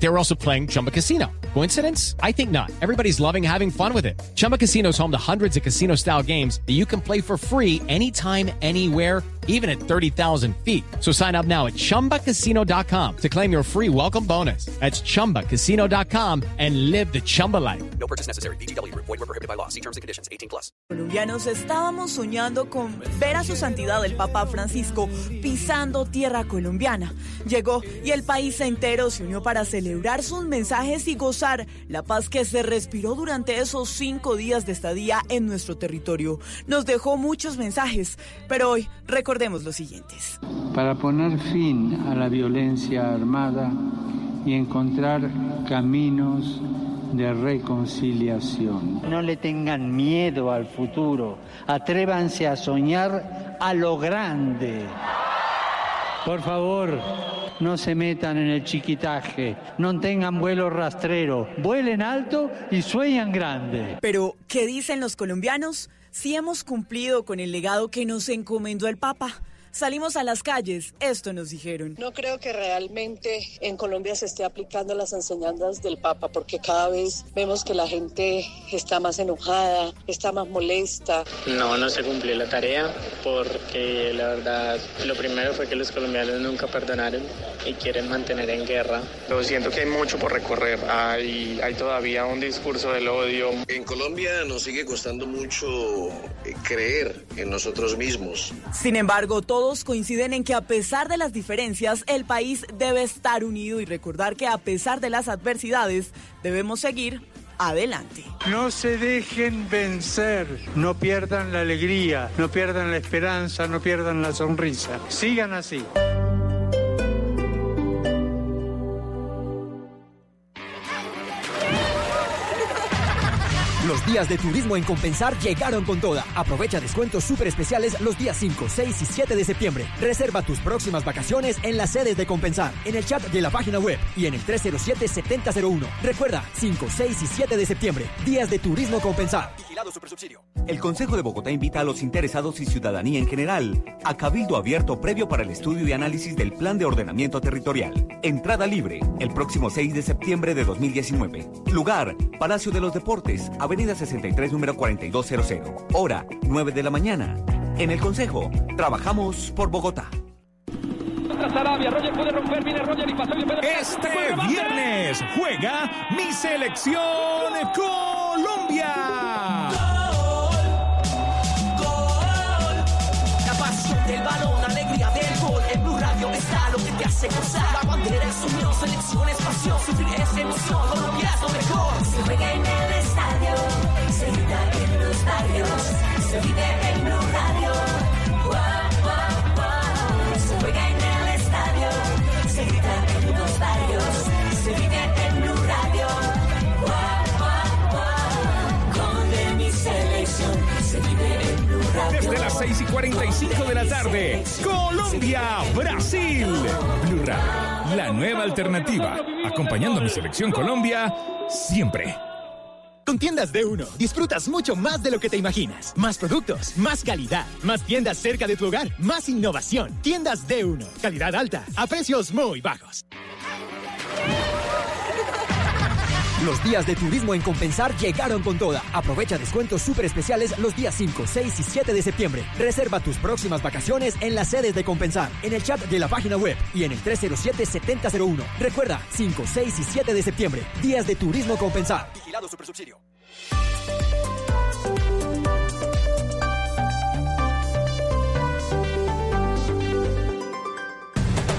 They were also playing Chumba Casino. Coincidence? I think not. Everybody's loving having fun with it. Chumba Casino is home to hundreds of casino style games that you can play for free anytime, anywhere, even at 30,000 feet. So sign up now at chumbacasino.com to claim your free welcome bonus. That's chumbacasino.com and live the Chumba life. No purchase necessary. BGW. Void were prohibited by law. See terms and conditions. 18 plus. Colombianos estábamos soñando con ver a su santidad el Papa Francisco pisando tierra colombiana. Llegó y el país entero se unió para celebrar sus mensajes y gozar la paz que se respiró durante esos cinco días de estadía en nuestro territorio. Nos dejó muchos mensajes, pero hoy recordemos los siguientes. Para poner fin a la violencia armada y encontrar caminos de reconciliación. No le tengan miedo al futuro, atrévanse a soñar a lo grande. Por favor, no se metan en el chiquitaje, no tengan vuelo rastrero, vuelen alto y sueñan grande. Pero, ¿qué dicen los colombianos? Si hemos cumplido con el legado que nos encomendó el Papa. Salimos a las calles, esto nos dijeron. No creo que realmente en Colombia se esté aplicando las enseñanzas del Papa, porque cada vez vemos que la gente está más enojada, está más molesta. No, no se cumplió la tarea, porque la verdad, lo primero fue que los colombianos nunca perdonaron y quieren mantener en guerra. Pero siento que hay mucho por recorrer, hay, hay todavía un discurso del odio. En Colombia nos sigue costando mucho eh, creer en nosotros mismos. Sin embargo, todos coinciden en que a pesar de las diferencias, el país debe estar unido y recordar que a pesar de las adversidades, debemos seguir adelante. No se dejen vencer, no pierdan la alegría, no pierdan la esperanza, no pierdan la sonrisa. Sigan así. Los días de turismo en Compensar llegaron con toda. Aprovecha descuentos súper especiales los días 5, 6 y 7 de septiembre. Reserva tus próximas vacaciones en las sedes de Compensar, en el chat de la página web y en el 307-7001. Recuerda, 5, 6 y 7 de septiembre. Días de turismo Compensar. Vigilado Supersubsidio. El Consejo de Bogotá invita a los interesados y ciudadanía en general a cabildo abierto previo para el estudio y análisis del Plan de Ordenamiento Territorial. Entrada libre el próximo 6 de septiembre de 2019. Lugar, Palacio de los Deportes, Avenida 63, número 4200. Hora, 9 de la mañana. En el Consejo, trabajamos por Bogotá. Este viernes juega mi selección Colombia. Hace gozar. La bandera es unión, selección es pasión. Sufrir es emoción, Colombia es lo mejor. Se juega en el estadio, se grita en los barrios. Se vive en Blue Radio. Guau, guau, guau. Se juega en el estadio, se grita en los barrios. Desde las 6 y 45 de la tarde, Colombia, Brasil. Blue la nueva alternativa. Acompañando a mi selección Colombia siempre. Con tiendas D1 disfrutas mucho más de lo que te imaginas. Más productos, más calidad, más tiendas cerca de tu hogar, más innovación. Tiendas D1, calidad alta, a precios muy bajos. Los días de turismo en Compensar llegaron con toda. Aprovecha descuentos súper especiales los días 5, 6 y 7 de septiembre. Reserva tus próximas vacaciones en las sedes de Compensar, en el chat de la página web y en el 307-7001. Recuerda, 5, 6 y 7 de septiembre. Días de turismo Compensar. Vigilado Supersubsidio.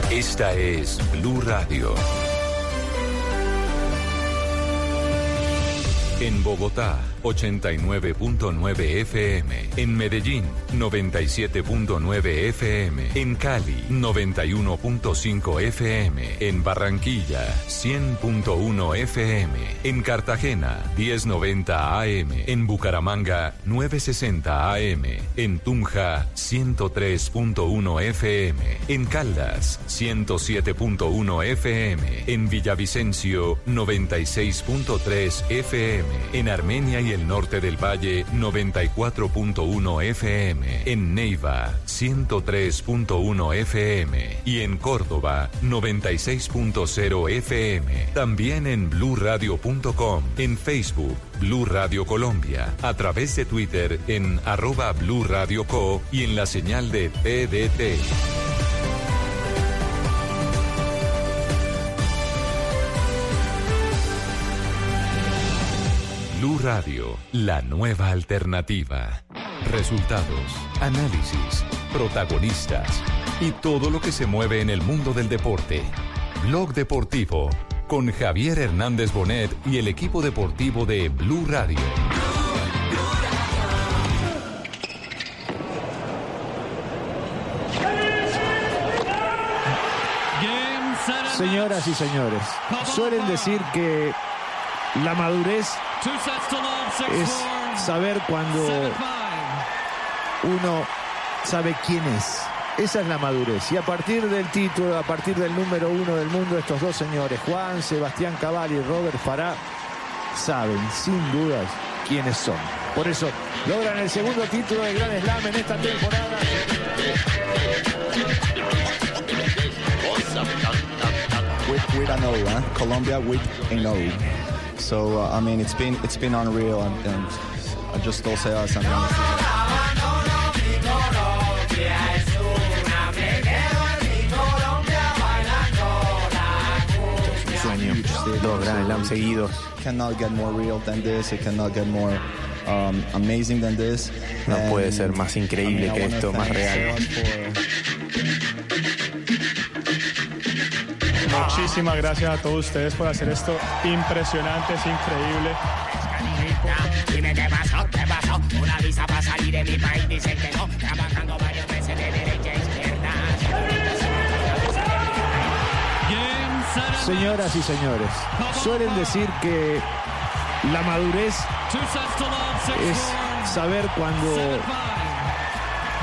Esta es Blue Radio. En Bogotá, 89.9 FM. En Medellín, 97.9 FM. En Cali, 91.5 FM. En Barranquilla, 100.1 FM. En Cartagena, 1090 AM. En Bucaramanga, 960 AM. En Tunja, 103.1 FM. En Caldas, 107.1 FM. En Villavicencio, 96.3 FM. En Armenia y el norte del valle, 94.1 FM. En Neiva, 103.1 FM. Y en Córdoba, 96.0 FM. También en bluradio.com. En Facebook, Blue Radio Colombia. A través de Twitter en arroba Co. Y en la señal de PDT. Blue Radio, la nueva alternativa. Resultados, análisis, protagonistas y todo lo que se mueve en el mundo del deporte. Blog Deportivo con Javier Hernández Bonet y el equipo deportivo de Blue Radio. Señoras y señores, suelen decir que la madurez es saber cuando uno sabe quién es. Esa es la madurez. Y a partir del título, a partir del número uno del mundo, estos dos señores, Juan Sebastián Cabal y Robert Farah, saben sin dudas quiénes son. Por eso logran el segundo título de Gran Slam en esta temporada. Know, huh? Colombia, we ain't know. So uh, I mean, it's been it's been unreal, and, and I just don't say us. Sueño. Dos Grand Slam seguidos. Cannot get more real than this. It cannot get more um, amazing than this. No puede ser más increíble I mean, que esto, más real. Muchísimas gracias a todos ustedes por hacer esto impresionante, es increíble. Señoras y señores, suelen decir que la madurez es saber cuando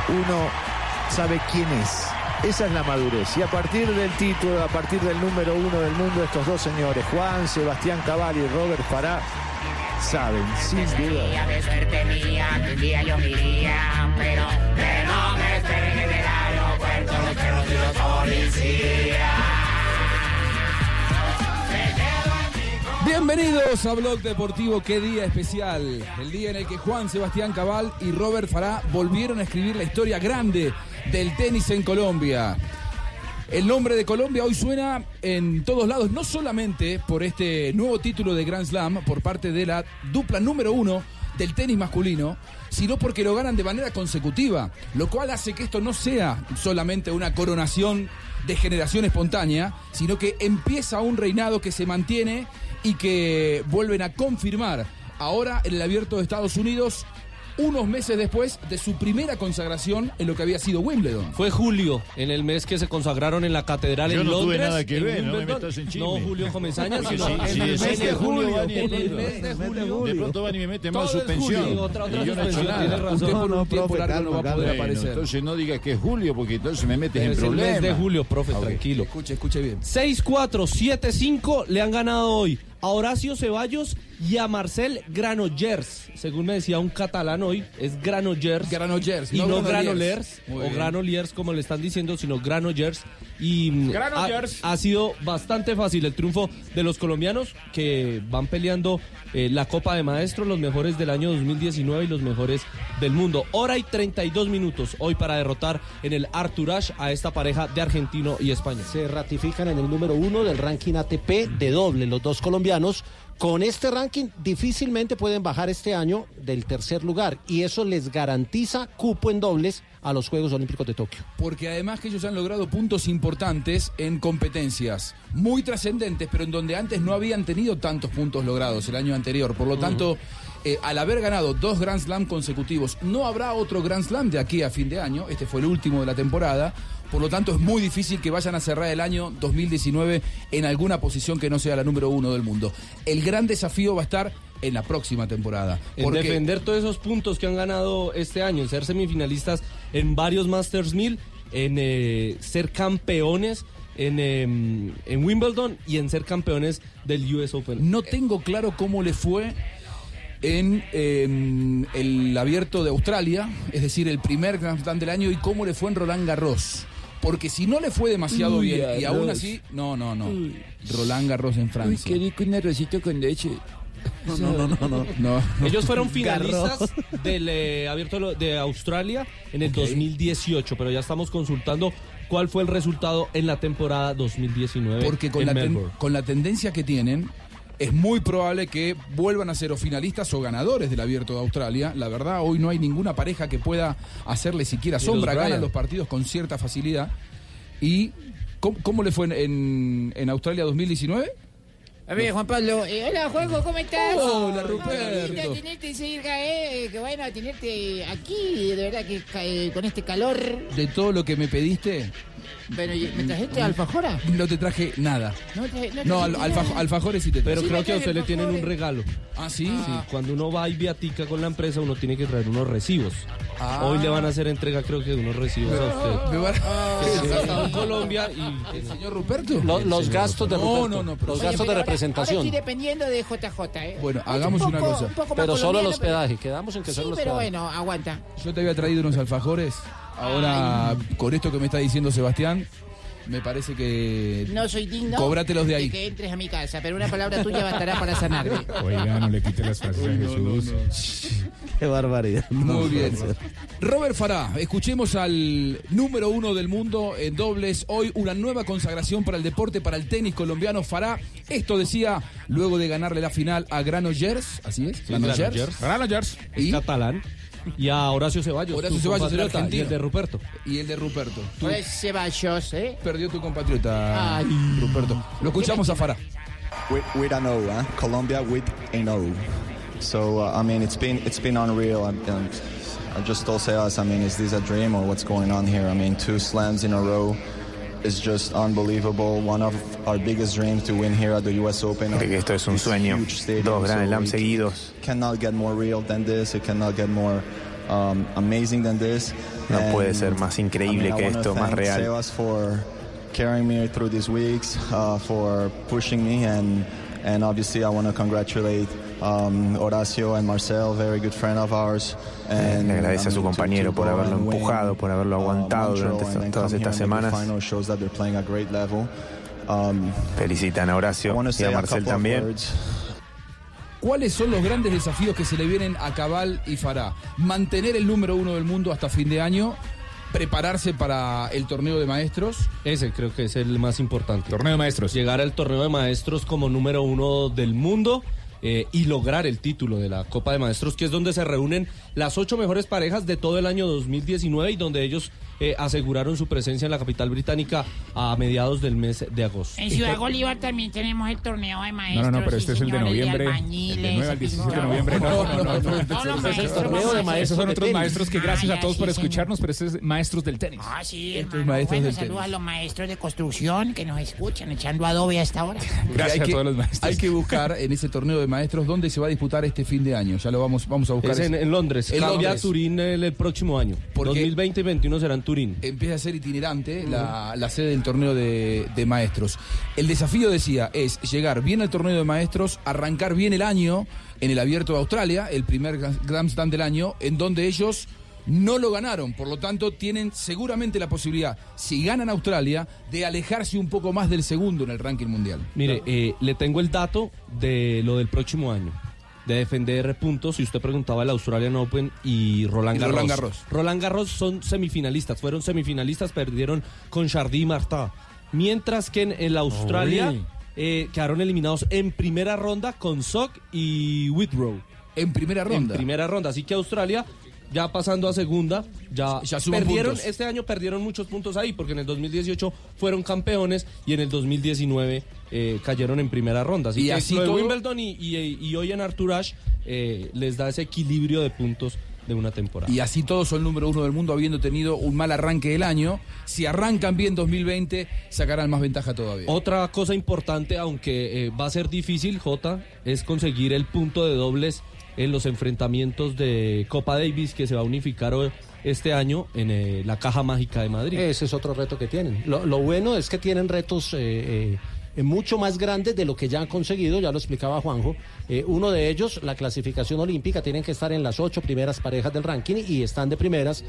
uno sabe quién es. Esa es la madurez. Y a partir del título, a partir del número uno del mundo, estos dos señores, Juan Sebastián Cabal y Robert Farah, saben sin duda. Día de suerte mía, que un día yo me iría. Pero que no me esperen en el aeropuerto los perros y los policías. Bienvenidos a Blog Deportivo, qué día especial. El día en el que Juan Sebastián Cabal y Robert Farah volvieron a escribir la historia grande del tenis en Colombia. El nombre de Colombia hoy suena en todos lados, no solamente por este nuevo título de Grand Slam por parte de la dupla número uno del tenis masculino, sino porque lo ganan de manera consecutiva, lo cual hace que esto no sea solamente una coronación de generación espontánea, sino que empieza un reinado que se mantiene y que vuelven a confirmar ahora en el abierto de Estados Unidos unos meses después de su primera consagración en lo que había sido Wimbledon. Fue julio, en el mes que se consagraron en la catedral Yo en no tuve Londres. nada que ver, no me metas en chisme. No Julio Comesaña, sino si- en si el mes de que julio, En el mes de julio. De pronto Vani me mete más Todo su es julio. Otra- otra y yo no he suspensión, nada. tiene razón. Usted por un tiempo largo no va a poder Bueno, aparecer. Entonces no diga que es julio, porque entonces me metes en Es el problemas. mes de julio, profe, Ok. tranquilo. Escuche, escuche bien. 6-4, 7-5 le han ganado hoy a Horacio Ceballos y a Marcel Granollers. Según me decía un catalán hoy, es Granollers. Granollers, y no no, Granollers. O bien. Granoliers como le están diciendo, sino Granollers. Y mm. Ha, ha sido bastante fácil el triunfo de los colombianos que van peleando eh, la Copa de Maestros, los mejores del año 2019 y los mejores del mundo. Hora y 32 minutos hoy para derrotar en el Arturage a esta pareja de argentino y español. se ratifican en el número uno del ranking ATP de doble, los dos colombianos. Con este ranking difícilmente pueden bajar este año del tercer lugar y eso les garantiza cupo en dobles a los Juegos Olímpicos de Tokio. Porque además que ellos han logrado puntos importantes en competencias muy trascendentes, pero en donde antes no habían tenido tantos puntos logrados el año anterior. Por lo tanto, eh, al haber ganado dos Grand Slam consecutivos, no habrá otro Grand Slam de aquí a fin de año. Este fue el último de la temporada. Por lo tanto, es muy difícil que vayan a cerrar el año 2019 en alguna posición que no sea la número uno del mundo. El gran desafío va a estar en la próxima temporada. En Porque- defender todos esos puntos que han ganado este año, en ser semifinalistas en varios Masters 1000, en eh, ser campeones en, em, en Wimbledon y en ser campeones del US Open. No tengo claro cómo le fue en eh, el abierto de Australia, es decir, el primer Grand Slam del año, y cómo le fue en Roland Garros. Porque si no le fue demasiado Uy, bien, y aún así, no, no, no. Roland Garros en Francia. Uy, qué rico un arrocito con leche. No, no, no, no, no. Ellos fueron finalistas del eh, abierto de Australia en el 2018, pero ya estamos consultando cuál fue el resultado en la temporada 2019 Porque con en la, ten- con la tendencia que tienen, es muy probable que vuelvan a ser o finalistas o ganadores del Abierto de Australia. La verdad, hoy no hay ninguna pareja que pueda hacerle siquiera sombra. los Ganan los partidos con cierta facilidad. ¿Y cómo, cómo le fue en, en- en Australia 2019? A ver, Juan Pablo. eh, hola, Juanjo, ¿cómo estás? Hola, Qué Ruperto. lindo tenerte cerca, eh. Qué bueno tenerte aquí, de verdad que eh, con este calor. De todo lo que me pediste, ¿y- ¿me trajiste alfajora? no te traje nada. No, te- no, No, al- alfajores sí te Pero traje. creo que a usted le traje tienen un regalo. Ah, sí. Sí, cuando uno va y viatica con la empresa, uno tiene que traer unos recibos. Ah. Hoy le van a hacer entrega, creo que de unos recibos a usted. Me van- Que se gastado en Colombia y ¿El señor Ruperto? Lo- los gastos de No, Ruperto, no, no, pero- los Oye, gastos de pero ahora- representación. Ahora estoy dependiendo de JJ, ¿eh? Bueno, Es un hagamos una poco- cosa. un poco Pero solo el hospedaje, quedamos en que Sí, solo el pero bueno, aguanta. Yo te había traído unos alfajores. Ahora, con esto que me está diciendo Sebastián, me parece que. No soy digno Cóbratelos de ahí. que entres a mi casa, pero una palabra tuya bastará para sanarme. Oiga, no le quite las frases a Jesús. Qué barbaridad. Muy bien. Robert Farah, escuchemos al número uno del mundo en dobles. Hoy una nueva consagración para el deporte, para el tenis colombiano. Farah, esto decía luego de ganarle la final a Granollers. Así es, Granollers. Granollers. Granollers. Y catalán. Y a Horacio Ceballos. Horacio Ceballos, el argentino. y el de Ruperto. Y el de Ruperto. Tú Pues Ceballos, ¿eh? perdió tu compatriota, Ay. Ruperto. Lo escuchamos a Farah. with, with an O, huh? Colombia with an O. So uh, I mean, it's been it's been unreal. And, and I just told I mean, is this a dream or what's going on here? I mean, two slams in a row is just unbelievable. One of our biggest dreams to win here at the U.S. Open. Esto es un This sueño. Dos Grand Slam seguidos. Cannot get more real than this. It cannot get more um, amazing than this. No puede ser más increíble I mean, que esto, más thank real. Sebas for carrying me through these weeks, uh, for pushing me, and and obviously I want to congratulate um, Horacio and Marcel, very good friend of ours. And, Le agradece a su mean, to- compañero por haberlo empujado, por haberlo uh, aguantado durante todas estas semanas. final shows that they're playing a great level. Um, Felicitan a Horacio y a Marcel también. ¿Cuáles son los grandes desafíos que se le vienen a Cabal y Farah? Mantener el número uno del mundo hasta fin de año, prepararse para el torneo de maestros. Ese creo que es el más importante. Torneo de maestros. Llegar al torneo de maestros como número uno del mundo. Eh, y lograr el título de la Copa de Maestros, que es donde se reúnen las ocho mejores parejas de todo el año 2019 y donde ellos eh, aseguraron su presencia en la capital británica a mediados del mes de agosto. En Ciudad Bolívar también tenemos el torneo de maestros. No, no, no, pero este es el de noviembre. de El albañiles, del 9 al 17 de noviembre. No, no, no. no, maestros, no, torneo de maestros Esos son otros maestros que gracias a todos por escucharnos, pero este es maestros del tenis. Ah, sí, hermano. maestros Bueno, del saludos tenis. a los maestros de construcción que nos escuchan echando adobe a esta hora. Gracias a todos los maestros. Hay que buscar en ese torneo de maestros dónde se va a disputar este fin de año. Ya lo vamos, vamos a buscar. Es en, en Londres. En Cambia Turín el, el próximo año. Porque- 2020 y 2021 será en Turín. Empieza a ser itinerante la, la sede del torneo de, de maestros. El desafío, decía, es llegar bien al torneo de maestros, arrancar bien el año en el Abierto de Australia, el primer Grand Slam del año, en donde ellos no lo ganaron. Por lo tanto, tienen seguramente la posibilidad, si ganan Australia, de alejarse un poco más del segundo en el ranking mundial. Mire, eh, le tengo el dato de lo del próximo año. De defender puntos, si usted preguntaba el Australian Open y Roland Garros. Roland Garros. Roland Garros son semifinalistas, fueron semifinalistas, perdieron con Chardy y Marta. Mientras que en el Australia eh, quedaron eliminados en primera ronda con Sock y Whitrow. En primera ronda. En primera ronda. Así que Australia, ya pasando a segunda, ya, perdieron, puntos. este año perdieron muchos puntos ahí, porque en el 2018 fueron campeones y en el 2019 eh, cayeron en primera ronda. Así Y que así lo de todo- Wimbledon y, y- y hoy en Arthur Ashe eh, les da ese equilibrio de puntos de una temporada. Y así todos son número uno del mundo habiendo tenido un mal arranque del año. Si arrancan bien 2020, sacarán más ventaja todavía. Otra cosa importante, aunque eh, va a ser difícil, Jota, es conseguir el punto de dobles en los enfrentamientos de Copa Davis que se va a unificar hoy- este año en eh, la Caja Mágica de Madrid. Ese es otro reto que tienen. Lo, bueno es que tienen retos eh, eh, mucho más grandes de lo que ya han conseguido, ya lo explicaba Juanjo. Uno de ellos, la clasificación olímpica, tienen que estar en las ocho primeras parejas del ranking y están de primeras.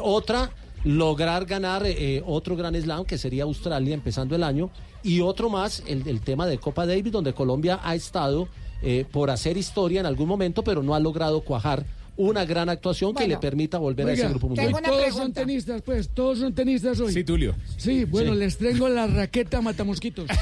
Otra, lograr ganar otro Gran Slam, que sería Australia empezando el año. Y otro más, el tema de Copa Davis, donde Colombia ha estado eh, por hacer historia en algún momento, pero no ha logrado cuajar una gran actuación que Bueno. le permita volver a Oiga, ese grupo mundial. todos son tenistas, pues, todos son tenistas hoy. Sí, Tulio. Sí, bueno, Sí. les traigo la raqueta matamosquitos.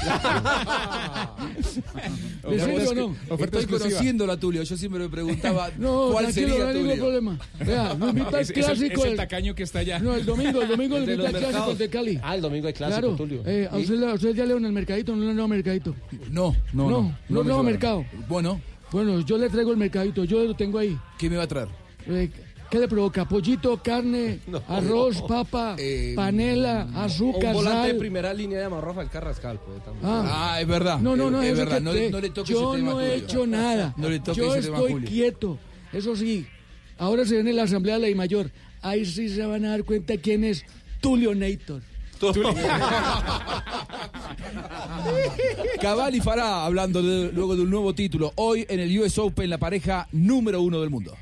¿En serio o no? Estoy conociéndola, Tulio. Yo siempre me preguntaba No, cuál sería no hay ningún Tulio. problema. Vea, no invita Es- es el- clásico. es el el- tacaño que está allá. No, el domingo, el domingo le De invita al los clásico mercados. de Cali. Ah, el domingo hay clásico, claro. Tulio. Eh, ¿a, usted, a usted ya leo en el mercadito no le han dado mercadito? No, no, no. No, no no, me no, mercado. Bueno, Bueno, yo le traigo el mercadito, yo lo tengo ahí. ¿qué me va a traer? Eh, ¿Qué le provoca? Pollito, carne, arroz, papa, panela, azúcar, Un volante sal. de primera línea de Amarrofa el Carrascal. Puede también. Ah. Ah, es verdad. No, no, no, es, eso verdad. No, le- no le toques Yo ese tema, no he hecho nada. No le toques Yo ese estoy quieto. Eso sí, ahora se viene la Asamblea de Ley Mayor. Ahí sí se van a dar cuenta quién es Tulio Nator. Cabal y Farah hablando de- luego de un nuevo título. Hoy en el US Open, la pareja número uno del mundo.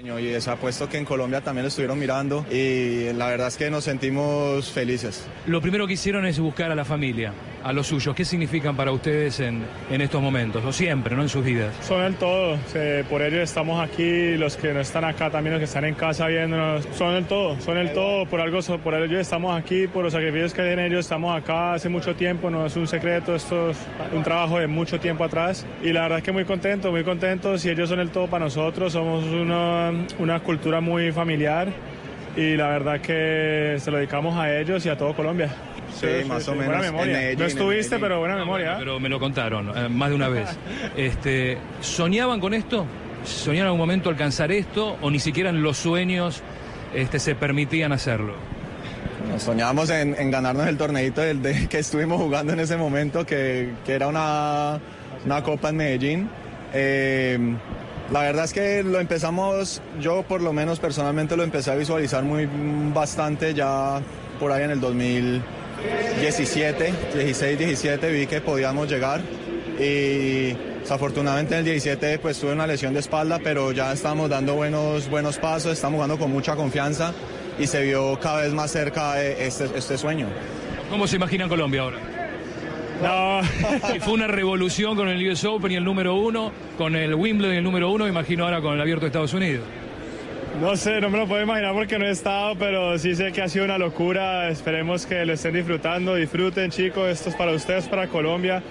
Y se ha puesto que en Colombia también lo estuvieron mirando y la verdad es que nos sentimos felices. Lo primero que hicieron es buscar a la familia, a los suyos. ¿Qué significan para ustedes en, en estos momentos? O siempre, ¿no? En sus vidas. Son el todo, eh, por ellos estamos aquí, los que no están acá también, los que están en casa viéndonos, son el todo, son el todo, por algo, por ellos estamos aquí, por los sacrificios que hacen ellos, estamos acá hace mucho tiempo, no es un secreto, esto es un trabajo de mucho tiempo atrás y la verdad es que muy contentos, muy contentos y ellos son el todo para nosotros, somos una, una cultura muy familiar y la verdad que se lo dedicamos a ellos y a todo Colombia. Sí, más o Buena menos, en memoria. Medellín, no en estuviste, Medellín. pero buena memoria. ¿eh? Pero me lo contaron eh, más de una vez. Este, ¿Soñaban con esto? ¿Soñaban en algún momento alcanzar esto? ¿O ni siquiera en los sueños este, se permitían hacerlo? Nos soñábamos en, en ganarnos el torneito del de- que estuvimos jugando en ese momento, que, que era una, una copa en Medellín. Eh, la verdad es que lo empezamos, yo por lo menos personalmente lo empecé a visualizar muy bastante ya por ahí en el 2017, 16, 17 vi que podíamos llegar y desafortunadamente en el 17 pues tuve una lesión de espalda, pero ya estamos dando buenos, buenos pasos, estamos jugando con mucha confianza y se vio cada vez más cerca eh, este, este sueño. ¿Cómo se imagina Colombia ahora? No. Y fue una revolución con el US Open y el número uno, con el Wimbledon y el número uno, imagino ahora con el abierto de Estados Unidos. No sé, no me lo puedo imaginar porque no he estado, pero sí sé que ha sido una locura. Esperemos que lo estén disfrutando. Disfruten, chicos. Esto es para ustedes, para Colombia.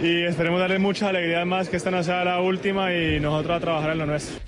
Y esperemos darles mucha alegría más, que esta no sea la última y nosotros a trabajar en lo nuestro.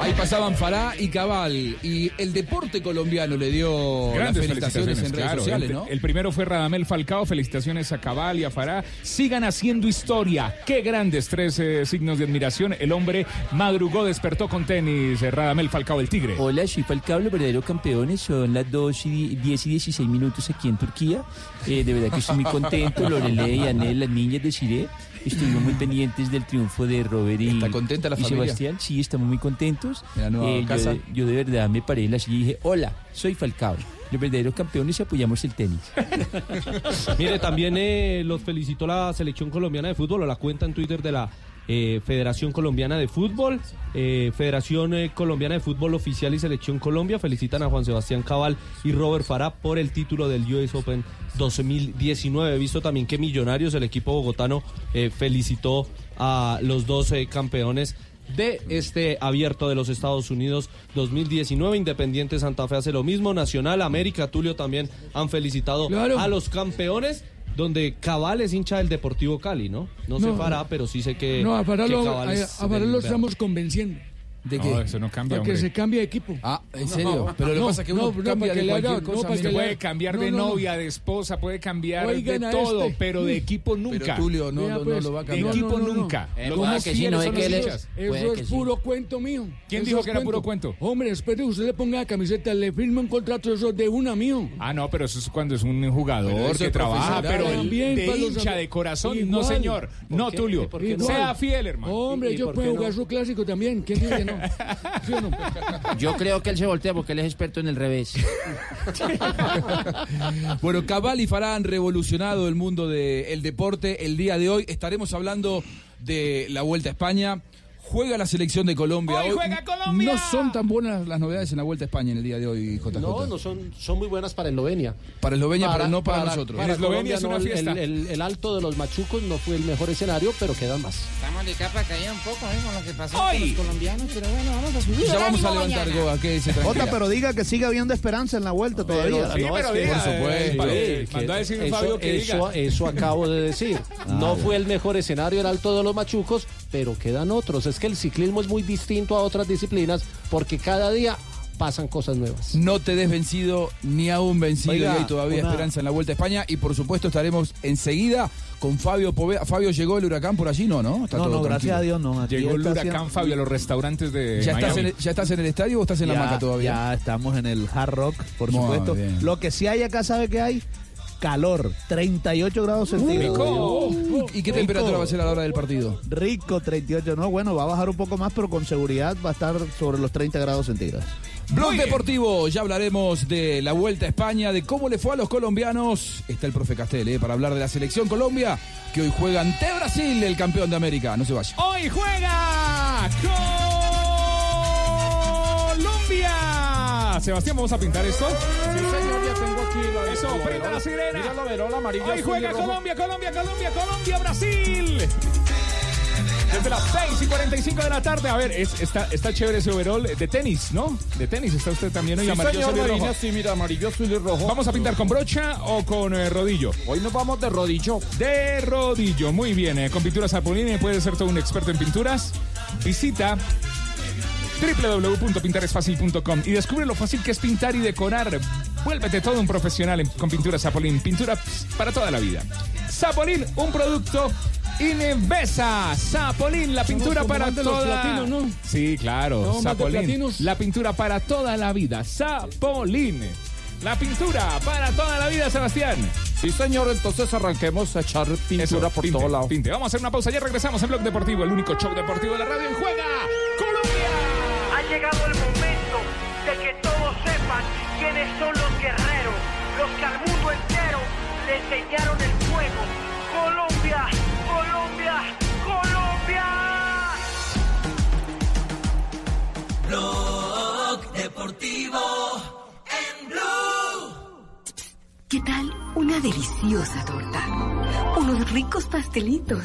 Ahí pasaban Farah y Cabal. Y el deporte colombiano le dio Grandes las felicitaciones, en redes claro. sociales, el, ¿no? el primero fue Radamel Falcao, felicitaciones a Cabal y a Farah. Sigan haciendo historia. Qué grandes tres eh, signos de admiración. El hombre madrugó, despertó con tenis. eh, Radamel Falcao, el tigre. Hola, soy Falcao, los verdaderos campeones. Son las 2 y di- 10 y 16 minutos aquí en Turquía. Eh, de verdad que estoy muy contento. Lorelei, y Anel, las niñas de Siré. Estuvimos muy pendientes del triunfo de Robert y, ¿Está contenta la y familia? Sebastián. Sí, estamos muy contentos. En la nueva Eh, yo, casa. de, yo de verdad me paré en la silla y dije, hola, soy Falcao. Los verdaderos campeones y apoyamos el tenis. Mire, también eh, los felicitó la selección colombiana de fútbol o la cuenta en Twitter de la eh, Federación Colombiana de Fútbol, eh, Federación eh, Colombiana de Fútbol Oficial y Selección Colombia. Felicitan a Juan Sebastián Cabal y Robert Farah por el título del US Open 2019. He visto también que Millonarios, el equipo bogotano, eh, felicitó a los dos campeones de este abierto de los Estados Unidos 2019. Independiente Santa Fe hace lo mismo. Nacional, América, Tulio también han felicitado a los campeones. Donde Cabal es hincha del Deportivo Cali, ¿no? No, sé No. Farah, pero sí sé que. No, a que lo, a- a lo estamos convenciendo. ¿De No, eso no cambia, que hombre. se cambie de equipo. Ah, ¿en serio? Pero lo que pasa es que uno cambia para que de le haga- cualquier no, cosa, que le Puede haga- cambiar no, de no, no. novia, de esposa, puede cambiar Oigan de todo, este. pero de equipo nunca. Pero Tulio, no, Vea, no, no pues, lo va a de cambiar. equipo no, no, no. nunca. Eh, Los ¿cómo más que sí? fieles No, es que él es-. Eso es que sí. puro cuento mío. ¿Quién Eso dijo que era puro cuento? Hombre, espere, usted le ponga la camiseta, le firma un contrato eso de una mío. Ah, no, pero eso es cuando es un jugador que trabaja, pero de hincha, de corazón, no señor. ¿Por No? Tulio. ¿Por qué no? Sea fiel, hermano. Hombre, ¿Y- y yo puedo jugar no? su clásico también. ¿Quién dice que no? Yo creo que él se voltea porque él es experto en el revés. Bueno, Cabal y Farah han revolucionado el mundo del deporte el día de hoy. Estaremos hablando de la Vuelta a España. Juega la selección de Colombia. ¡Hoy juega Colombia! No son tan buenas las novedades en la Vuelta a España en el día de hoy, JJ. No, no son, son muy buenas para Eslovenia. Para Eslovenia, pero no para nosotros. Para Eslovenia es una no, fiesta. El, el- el alto de los machucos no fue el mejor escenario, pero quedan más. Estamos de capa caída un poco ¿eh? con lo que pasó con los colombianos, pero bueno, vamos a subir. Ya vamos a levantar mañana. Goa, que se Jota, pero diga que sigue habiendo esperanza en la vuelta todavía. Pero- no, es que- Por supuesto. a decir eso, Fabio que eso, diga. eso acabo de decir. no fue el mejor escenario el alto de los machucos, pero quedan otros. Es que el ciclismo es muy distinto a otras disciplinas porque cada día pasan cosas nuevas. No te des vencido ni aún vencido Oiga, y hay todavía una- esperanza en la Vuelta a España y por supuesto estaremos enseguida con Fabio Poveda. Fabio llegó el huracán por allí, ¿no? No, Está No, todo no, gracias a Dios no. Aquí Llegó el huracán haciendo- Fabio a los restaurantes de ¿Ya estás, en el, ¿Ya estás en el estadio o estás en la maca todavía? Ya estamos en el Hard Rock, por Muy supuesto. bien. Lo que sí hay acá, ¿sabe qué hay? Calor, 38 grados centígrados. Rico. ¿Y qué Rico. temperatura va a ser a la hora del partido? Rico, 38. No, bueno, va a bajar un poco más, pero con seguridad va a estar sobre los 30 grados centígrados. Blog Deportivo, ya hablaremos de la Vuelta a España, de cómo le fue a los colombianos. Está el profe Castel, ¿eh? para hablar de la selección Colombia, que hoy juega ante Brasil, el campeón de América. No se vaya. Hoy juega Colombia. Sebastián, ¿vamos a pintar esto? Sí, señor, Eso, prenda verola. la sirena. Mira la verola amarilla. Hoy juega. Colombia, Colombia, Colombia, Colombia, Brasil. Desde las 6 y 45 de la tarde. A ver, es- está, está chévere ese overall de tenis, ¿no? De tenis está usted también hoy Sí, amarillo, señor, azul y rojo. sí, mira, amarillo, azul y rojo. ¿Vamos a pintar con brocha o con eh, rodillo? Hoy nos vamos de rodillo. De rodillo, muy bien. eh, Con pinturas Apolini puede ser todo un experto en pinturas. Visita www.pintaresfacil.com y descubre lo fácil que es pintar y decorar. Vuélvete todo un profesional en- con pinturas Zapolín. Pintura pss, para toda la vida. Zapolín, un producto Inevesa. Zapolín, la pintura para toda. platinos, ¿no? Sí, claro. No, Zapolín. La pintura para toda la vida. Zapolín. La pintura para toda la vida, Sebastián. Sí, señor, entonces arranquemos a echar pintura Eso, por pinte, todos lados. pinte. Vamos a hacer una pausa. Ya regresamos en Blog Deportivo, el único show deportivo de la radio en Juega. Llegado el momento de que todos sepan quiénes son los guerreros, los que al mundo entero le enseñaron el fuego. Colombia, Colombia, Colombia. Blog Deportivo en Blue. ¿Qué tal una deliciosa torta? Unos ricos pastelitos,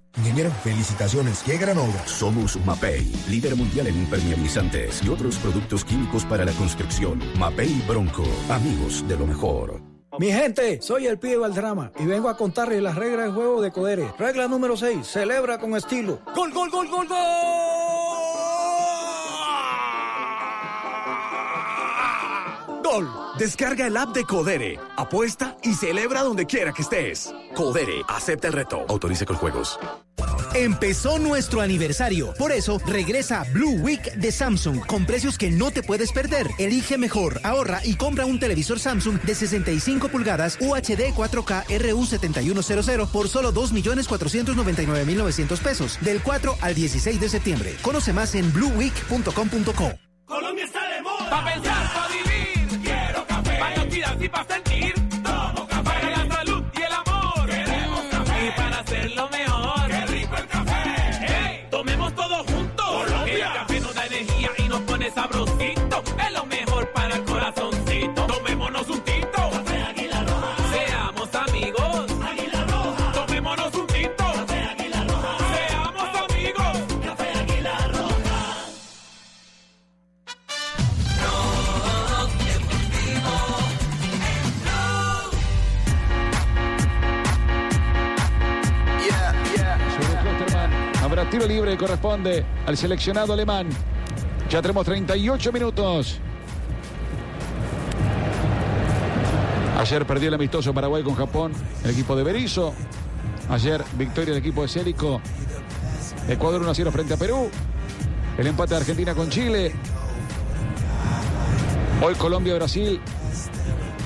Ingeniero, felicitaciones, qué gran obra. Somos Mapei, líder mundial en impermeabilizantes y otros productos químicos para la construcción. Mapei Bronco, amigos de lo mejor. Mi gente, soy el pibe Valdrama y vengo a contarles las reglas del juego de Codere. Regla número 6, celebra con estilo. ¡Gol, gol, gol, gol, gol! Gol. Descarga el app de Codere, apuesta y celebra donde quiera que estés. Codere, acepta el reto. Autorice con juegos. Empezó nuestro aniversario. Por eso regresa Blue Week de Samsung con precios que no te puedes perder. Elige mejor, ahorra y compra un televisor Samsung de 65 pulgadas UHD 4K RU7100 por solo 2.499.900 pesos del 4 al 16 de septiembre. Conoce más en blueweek.com.co. Colombia está de moda. Pa' pensar, pa' vivir. Quiero café. Pa' actividad y tiro libre, corresponde al seleccionado alemán. Ya tenemos 38 minutos. Ayer perdió el amistoso Paraguay con Japón, el equipo de Berizzo. Ayer victoria del equipo de Célico. Ecuador 1-0 frente a Perú. El empate de Argentina con Chile. Hoy Colombia-Brasil.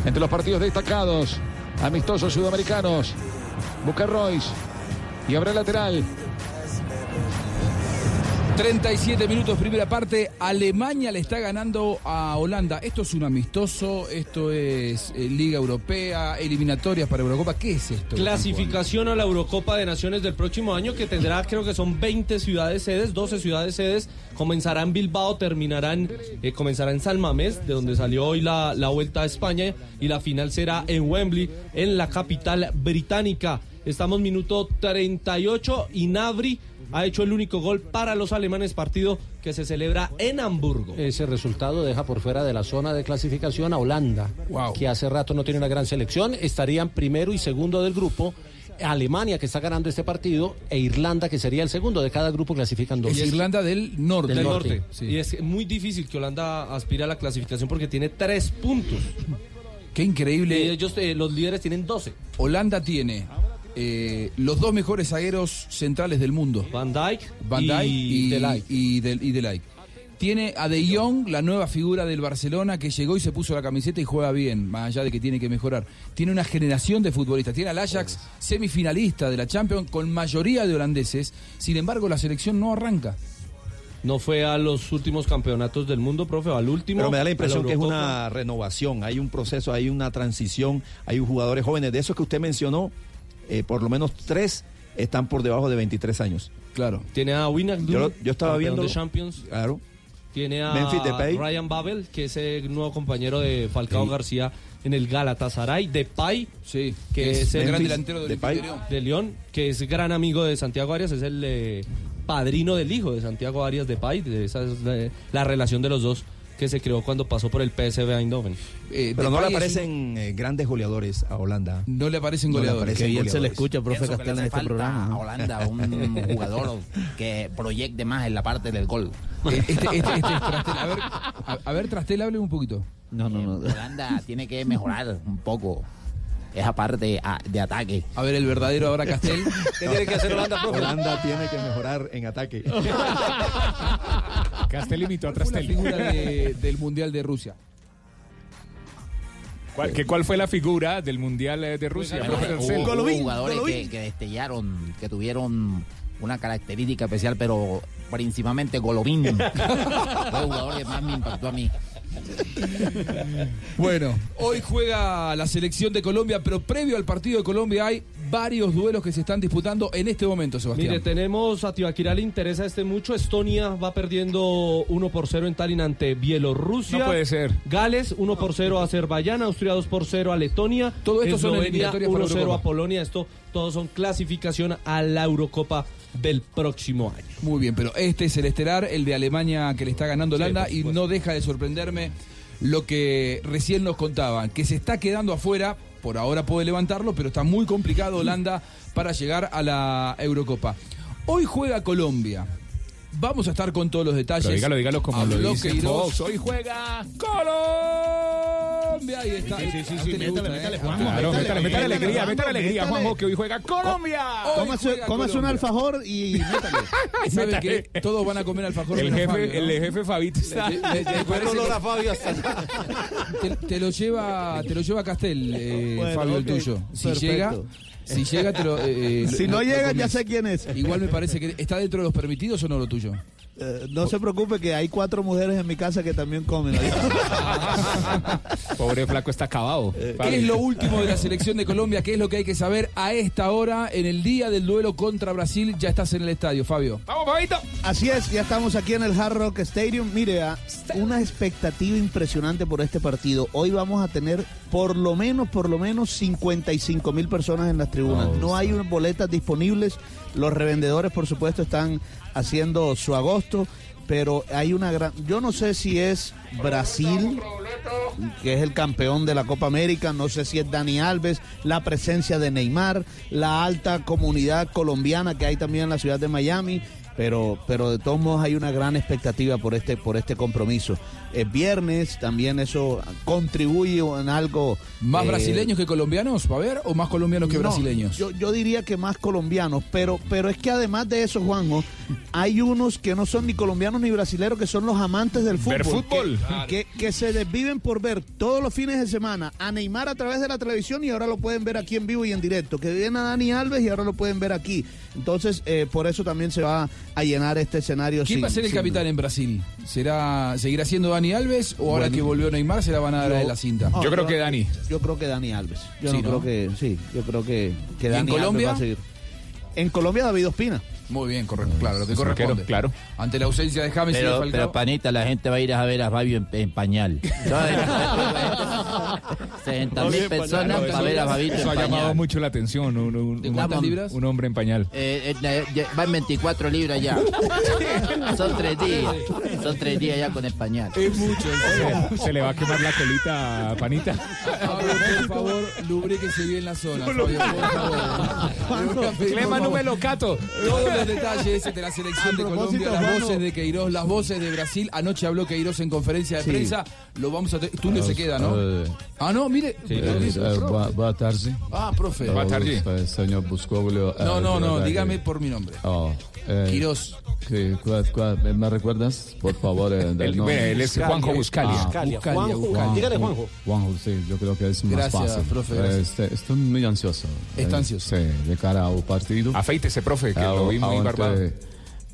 Entre los partidos destacados, amistosos sudamericanos. Buca Royce y habrá lateral. 37 minutos, primera parte. Alemania le está ganando a Holanda. Esto es un amistoso, esto es eh, Liga Europea, eliminatorias para Eurocopa. ¿Qué es esto? Clasificación a la Eurocopa de Naciones del próximo año que tendrá, creo que son 20 ciudades sedes, 12 ciudades sedes. Comenzará en Bilbao, terminarán, eh, comenzará en San Mamés, de donde salió hoy la, la vuelta a España, y la final será en Wembley, en la capital británica. Estamos minuto 38 y Nabri ha hecho el único gol para los alemanes, partido que se celebra en Hamburgo. Ese resultado deja por fuera de la zona de clasificación a Holanda, que hace rato no tiene una gran selección. Estarían primero y segundo del grupo. Alemania, que está ganando este partido, e Irlanda, que sería el segundo de cada grupo, clasifican dos. Es Irlanda del norte. Del norte. Y es muy difícil que Holanda aspire a la clasificación porque tiene tres puntos. Qué increíble. Y ellos, eh, los líderes, tienen 12. Holanda tiene eh, los dos mejores zagueros centrales del mundo. Van Dijk Van y Dijk y, y De- y De. Tiene a De Jong, la nueva figura del Barcelona, que llegó y se puso la camiseta y juega bien, más allá de que tiene que mejorar. Tiene una generación de futbolistas. Tiene al Ajax semifinalista de la Champions con mayoría de holandeses. Sin embargo, la selección no arranca. No fue a los últimos campeonatos del mundo, profe, al último. Pero me da la impresión que es una renovación, hay un proceso, hay una transición, hay jugadores jóvenes. De esos que usted mencionó, eh, por lo menos tres están por debajo de 23 años. Claro. Tiene a Wijnaldum, Yo, estaba viendo. de Champions. Claro. Tiene a Memphis Depay. Ryan Babel, que es el nuevo compañero de Falcao García en el Galatasaray. Depay, sí, que es es, el gran delantero del Depay, de León, que es gran amigo de Santiago Arias, es el eh, padrino del hijo de Santiago Arias Depay. De esa es la, la relación de los dos que se creó cuando pasó por el PSV Eindhoven. Pero no le aparecen eh, grandes goleadores a Holanda. No le aparecen No le goleadores. Que bien se le escucha, profe Pienso que le Castel, en este falta programa. a. Holanda un jugador que proyecte más en la parte del gol. Eh, Este, este- este Trastel. A ver, a, a ver, Trastel, hable un poquito. No, no, no. Holanda tiene que mejorar un poco esa parte a- de ataque. A ver, el verdadero ahora Castel. ¿Qué tiene que hacer Holanda, profe? Holanda tiene que mejorar en ataque. Castel imitó a ¿Cuál fue la Trastel. figura de- del Mundial de Rusia? ¿Cuál, que ¿Cuál fue la figura del Mundial eh, de Rusia? Bueno, profe hubo- hubo jugadores que, que destellaron, que tuvieron una característica especial, pero principalmente Golovin. Fue el jugador que más me impactó a mí. Bueno, hoy juega la selección de Colombia, pero previo al partido de Colombia hay varios duelos que se están disputando en este momento, Sebastián. Mire, tenemos a Tibaquirá le interesa este mucho. Estonia va perdiendo 1 por 0 en Tallinn ante Bielorrusia. No puede ser. Gales 1 por 0 a Azerbaiyán, Austria 2 por 0 a Letonia. Todo esto son Eslovenia eliminatorias para 1 0 Eurocopa. a Polonia. Esto todos son clasificación a la Eurocopa del próximo año. Muy bien, pero este es el estelar, el de Alemania que le está ganando Holanda por y no deja de sorprenderme lo que recién nos contaban, que se está quedando afuera, por ahora puede levantarlo, pero está muy complicado Holanda para llegar a la Eurocopa. Hoy juega Colombia. Vamos a estar con todos los detalles. Pero dígalo, dígalo como lo dice. Fox. Hoy juega Colombia. Ahí está. Sí, sí, sí, métale, métale. Juanjo, Claro, métale, métale alegría, métale alegría, Juanjo, que hoy juega Colombia. Cómase un alfajor y métale. ¿Sabe Métale. qué? Todos van a comer alfajor. El jefe, Fabio, ¿no? el jefe Fabito está. Le- le- le parece olor que- a Fabio hasta te, te lo lleva te lo lleva Castel eh, Bueno, Fabio el tuyo si perfecto. llega si llega te lo eh, Si lo- no llega, ya sé quién es. igual me parece que está dentro de los permitidos o no lo tuyo Eh, no se preocupe que hay cuatro mujeres en mi casa que también comen. Pobre flaco está acabado. ¿Qué es lo último de la selección de Colombia? ¿Qué es lo que hay que saber a esta hora en el día del duelo contra Brasil? Ya estás en el estadio, Fabio. Vamos, Fabito. Así es, ya estamos aquí en el Hard Rock Stadium. Mire, ah, una expectativa impresionante por este partido. Hoy vamos a tener por lo menos, por lo menos 55 mil personas en las tribunas. No hay unas boletas disponibles. Los revendedores, por supuesto, están haciendo su agosto. Pero hay una gran... Yo no sé si es Brasil, que es el campeón de la Copa América, no sé si es Dani Alves, la presencia de Neymar, la alta comunidad colombiana que hay también en la ciudad de Miami. Pero, pero de todos modos hay una gran expectativa por este, por este compromiso. Es viernes, también eso contribuye en algo. ¿Más eh, brasileños que colombianos, va a ver? ¿O más colombianos que no, brasileños? Yo, yo diría que más colombianos, pero, pero es que además de eso, Juanjo, hay unos que no son ni colombianos ni brasileños, que son los amantes del fútbol. Ver fútbol. Que, que, que se desviven por ver todos los fines de semana a Neymar a través de la televisión y ahora lo pueden ver aquí en vivo y en directo. Que vienen a Dani Alves y ahora lo pueden ver aquí. Entonces, eh, por eso también se va a llenar este escenario. ¿Quién sin- va a ser el sin- capitán en Brasil? ¿Será, ¿Seguirá siendo Dani Alves o ahora Bueno. que volvió Neymar se la van a dar a él la cinta? No, Yo creo que Dani Alves. Yo Sí, no, ¿no? creo que, sí, yo creo que, que ¿Y en Dani Alves Colombia? va a seguir. En Colombia, David Ospina. Muy bien, correcto, claro, lo que corresponde. claro. Ante la ausencia de James y de Pero, Falcao. pero panita, la gente va a ir a ver a Fabio en, en pañal. 60 mil personas para ver a Fabito Eso en ha llamado mucho la atención. Un, un- ¿De cuántas un- libras? Un hombre en pañal. Eh, eh, eh, va en 24 libras ya. Son tres días. Son tres días ya con el pañal. Es mucho. Se, se le va a quemar la colita a Panita. Fabio, por favor, lubríquese bien la zona. Fabio, por favor. Clema, lo cato. Los detalles de la selección de A Colombia, las voces de Queiroz, las voces de Brasil. Anoche habló Queiroz en conferencia de Sí. prensa. Lo vamos a. Tulio se queda, ¿no? Eh, Ah, no, mire. eh, Permiso, eh, profe. boa, boa tarde. Ah, profe. Oh, eh, Senhor Buscoglio. No, eh, no, no, dígame por mi nombre. Oh, eh, Quirós. que- cuál- cuál- ¿Me recuerdas, por favor, eh, del Él- nombre? bueno, él es Juanjo Buscalia. Buscalia, Juanjo. Dígale, Juanjo. Juanjo, sí, yo creo que es más Gracias, fácil. profe, Eh, gracias. este- estoy muy ansioso. Está Eh, ansioso. Sí, de cara al partido. Afeítese, profe, que Ah, lo vi muy barbado.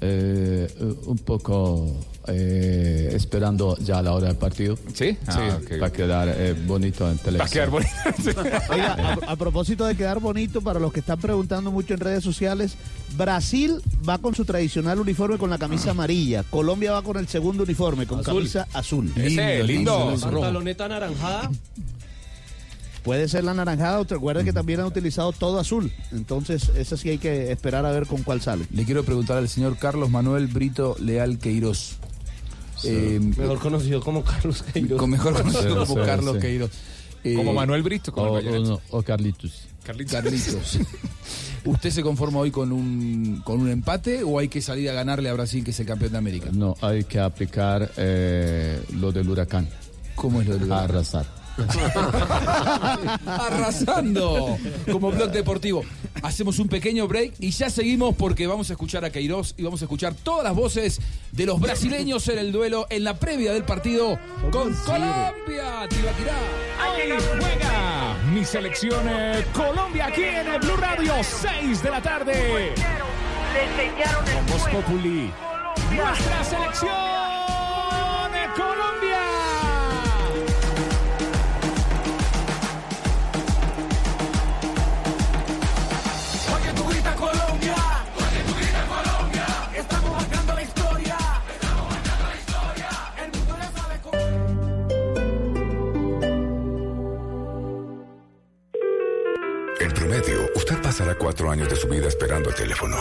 eh, un poco eh, esperando ya la hora del partido. ¿Sí? Ah, ok. Va a quedar eh, bonito en televisión. Va a quedar bonito. Oiga, a, a propósito de quedar bonito, para los que están preguntando mucho en redes sociales, Brasil va con su tradicional uniforme con la camisa amarilla. Colombia va con el segundo uniforme, con Azul. camisa azul. Ese, lindo. Pantaloneta anaranjada. Puede ser la naranjada, o te recuerda que también han utilizado todo azul. Entonces, esa sí hay que esperar a ver con cuál sale. Le quiero preguntar al señor Carlos Manuel Brito Leal Queiroz. Eh, Mejor conocido como Carlos Queiroz. con mejor conocido Sí, como sí, Carlos sí. Queiroz. Eh, Como Manuel Brito. Como O, el o no, o Carlitos. Carlitos. Carlitos. ¿Usted se conforma hoy con un, con un empate o hay que salir a ganarle a Brasil, que es el campeón de América? No, hay que aplicar eh, lo del huracán. ¿Cómo es lo del Arrasar. Arrasando como blog deportivo. Hacemos un pequeño break y ya seguimos porque vamos a escuchar a Queiroz y vamos a escuchar todas las voces de los brasileños en el duelo, en la previa del partido con Colombia. Tibaquirá. Ahí juega mi selección eh, Colombia aquí en el Blue Radio, 6 de la tarde. Con Populi, nuestra selección de Colombia. Pasará cuatro años de su vida esperando el teléfono.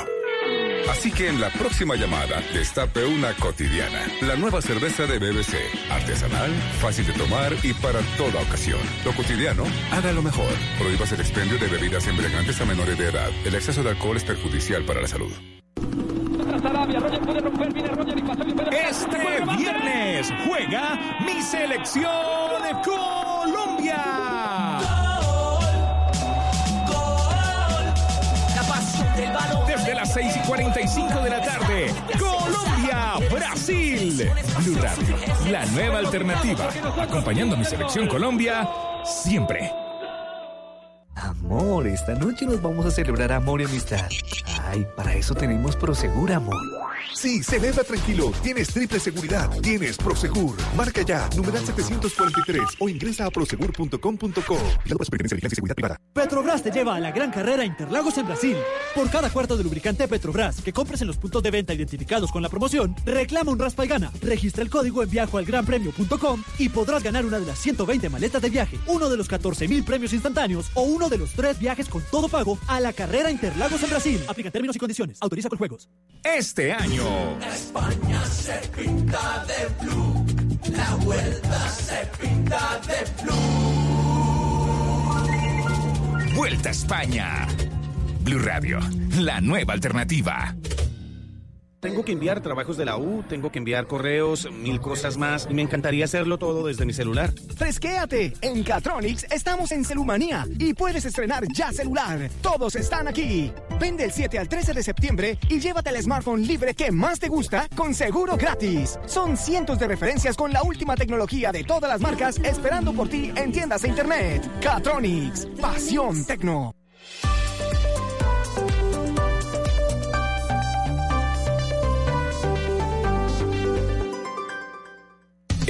Así que en la próxima llamada, destape una cotidiana. La nueva cerveza de BBC. Artesanal, fácil de tomar y para toda ocasión. Lo cotidiano, haga lo mejor. Prohíbas el expendio de bebidas embriagantes a menores de edad. El exceso de alcohol es perjudicial para la salud. Este viernes juega mi selección de Colombia. Las 6 y 45 de la tarde, Colombia, Brasil. Blue Radio, la nueva alternativa. Acompañando a mi selección Colombia siempre. Amor, esta noche nos vamos a celebrar amor y amistad. Ay, para eso tenemos Prosegur, amor. Sí, celebra tranquilo. Tienes triple seguridad. Tienes Prosegur. Marca ya, numeral 743 o ingresa a prosegur.com.co. Vigilado Superintendencia de Vigilancia y Seguridad Privada. Petrobras te lleva a la gran carrera Interlagos en Brasil. Por cada cuarto de lubricante Petrobras que compres en los puntos de venta identificados con la promoción, reclama un raspa y gana. Registra el código en viajoalgranpremio.com y podrás ganar una de las 120 maletas de viaje, uno de los 14 mil premios instantáneos o uno de los tres viajes con todo pago a la carrera Interlagos en Brasil. Aplica términos y condiciones. Autoriza con juegos. Este año. España se pinta de blue. La vuelta se pinta de blue. Vuelta a España. Blue Radio, la nueva alternativa. Tengo que enviar trabajos de la U, tengo que enviar correos, mil cosas más, y me encantaría hacerlo todo desde mi celular. Fresquéate. En Catronics estamos en Celumanía y puedes estrenar ya celular. Todos están aquí. Vende el 7 al 13 de septiembre y llévate el smartphone libre que más te gusta con seguro gratis. Son cientos de referencias con la última tecnología de todas las marcas esperando por ti en tiendas de internet. Catronics. Pasión Tecno.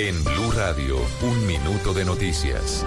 En Blue Radio, un minuto de noticias.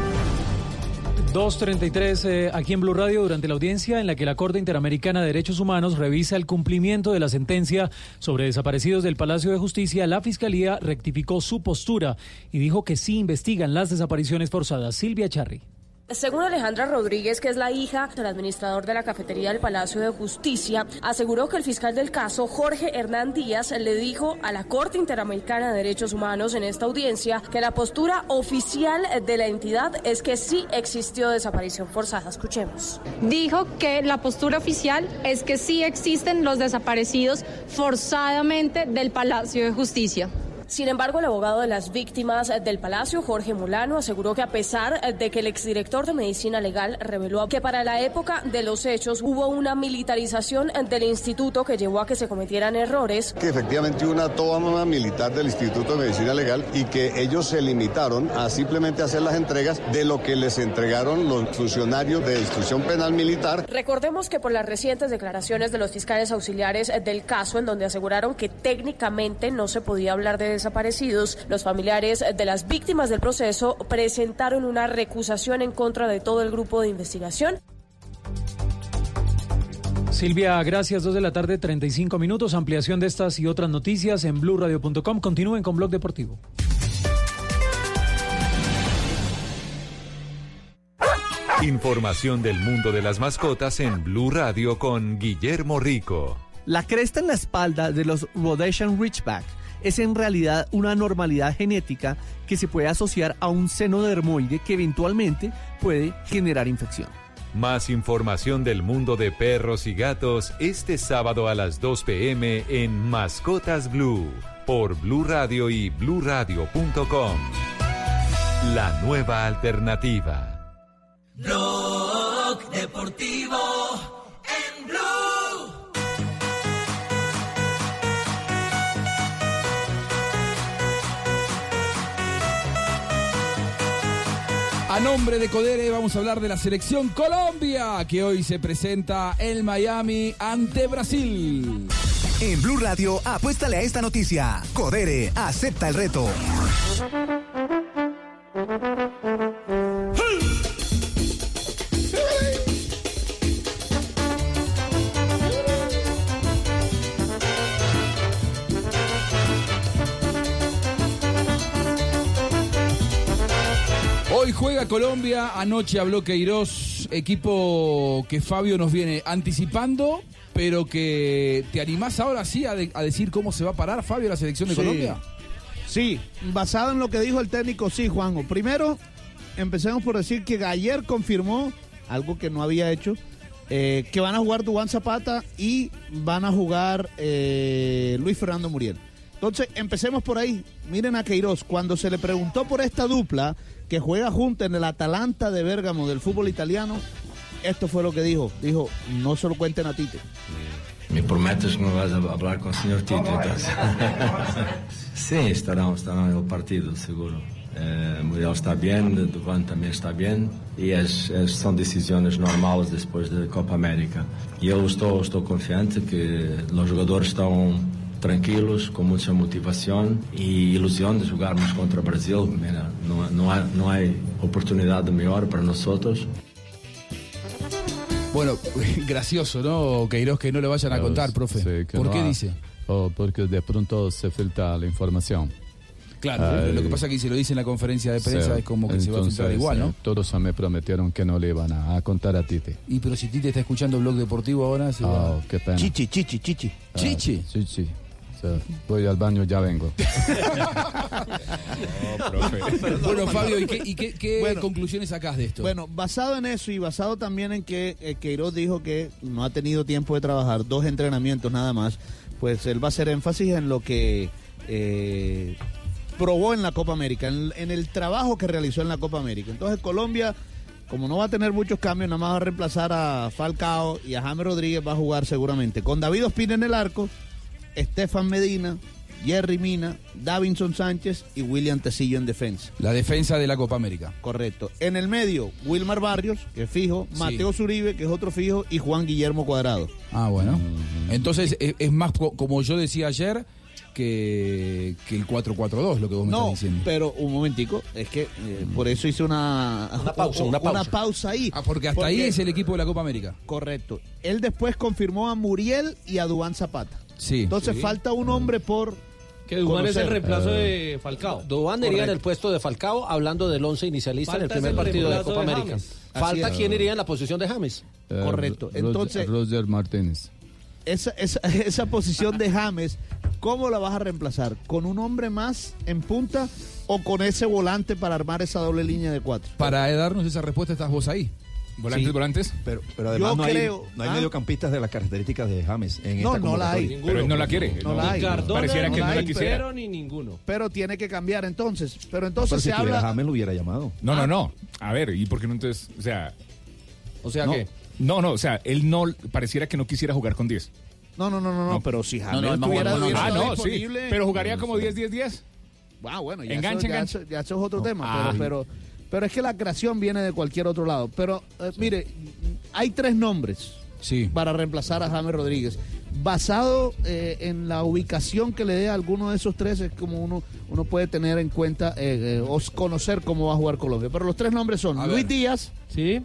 2.33 eh, aquí en Blue Radio durante la audiencia en la que la Corte Interamericana de Derechos Humanos revisa el cumplimiento de la sentencia sobre desaparecidos del Palacio de Justicia, la Fiscalía rectificó su postura y dijo que sí investigan las desapariciones forzadas. Silvia Charri. Según Alejandra Rodríguez, que es la hija del administrador de la cafetería del Palacio de Justicia, aseguró que el fiscal del caso, Jorge Hernán Díaz, le dijo a la Corte Interamericana de Derechos Humanos en esta audiencia que la postura oficial de la entidad es que sí existió desaparición forzada. Escuchemos. Dijo que la postura oficial es que sí existen los desaparecidos forzadamente del Palacio de Justicia. Sin embargo, el abogado de las víctimas del Palacio, Jorge Mulano, aseguró que a pesar de que el exdirector de Medicina Legal reveló que para la época de los hechos hubo una militarización del instituto que llevó a que se cometieran errores, que efectivamente hubo una toma militar del Instituto de Medicina Legal y que ellos se limitaron a simplemente hacer las entregas de lo que les entregaron los funcionarios de instrucción penal militar. Recordemos que por las recientes declaraciones de los fiscales auxiliares del caso, en donde aseguraron que técnicamente no se podía hablar de desaparecidos, los familiares de las víctimas del proceso presentaron una recusación en contra de todo el grupo de investigación. Silvia, gracias. Dos de la tarde, 35 minutos. Ampliación de estas y otras noticias en blurradio.com. Continúen con Blog Deportivo. Información del mundo de las mascotas en Blue Radio con Guillermo Rico. La cresta en la espalda de los Rhodesian Ridgeback es en realidad una anormalidad genética que se puede asociar a un seno dermoide que eventualmente puede generar infección. Más información del mundo de perros y gatos este sábado a las 2 pm en Mascotas Blue por Blue Radio y bluradio.com. La nueva alternativa. Blog Deportivo nombre de Codere vamos a hablar de la selección Colombia, que hoy se presenta en Miami ante Brasil. En Blue Radio, apuéstale a esta noticia. Codere, acepta el reto. Hoy juega Colombia, anoche habló Queiroz, equipo que Fabio nos viene anticipando, pero que te animás ahora sí a, de- a decir cómo se va a parar Fabio la selección de Sí. Colombia. Sí, basado en lo que dijo el técnico, sí, Juanjo. Primero, empecemos por decir que ayer confirmó, algo que no había hecho, eh, que van a jugar Dubán Zapata y van a jugar eh, Luis Fernando Muriel. Entonces, empecemos por ahí. Miren a Queiroz, cuando se le preguntó por esta dupla que juega junto en el Atalanta de Bérgamo del fútbol italiano, esto fue lo que dijo. Dijo, no se lo cuenten a Tite. Me prometes que no vas a hablar con el señor Tite, entonces. sí, estarán, estarán en el partido, seguro. Eh, Muriel está bien, Duvan también está bien y es, es- son decisiones normales después de Copa América. Y yo estoy, estoy confiante que los jugadores están tranquilos, con mucha motivación y ilusión de jugarmos contra Brasil. Mira, no, no, hay, no hay oportunidad mejor para nosotros. Bueno, gracioso, ¿no? Queiroz que no le vayan a contar, profe. Sí, ¿Por no qué ha- dice? Oh, porque de pronto se filtra la información. Claro, Ay. lo que pasa es que si lo dice en la conferencia de prensa Sí, es como que se va a filtrar entonces, igual, ¿no? eh, Todos me prometieron que no le iban a, a contar a Tite. Y pero si Tite está escuchando Blog Deportivo ahora, se va- Oh, qué pena. Chichi, chichi, chichi. Ah, Chichi. Chichi. Sea, voy al baño, ya vengo. Bueno, Fabio, ¿y qué, y qué- qué Bueno. conclusiones sacás de esto? Bueno, basado en eso y basado también en que eh, Queiroz dijo que no ha tenido tiempo de trabajar, dos entrenamientos nada más, pues él va a hacer énfasis en lo que eh, probó en la Copa América, en, en el trabajo que realizó en la Copa América. Entonces Colombia, como no va a tener muchos cambios, nada más va a reemplazar a Falcao y a James Rodríguez, va a jugar seguramente con David Ospina en el arco, Estefan Medina, Jerry Mina, Davinson Sánchez y William Tecillo en defensa. La defensa de la Copa América. Correcto. En el medio, Wilmar Barrios, que es fijo, Mateo Zuribe, que es otro fijo, y Juan Guillermo Cuadrado. Ah, bueno. Entonces, es, es más, co- como yo decía ayer, que, que el 4-4-2, lo que vos me No, estás diciendo. pero un momentico, es que eh, por eso hice una, Una pausa, una pausa. pausa ahí. Ah, porque hasta ahí es el equipo de la Copa América. Correcto. Él después confirmó a Muriel y a Dubán Zapata. Sí. Entonces Sí. falta un hombre por... Que Dubán es el reemplazo Eh, de Falcao. Dubán iría en el puesto de Falcao hablando del once inicialista en el primer partido de reemplazo Copa de América. Falta quién iría en la posición de James. Eh, Correcto. Entonces- Roger Martínez. Esa, esa, esa posición de James, ¿cómo la vas a reemplazar? ¿Con un hombre más en punta o con ese volante para armar esa doble línea de cuatro? Para darnos esa respuesta estás vos ahí. ¿Volantes, Sí. volantes? Pero, pero además Yo no, creo- hay, no hay ¿ah? mediocampistas de las características de James en No, esta no la hay. Pero él no la quiere. No la hay. Cardona, Pareciera que no no la quisiera. pero ni ninguno. Pero tiene que cambiar entonces. Pero No, entonces pero si se tuviera habla... James lo hubiera llamado. No, no, no. A ver, ¿y por qué no entonces? O sea. O sea no, que. No, no, o sea, él no pareciera que no quisiera jugar con 10. No, no, no, no, no, pero si James no, no, estuviera no, no, Ah, no, sí. Pero jugaría como 10-10-10. Ah, bueno, ya, Enganche, eso, ya, enganche. eso- ya eso es otro tema. Ah. Pero, pero, pero es que la creación viene de cualquier otro lado. Pero, eh, mire, hay tres nombres Sí. para reemplazar a James Rodríguez. Basado eh, en la ubicación que le dé a alguno de esos tres, es como uno, uno puede tener en cuenta eh, eh, o conocer cómo va a jugar Colombia. Pero los tres nombres son A Luis ver. Díaz, Sí.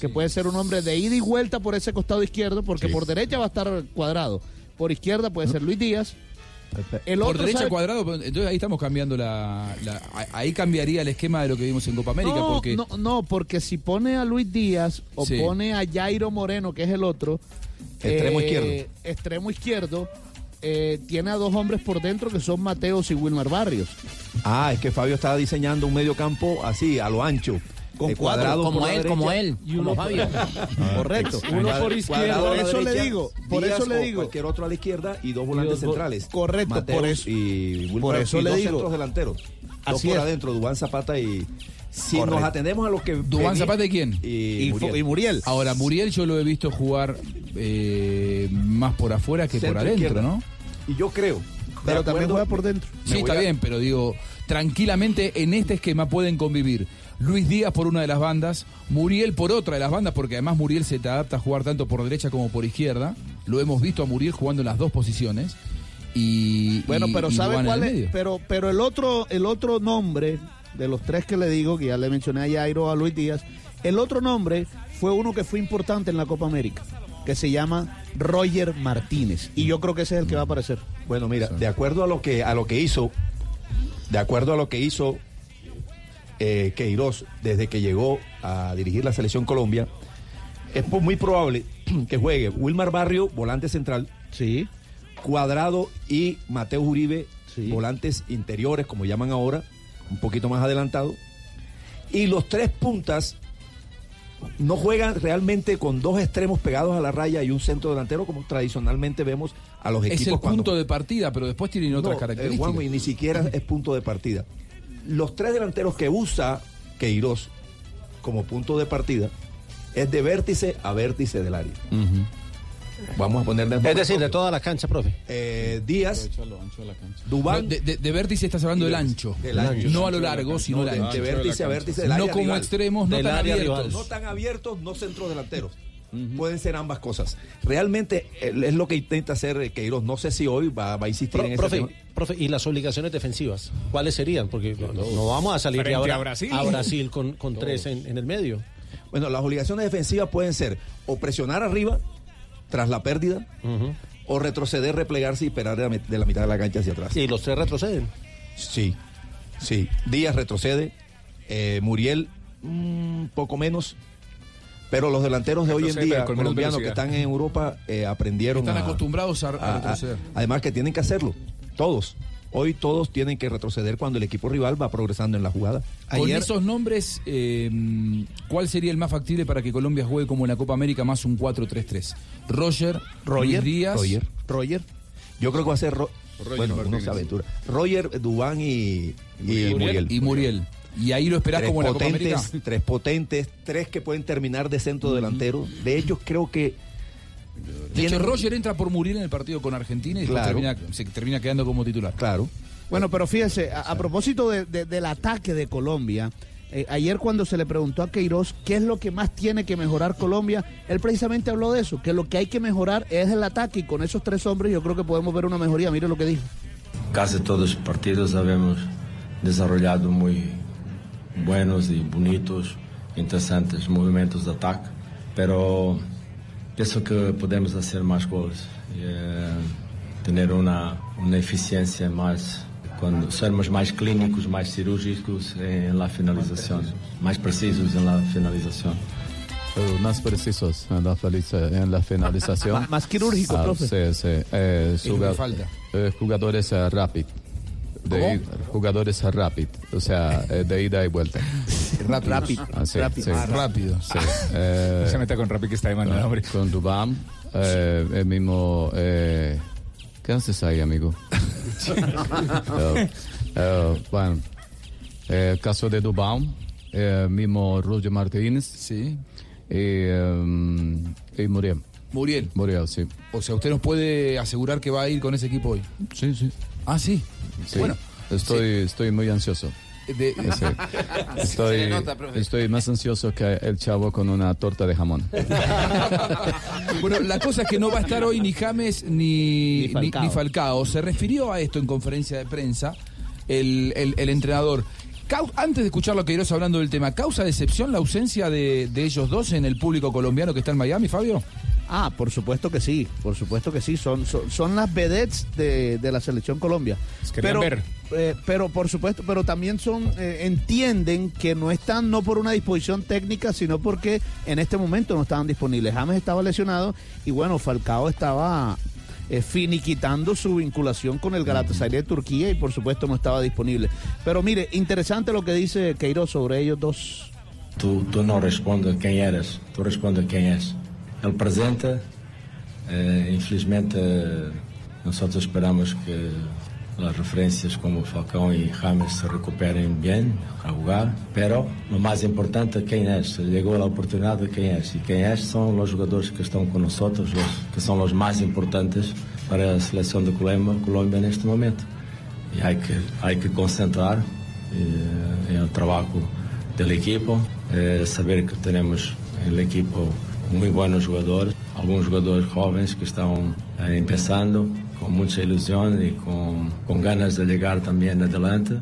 que puede ser un hombre de ida y vuelta por ese costado izquierdo, porque por derecha va a estar cuadrado. Por izquierda puede ser Luis Díaz. El Por otro, derecha ¿sabe? cuadrado, pero entonces ahí estamos cambiando la, la- Ahí cambiaría el esquema de lo que vimos en Copa América, no, porque... no, no, porque si pone a Luis Díaz o Sí. pone a Jairo Moreno, que es el otro, Extremo eh, izquierdo. extremo izquierdo, eh, tiene a dos hombres por dentro que son Mateos y Wilmar Barrios. Ah, es que Fabio estaba diseñando un medio campo así, a lo ancho. Con cuadrado como él, derecha. como él, Y como uno Fabio. Correcto. Uno por izquierda, por eso le digo, por eso le digo. Cualquier otro a la izquierda y dos volantes dos centrales. Correcto, por eso- Y por eso y le dos digo. centros delanteros. Dos por es. adentro, Dubán Zapata y. Si Correcto. nos atendemos a lo que. ¿Dubán Zapata y quién? Y, Muriel. y Muriel. Ahora, Muriel yo lo he visto jugar eh, más por afuera que por adentro, izquierda. ¿no? Y yo creo. Pero también juega por dentro. Sí, está a- bien, pero digo, tranquilamente en este esquema pueden convivir Luis Díaz por una de las bandas, Muriel por otra de las bandas, porque además Muriel se te adapta a jugar tanto por derecha como por izquierda. Lo hemos visto a Muriel jugando en las dos posiciones. Y, Bueno, y- pero y ¿sabe cuál es? Pero, pero el otro, el otro nombre de los tres que le digo, que ya le mencioné a Jairo, a Luis Díaz, el otro nombre fue uno que fue importante en la Copa América, que se llama Roger Martínez. Y yo creo que ese es el que va a aparecer. Bueno, mira, de acuerdo a lo que a lo que hizo, de acuerdo a lo que hizo eh, Queiroz desde que llegó a dirigir la selección Colombia, es muy probable que juegue Wilmar Barrio, volante central, sí, Cuadrado y Mateo Uribe, volantes interiores, como llaman ahora, un poquito más adelantado, y los tres puntas no juegan realmente con dos extremos pegados a la raya y un centro delantero como tradicionalmente vemos a los equipos Es el cuando punto de partida, pero después tienen otras no, eh, características. Y ni siquiera es punto de partida. Los tres delanteros que usa Queiroz como punto de partida es de vértice a vértice del área. Vamos a ponerle Es decir, de toda la cancha, profe. eh, Díaz, Dubán. No, de, de- de vértice estás hablando del ancho. Del ancho. No a lo largo, sino No, al de- ancho. de vértice a vértice del área No como rival. extremos, no Del tan área abiertos. rival. No tan abiertos, no Pueden ser ambas cosas. Realmente eh, es lo que intenta hacer eh, Queiroz. No sé si hoy va, va a insistir Pro- en ese profe, tema. profe, ¿y las obligaciones defensivas? ¿Cuáles serían? Porque no, no- no vamos a salir de ahora a Brasil. a Brasil con, con tres en, en el medio. Bueno, las obligaciones defensivas pueden ser o presionar arriba tras la pérdida o retroceder, replegarse y esperar de la, mit- de la mitad de la cancha hacia atrás. Y los tres retroceden. Sí, sí. Díaz retrocede, eh, Muriel un poco menos, pero los delanteros de hoy en día, colombianos que están en Europa, eh, aprendieron Están a- acostumbrados a- a retroceder. además que tienen que hacerlo. todos. Hoy todos tienen que retroceder cuando el equipo rival va progresando en la jugada. Con esos nombres, eh, ¿cuál sería el más factible para que Colombia juegue como en la Copa América más un 4-3-3? Roger, Roger, Luis Díaz. Roger. Roger. Yo creo que va a ser Ro- Roger bueno, Martínez. se aventura. Roger, Dubán y, y Muriel. Y Muriel. Y ahí lo esperás tres como en la Copa potentes. Tres potentes, tres que pueden terminar de centro delantero. De ellos creo que De hecho, Roger entra por Muriel en el partido con Argentina y después Claro. termina, se termina quedando como titular. Claro. Bueno, pero fíjese, a, a propósito de- de- del ataque de Colombia, eh, ayer cuando se le preguntó a Queiroz qué es lo que más tiene que mejorar Colombia, él precisamente habló de eso, que lo que hay que mejorar es el ataque y con esos tres hombres yo creo que podemos ver una mejoría. Mire lo que dijo. Casi todos los partidos habíamos desarrollado muy buenos y bonitos, interesantes movimientos de ataque, pero pienso que podemos hacer más goles, y, eh, tener una, una eficiencia más, cuando sermos más clínicos, más cirúrgicos en la finalización, más precisos en la finalización. Eh, más precisos en la, feliza- en la finalización. Más- más quirúrgico, Ah, profe. Sí, sí. Eh, Es lo que juga- falta. eh, jugadores eh, rápido. De jugadores eh, rápido, o sea, eh, de ida y vuelta. Rápido. Rápido. Ah, sí, Rápido. sí. Ah, rápido. Sí. Eh, No se meta con Rappi que está de mano, con- hombre. Con Dubán, eh, el mismo... eh, ¿Qué haces ahí, amigo? Eh, eh, bueno, eh, el caso de Dubán, eh, mismo Roger Martínez. Sí. Y, eh, y Muriel. Muriel. Muriel, sí. O sea, ¿usted nos puede asegurar que va a ir con ese equipo hoy? Sí, sí. Ah, sí. Sí. Bueno, estoy, estoy muy ansioso. de- Sí. Estoy, nota, estoy más ansioso que el chavo con una torta de jamón. Bueno, la cosa es que no va a estar hoy ni James ni, Ni Falcao. ni- ni Falcao. Se refirió a esto en conferencia de prensa el, el- el entrenador. Cau- Antes de escucharlo a Queiroz hablando del tema, ¿causa decepción la ausencia de, de ellos dos en el público colombiano que está en Miami, Fabio? Ah, por supuesto que sí, por supuesto que sí, son, son, son las vedettes de, de la selección Colombia. Pero, ver. eh, pero por supuesto, pero también son, eh, entienden que no están no por una disposición técnica, sino porque en este momento no estaban disponibles. James estaba lesionado y bueno, Falcao estaba eh, finiquitando su vinculación con el Galatasaray de Turquía y por supuesto no estaba disponible. Pero mire, interesante lo que dice Queiroz sobre ellos dos. Tu, tu não respondes quem eras, tu respondes quem és. El presente, eh, infelizmente, eh, nosotros esperamos que las referencias como Falcão y James se recuperen bien a jugar, pero lo más importante quién es, llegó la oportunidad de quién es, y quién es son los jugadores que están con nosotros, los que son los más importantes para la selección de Colombia, Colombia en este momento. Y hay que, hay que concentrar eh, en el trabajo del equipo, eh, saber que tenemos en el equipo muy buenos jugadores, algunos jugadores jóvenes que están eh, empezando con mucha ilusión y con, con ganas de llegar también adelante.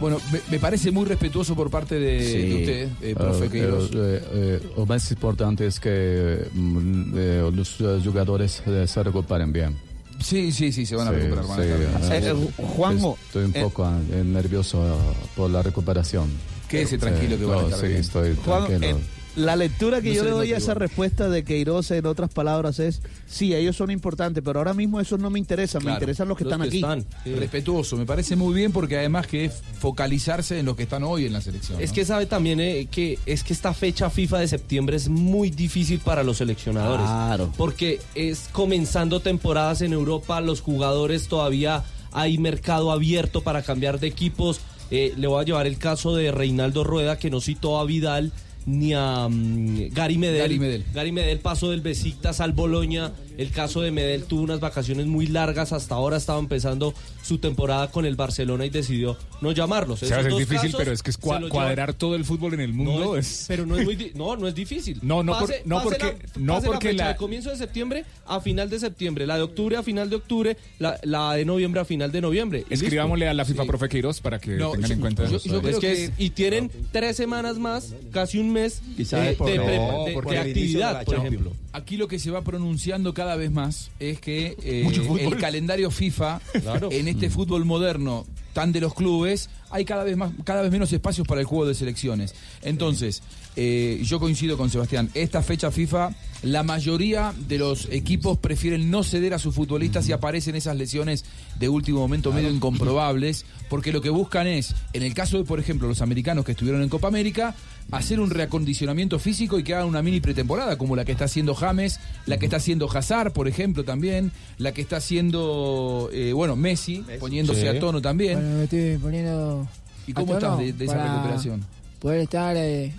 Bueno, me, me parece muy respetuoso por parte de, de usted, eh, profe Eh, Queiroz. eh, eh, lo más importante es que mm, eh, los eh, jugadores eh, se recuperen bien. Sí, sí, sí, se van a Sí, recuperar. van a sí, estar bien. eh, Juanjo, Estoy un eh, poco eh, nervioso eh, por la recuperación. Quédese tranquilo Sí, que van a no, estar sí, bien. estoy Juan, tranquilo. eh, la lectura que No yo le doy a esa respuesta de Queiroz, en otras palabras, es: sí, ellos son importantes, pero ahora mismo esos no me interesan, me interesan los que están aquí. Respetuoso, me parece muy bien porque además que es focalizarse en los que están hoy en la selección. Es ¿no? que sabe también eh, que es que esta fecha FIFA de septiembre es muy difícil para los seleccionadores. Claro. Porque es comenzando temporadas en Europa, los jugadores todavía hay mercado abierto para cambiar de equipos. Eh, le voy a llevar el caso de Reinaldo Rueda, que no citó a Vidal ni a mm, Gary Medel. Gary Medel. Gary Medel pasó del Besiktas al Boloña. El caso de Medel tuvo unas vacaciones muy largas. Hasta ahora estaba empezando su temporada con el Barcelona y decidió no llamarlos. O sea, es difícil, casos pero es que es cua- cuadrar todo el fútbol en el mundo. no es... es- Pero no es muy no, no es difícil. No, no por- no pase porque- la, no pase porque la fecha la- de comienzo de septiembre a final de septiembre, la de octubre a final de octubre, la, la de noviembre a final de noviembre. Escribámosle a la FIFA Profe Queiroz para que No, tengan en cuenta yo- eso. yo creo que, y tienen tres semanas más, casi un mes Quizás eh, de, de- de de actividad, por ejemplo. Aquí lo que se va pronunciando cada vez más es que eh, el calendario FIFA Claro. en este fútbol moderno tan de los clubes hay cada vez más cada vez menos espacios para el juego de selecciones. Entonces, eh, yo coincido con Sebastián, esta fecha FIFA la mayoría de los equipos prefieren no ceder a sus futbolistas y aparecen esas lesiones de último momento medio incomprobables, porque lo que buscan es, en el caso de, por ejemplo, los americanos que estuvieron en Copa América, hacer un reacondicionamiento físico y que hagan una mini pretemporada, como la que está haciendo James, la que está haciendo Hazard, por ejemplo, también, la que está haciendo, eh, bueno, Messi, poniéndose Sí. a tono también. Bueno, me estoy poniendo. ¿Y cómo estás de- de esa para recuperación? Poder estar eh,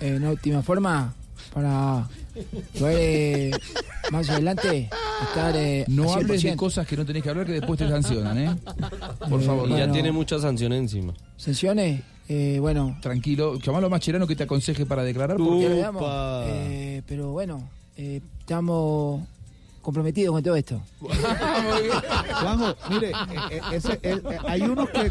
en óptima forma para poder eh, más adelante estar. eh, No al hables de 100%. cosas que no tenés que hablar que después te sancionan, ¿eh? Por Eh, favor. Y ya tiene muchas sanciones encima. Sanciones, eh, bueno. Tranquilo, llamalo a Mascherano que te aconseje para declarar. Porque... eh, pero bueno, eh, estamos comprometidos con todo esto. Juanjo, mire, eh, eh, ese- eh, hay unos que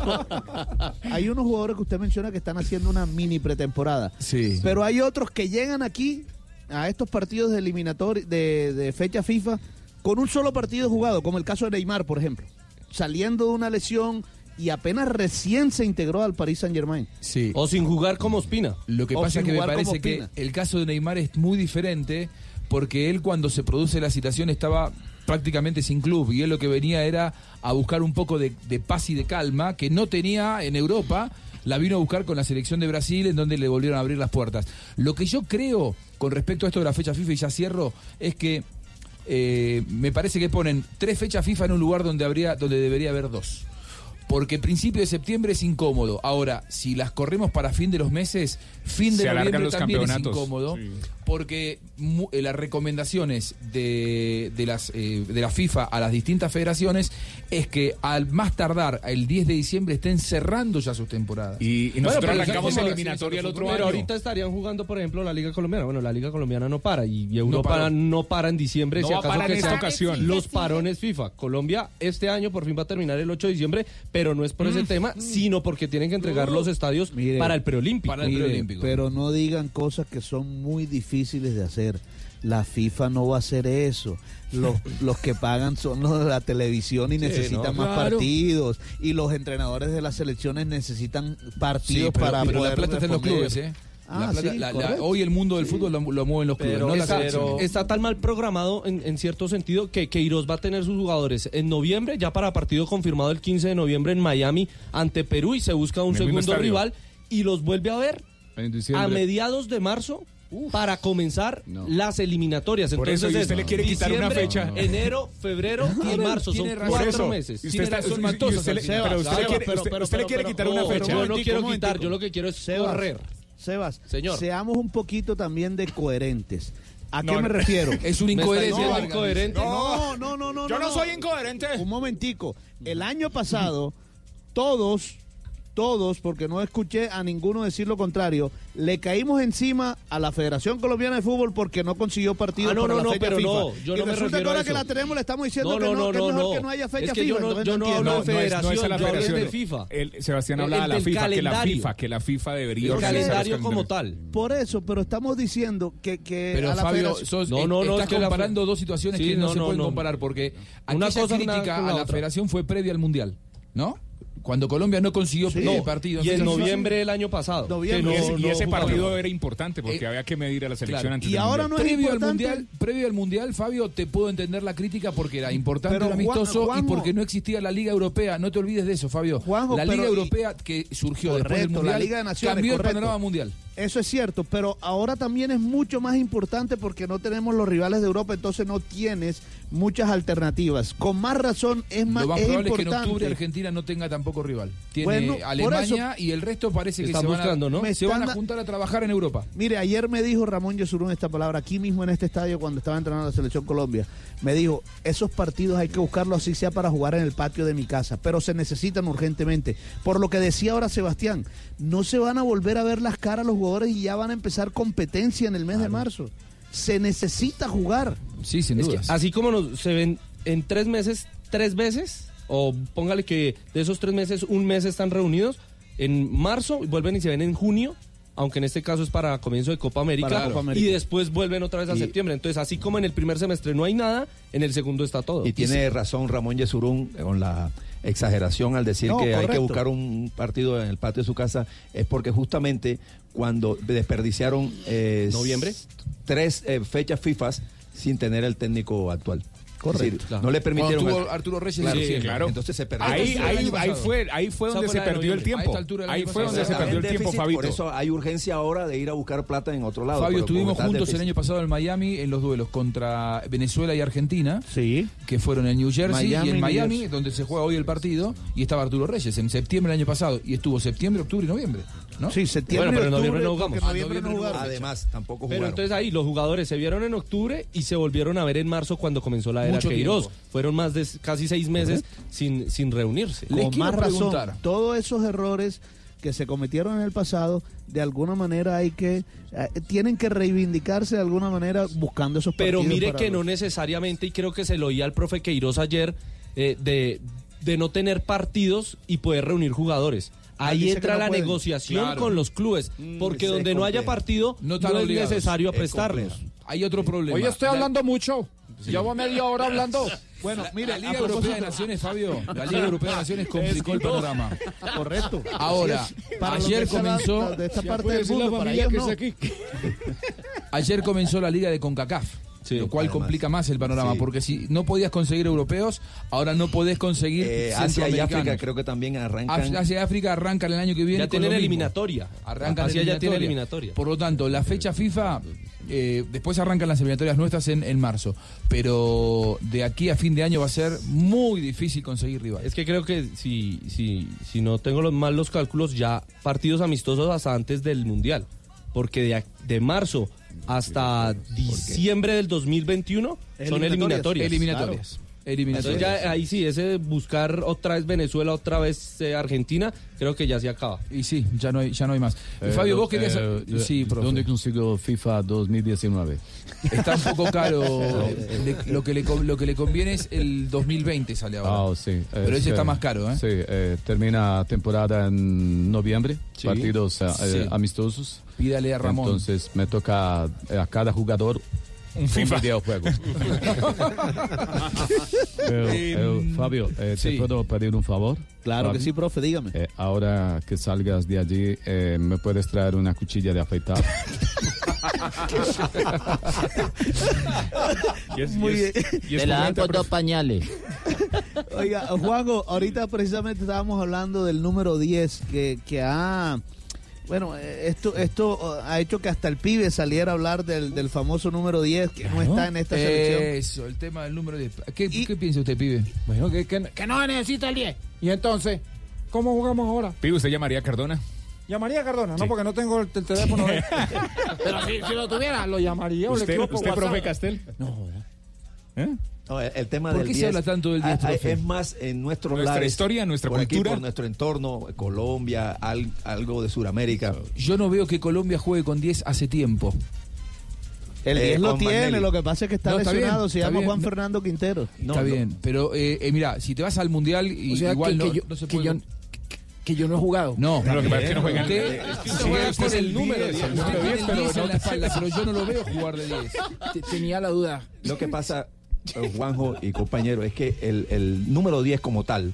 hay unos jugadores que usted menciona que están haciendo una mini pretemporada. Sí. Pero hay otros que llegan aquí a estos partidos de eliminatorio de, de fecha FIFA con un solo partido jugado, como el caso de Neymar, por ejemplo, saliendo de una lesión y apenas recién se integró al Paris Saint Germain. Sí. O sin jugar como Espina. Lo que O pasa es que me jugar como parece que el caso de Neymar es muy diferente porque él cuando se produce la situación estaba prácticamente sin club y él lo que venía era a buscar un poco de, de paz y de calma que no tenía en Europa. La vino a buscar con la selección de Brasil, en donde le volvieron a abrir las puertas. Lo que yo creo con respecto a esto de la fecha FIFA, y ya cierro, es que eh, me parece que ponen tres fechas FIFA en un lugar donde, habría, donde debería haber dos. Porque principio de septiembre es incómodo. Ahora, si las corremos para fin de los meses, fin de Se noviembre también es incómodo. Sí. Porque las recomendaciones de, de, las, eh, de la FIFA a las distintas federaciones es que al más tardar el 10 de diciembre estén cerrando ya sus temporadas. Y, Bueno, nosotros pero arrancamos ¿cómo? eliminatoria el otro Pero año. ahorita estarían jugando, por ejemplo, la Liga Colombiana. Bueno, la Liga Colombiana no para y, y Europa paró. no, para en diciembre. No si acaso que en esta ocasión. Los parones FIFA. Colombia este año por fin va a terminar el 8 de diciembre, pero no es por Mm. ese tema, sino porque tienen que entregar los estadios Mire, para el preolímpico. Pero no digan cosas que son muy difíciles de hacer. La FIFA no va a hacer eso. Los, los que pagan son los de la televisión y Sí, necesitan ¿no? más Claro. partidos. Y los entrenadores de las selecciones necesitan partidos Sí, pero, para pero la poder plata está en los clubes, ¿eh? Ah, La plata- sí, la- la- hoy el mundo del fútbol lo, lo mueven los clubes, Pero no está, selecciones. está tan mal programado en, en cierto sentido que Queiroz va a tener sus jugadores en noviembre, ya para partido confirmado el 15 de noviembre en Miami ante Perú y se busca un segundo rival y los vuelve a ver a mediados de marzo para comenzar las eliminatorias. Por Entonces eso, y es usted le quiere quitar una fecha. enero, febrero y marzo. Son cuatro eso, meses. usted está- razón. usted le- al final. pero usted le Sebas, quiere- pero- usted- pero- usted le quiere pero- quitar una no, fecha. Yo no quiero un quitar, yo lo que quiero es Sebas, correr. Sebas, Señor. seamos un poquito también de coherentes. ¿A No, qué me no. refiero? Es una ¿Me está incoherencia. diciendo Vargas. incoherente? No, no, no, no. Yo no soy incoherente. Un momentico. El año pasado, todos, todos, porque no escuché a ninguno decir lo contrario, le caímos encima a la Federación Colombiana de Fútbol porque no consiguió partido Ah, no, para no, la no, fecha pero FIFA. no, yo y no me resulta que ahora que la tenemos le estamos diciendo No, que, no, no, no, que es no, mejor no. que no haya fecha Es que FIFA. yo no- yo no hablo de No, no es, no es a federación, la yo federación. de FIFA. El- Sebastián El- hablaba de la FIFA, que la. FIFA, que la FIFA debería El calendario como tal. Por eso, pero estamos diciendo que, que Pero a la Fabio, federación- sos- No, eh, no, no, estás que comparando dos situaciones Sí, que no, no, se no, pueden no. comparar porque Una aquella cosa crítica a la federación fue previa al mundial, ¿no? Cuando Colombia no consiguió No, el partido. y en noviembre del año pasado. Noviembre. que Y ese, y no ese jugamos. partido era importante porque Eh, había que medir a la selección Claro. antes Y del ahora Mundial. no es previo al importante- mundial, previo al mundial, Fabio, te puedo entender la crítica porque era importante, Pero, era Juan- amistoso y porque no existía la Liga Europea. No te olvides de eso, Fabio. Juanjo, la Liga y- Europea que surgió después del mundial la Liga de Naciones, cambió correcto. el panorama mundial. Eso es cierto, pero ahora también es mucho más importante porque no tenemos los rivales de Europa, entonces no tienes muchas alternativas. Con más razón es más, Lo más es probable es que en importante. octubre Argentina no tenga tampoco rival. Tiene Bueno, Alemania y el resto parece que Están se van, buscando, a, ¿no? Me se van a juntar a trabajar en Europa. Mire, ayer me dijo Ramón Yesurún esta palabra aquí mismo en este estadio cuando estaba entrenando la selección Colombia. Me dijo, esos partidos hay que buscarlos así sea para jugar en el patio de mi casa, pero se necesitan urgentemente. Por lo que decía ahora Sebastián, no se van a volver a ver las caras los jugadores y ya van a empezar competencia en el mes de marzo. Se necesita jugar. Sí, sin Es que dudas. así como nos, se ven en tres meses, tres veces, o póngale que de esos tres meses, un mes están reunidos, en marzo vuelven y se ven en junio, aunque en este caso es para comienzo de Copa América, Copa América. y después vuelven otra vez a Y- septiembre. Entonces, así como en el primer semestre no hay nada, en el segundo está todo. Y tiene razón Ramón Yesurún con la exageración al decir No, que hay que buscar un partido en el patio de su casa, es porque justamente cuando desperdiciaron eh, ¿Noviembre? tres eh, fechas FIFA sin tener el técnico actual. Correcto. Claro. no le permitieron. Tuvo Arturo Reyes Claro, en sí, diciembre. Entonces se perdió. Ahí, ahí, el año ahí fue, ahí fue donde se perdió el tiempo. Ahí fue donde se perdió el tiempo, Fabito. Por eso hay urgencia ahora de ir a buscar plata en otro lado. Fabio, estuvimos juntos el año pasado en Miami en los duelos contra Venezuela y Argentina. Sí. Que fueron en New Jersey Miami, y en Miami, donde se juega hoy el partido, y estaba Arturo Reyes en septiembre del año pasado. Y estuvo septiembre, octubre y noviembre. ¿No? Sí, septiembre, Bueno, pero en noviembre octubre, no jugamos. noviembre no jugaron. Además, tampoco Pero jugaron. entonces ahí los jugadores se vieron en octubre y se volvieron a ver en marzo cuando comenzó la era Mucho Queiroz. tiempo. Fueron más de casi seis meses sin, sin reunirse. Con más razón, todos esos errores que se cometieron en el pasado, de alguna manera hay que, eh, tienen que reivindicarse de alguna manera buscando esos Pero mire para que los- no necesariamente, y creo que se lo oía al profe Queiroz ayer, eh, de, de no tener partidos y poder reunir jugadores. Ah, Ahí entra no la pueden. negociación Claro. con los clubes, porque ese donde no haya partido No es necesario Es prestarlos. Hay otro problema. Hoy estoy La- hablando mucho. Llevo media hora hablando. Bueno, mira, la Liga a Europea de Naciones, Fabio, la Liga Europea de Naciones complicó el panorama. Correcto. Ahora. Para ayer comenzó de esta Ya parte puede del decir la mundo, para familia ellos que no. es aquí. Ayer comenzó la Liga de CONCACAF. Lo cual además. complica más el panorama, Sí. porque si no podías conseguir europeos, ahora no podés conseguir Eh, Asia y. África creo que también arrancan. Asia y África arrancan el año que viene. Ya tienen eliminatoria. Arrancan Asia ya tiene eliminatoria. eliminatoria. Por lo tanto, la fecha FIFA, eh, después arrancan las eliminatorias nuestras en, en marzo. Pero de aquí a fin de año va a ser muy difícil conseguir rivales. Es que creo que si, si, si no tengo los, mal los cálculos, ya partidos amistosos hasta antes del Mundial. Porque de, de marzo hasta diciembre del 2021 son eliminatorias. Eliminatorias. Entonces ya ahí sí, ese buscar otra vez Venezuela, otra vez eh, Argentina, creo que ya se acaba. Y sí, ya no hay, ya no hay más. Eh, Fabio, vos querías... eh, sí, profe. ¿Dónde consigo FIFA 2019? Está un poco caro. Le- lo, que le, lo que le conviene es el 2020 sale ahora. Ah, sí. Pero ese que- está más caro, ¿eh? Sí, eh, termina temporada en noviembre, Sí. partidos eh, Sí. eh, amistosos. Pídale a Ramón. Entonces me toca a cada jugador Un FIFA. videojuego. Eh, eh, Fabio, eh, sí. ¿te puedo pedir un favor? Claro que sí, profe, dígame. Eh, ahora que salgas de allí, eh, ¿me puedes traer una cuchilla de afeitar? Muy bien. Te la dan con dos pañales. Oiga, Juanjo, ahorita precisamente estábamos hablando del número 10 que, que ha... Bueno, eh, esto esto eh, ha hecho que hasta el pibe saliera a hablar del, del famoso número 10 que no está en esta selección. Eso, el tema del número 10. ¿Qué, ¿qué piensa usted, pibe? Bueno, que, que, que no necesita el 10. Y entonces, ¿cómo jugamos ahora? Pibe, ¿usted llamaría a Cardona? Llamaría a Cardona, Sí. no, porque no tengo el, el teléfono. de- Pero si, si lo tuviera, lo llamaría. o le ¿Usted, usted profe Castel? No, No, el, el tema ¿Por del qué se 10, habla tanto del 10, ah, ah? Es más en nuestros Nuestra lares, historia, nuestra por aquí, cultura. por nuestro entorno, Colombia, al- algo de Sudamérica. Yo no veo que Colombia juegue con 10 hace tiempo. El Eh, 10 lo con tiene, Magnelli. lo que pasa es que está No, está lesionado, bien, se está llama bien. Juan Fernando Quintero. Está bien, pero eh, eh, mira, si te vas al mundial, y, O sea, igual que- no, que yo- no se que puede. yo- que yo no he jugado. No, No, lo que pasa es que no juegan. Usted, Eh, usted sí, juega usted con es el el número 10, 10, el número usted 10, tiene el pero 10 en no- la espalda, pero yo no lo veo jugar de 10. Te- Tenía la duda. Lo que pasa, eh, Juanjo y compañero, es que el, el número 10 como tal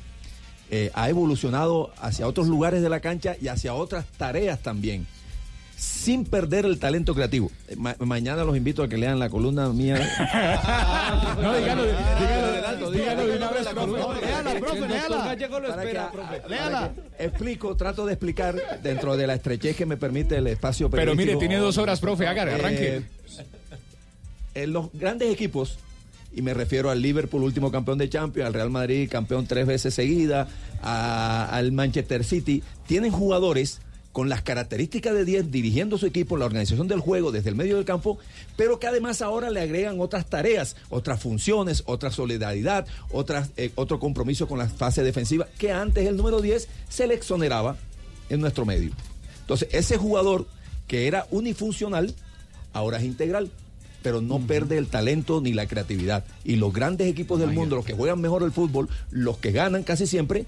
eh, ha evolucionado hacia otros lugares de la cancha y hacia otras tareas también, sin perder el talento creativo. Eh, ma- mañana los invito a que lean la columna mía. No, dígalo, dígalo, dígalo de una vez, profe. Léala, profe, léala. profe. léala. Explico, trato de explicar dentro de la estrechez que me permite el espacio Pero mire, tiene dos horas, profe, haga, arranque. Eh, en los grandes equipos, y me refiero al Liverpool, último campeón de Champions, al Real Madrid, campeón tres veces seguida, al Manchester City, tienen jugadores con las características de 10 dirigiendo su equipo, la organización del juego desde el medio del campo, pero que además ahora le agregan otras tareas, otras funciones, otra solidaridad, otras, eh, otro compromiso con la fase defensiva, que antes el número 10 se le exoneraba en nuestro medio. Entonces, ese jugador que era unifuncional, ahora es integral, pero no pierde el talento ni la creatividad. Y los grandes equipos del mundo, los que juegan mejor el fútbol, los que ganan casi siempre,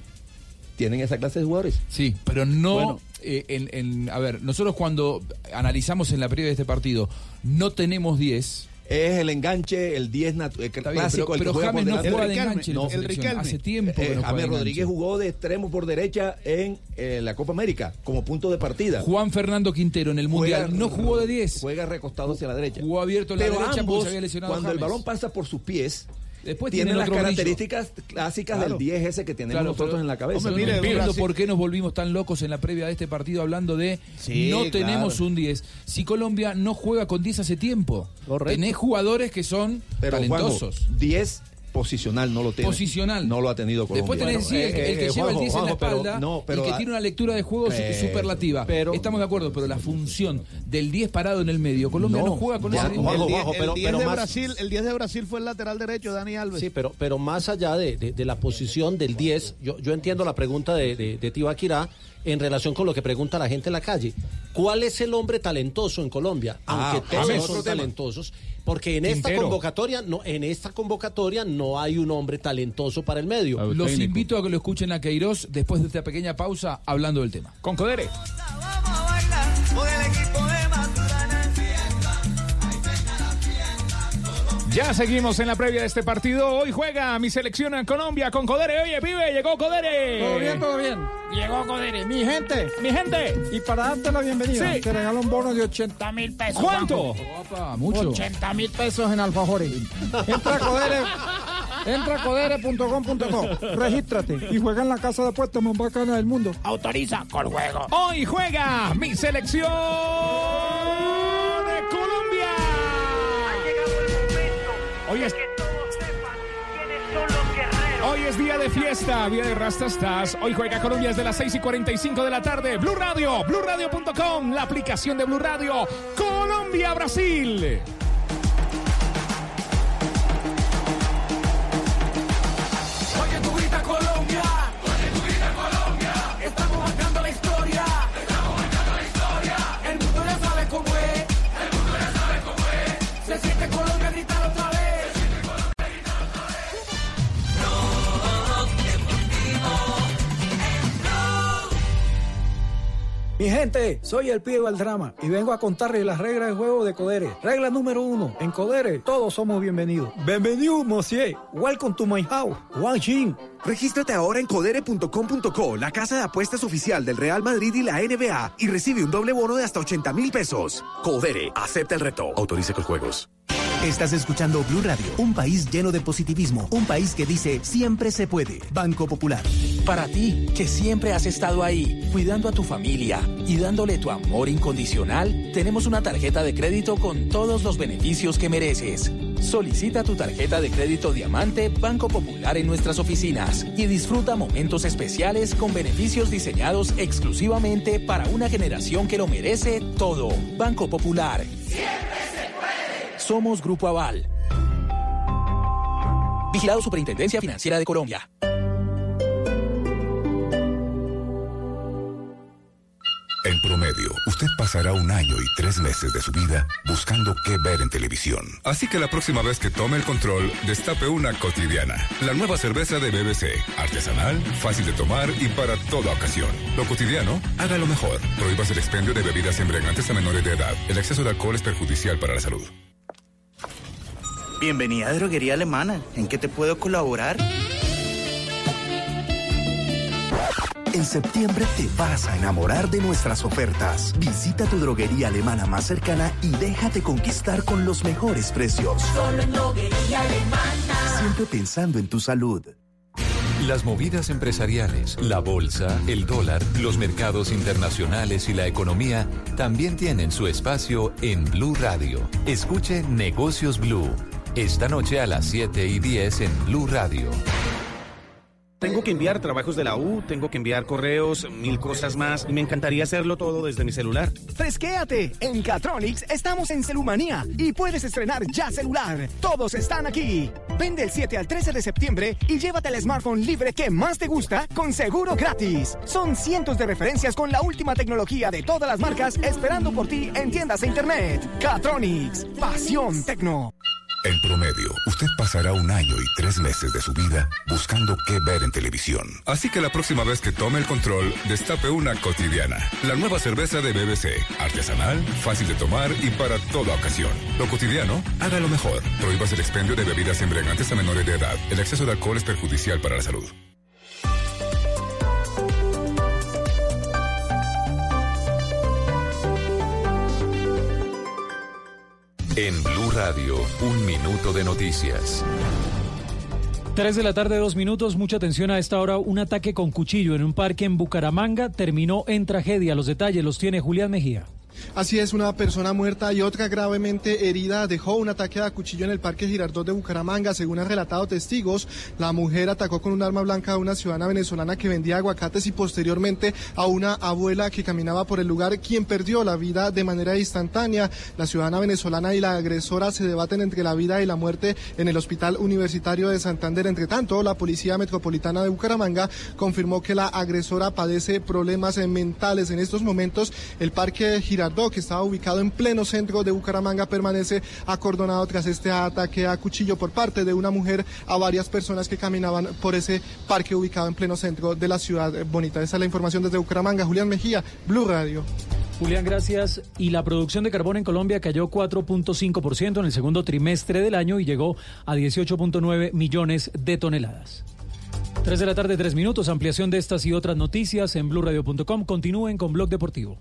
tienen esa clase de jugadores. Sí, pero no. Bueno. eh, en, en- a ver, nosotros cuando analizamos en la previa de este partido, no tenemos 10. Es el enganche, el 10 natu- el bien, clásico, pero- el que pero juega James por no juega de Riquelme, enganche en la selección. Hace tiempo que Eh, no James Rodríguez enganche. jugó de extremo por derecha en eh, la Copa América como punto de partida. Juan Fernando Quintero en el Juega- Mundial no jugó de 10. Juega recostado hacia la derecha. Jugó abierto en la Pero derecha porque ambos, se había lesionado cuando el balón pasa por sus pies, Después tiene las otro brillo. características clásicas Claro. del 10 ese que tenemos Claro, nosotros pero- en la cabeza. Hombre, no entiendo por qué nos volvimos tan locos en la previa de este partido hablando de Sí, no tenemos claro. un 10. Si Colombia no juega con 10 hace tiempo. Tenés jugadores que son Pero talentosos. Juanjo, 10 posicional no lo tiene. Posicional. No lo ha tenido Colombia. Después tenés sí, el, el que lleva el 10 en la espalda, eh, no, pero, el que tiene una lectura de juego su- Pero- superlativa. pero- Estamos de acuerdo, pero la función del 10 parado en el medio, Colombia no, juega con ese el 10. 10, pero- el 10 pero de más- Brasil, el 10 de Brasil fue el lateral derecho, Dani Alves. Sí, pero, pero más allá de, de- de la posición del 10, yo, yo entiendo la pregunta de, de, de Tibaquirá en relación con lo que pregunta la gente en la calle. ¿Cuál es el hombre talentoso en Colombia? Ah, Aunque todos es son talentosos, porque en esta convocatoria, no, en esta convocatoria no hay un hombre talentoso para el medio. Los invito a que lo escuchen a Queiroz después de esta pequeña pausa hablando del tema. Con Codere. Ya seguimos en la previa de este partido. Hoy juega mi selección en Colombia con Codere. Oye, pibe, llegó Codere. Todo bien, todo bien. Llegó Codere. Mi gente. Mi gente. Y para darte la bienvenida, Sí. te regalo un bono de 80 mil pesos. ¿Cuánto? Juanjo. mucho. 80 mil pesos en alfajores. Entra a Codere. Entra a codere.com.co. Regístrate y juega en la casa de apuestas más bacana del mundo. Autoriza con juego. Hoy juega mi selección de Colombia. Hoy es, día de fiesta, día de rastastas. Hoy juega Colombia desde las 6 y 45 de la tarde. Blue Radio, BlueRadio.com, la aplicación de Blue Radio. Colombia, Brasil. Mi gente, soy el pibe Valdrama y vengo a contarles las reglas de juego de Codere. Regla número uno, en Codere todos somos bienvenidos. Bienvenido, monsieur. Welcome to my house. Wang Jin. Regístrate ahora en codere.com.co, la casa de apuestas oficial del Real Madrid y la NBA, y recibe un doble bono de hasta 80 mil pesos. Codere, acepta el reto. Autorice con juegos. Estás escuchando Blue Radio, un país lleno de positivismo, un país que dice siempre se puede. Banco Popular. Para ti, que siempre has estado ahí, cuidando a tu familia y dándole tu amor incondicional, tenemos una tarjeta de crédito con todos los beneficios que mereces. Solicita tu tarjeta de crédito Diamante Banco Popular en nuestras oficinas y disfruta momentos especiales con beneficios diseñados exclusivamente para una generación que lo merece todo. Banco Popular. Somos Grupo Aval. Vigilado Superintendencia Financiera de Colombia. En promedio, usted pasará un año y tres meses de su vida buscando qué ver en televisión. Así que la próxima vez que tome el control, destape una cotidiana. La nueva cerveza de BBC. Artesanal, fácil de tomar y para toda ocasión. Lo cotidiano, hágalo mejor. Prohíbas el expendio de bebidas embriagantes a menores de edad. El exceso de alcohol es perjudicial para la salud. Bienvenida a Droguería Alemana. ¿En qué te puedo colaborar? En septiembre te vas a enamorar de nuestras ofertas. Visita tu droguería alemana más cercana y déjate conquistar con los mejores precios. Solo en droguería alemana. Siempre pensando en tu salud. Las movidas empresariales, la bolsa, el dólar, los mercados internacionales y la economía también tienen su espacio en Blue Radio. Escuche Negocios Blue. Esta noche a las 7 y 10 en Blue Radio. Tengo que enviar trabajos de la U, tengo que enviar correos, mil cosas más, y me encantaría hacerlo todo desde mi celular. Fresquéate. En Catronics estamos en Celumanía y puedes estrenar ya celular. Todos están aquí. Vende el 7 al 13 de septiembre y llévate el smartphone libre que más te gusta con seguro gratis. Son cientos de referencias con la última tecnología de todas las marcas esperando por ti en tiendas e internet. Catronics. Pasión Tecno. En promedio, usted pasará un año y tres meses de su vida buscando qué ver en televisión. Así que la próxima vez que tome el control, destape una cotidiana. La nueva cerveza de BBC. Artesanal, fácil de tomar y para toda ocasión. Lo cotidiano, haga lo mejor. Prohíbas el expendio de bebidas embriagantes a menores de edad. El exceso de alcohol es perjudicial para la salud. En Blue Radio, un minuto de noticias. 3 de la tarde, dos minutos. Mucha atención a esta hora. Un ataque con cuchillo en un parque en Bucaramanga terminó en tragedia. Los detalles los tiene Julián Mejía. Así es, una persona muerta y otra gravemente herida dejó un ataque a cuchillo en el Parque Girardot de Bucaramanga. Según han relatado testigos, la mujer atacó con un arma blanca a una ciudadana venezolana que vendía aguacates y posteriormente a una abuela que caminaba por el lugar, quien perdió la vida de manera instantánea. La ciudadana venezolana y la agresora se debaten entre la vida y la muerte en el Hospital Universitario de Santander. Entre tanto, la Policía Metropolitana de Bucaramanga confirmó que la agresora padece problemas mentales. En estos momentos, el Parque Girardot que estaba ubicado en pleno centro de Bucaramanga, permanece acordonado tras este ataque a cuchillo por parte de una mujer a varias personas que caminaban por ese parque ubicado en pleno centro de la ciudad bonita. Esa es la información desde Bucaramanga. Julián Mejía, Blue Radio. Julián, gracias. Y la producción de carbón en Colombia cayó 4.5% en el segundo trimestre del año y llegó a 18.9 millones de toneladas. 3 de la tarde, 3 minutos. Ampliación de estas y otras noticias en blurradio.com. Continúen con Blog Deportivo.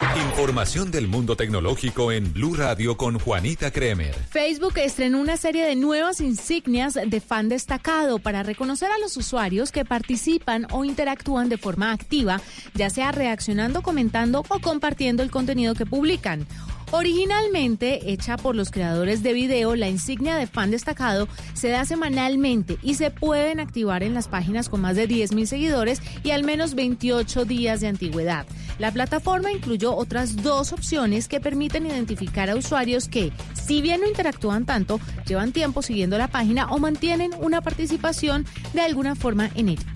Información del mundo tecnológico en Blue Radio con Juanita Kremer. Facebook estrenó una serie de nuevas insignias de fan destacado para reconocer a los usuarios que participan o interactúan de forma activa, ya sea reaccionando, comentando o compartiendo el contenido que publican. Originalmente hecha por los creadores de video, la insignia de fan destacado se da semanalmente y se pueden activar en las páginas con más de 10.000 seguidores y al menos 28 días de antigüedad. La plataforma incluyó otras dos opciones que permiten identificar a usuarios que, si bien no interactúan tanto, llevan tiempo siguiendo la página o mantienen una participación de alguna forma en ella.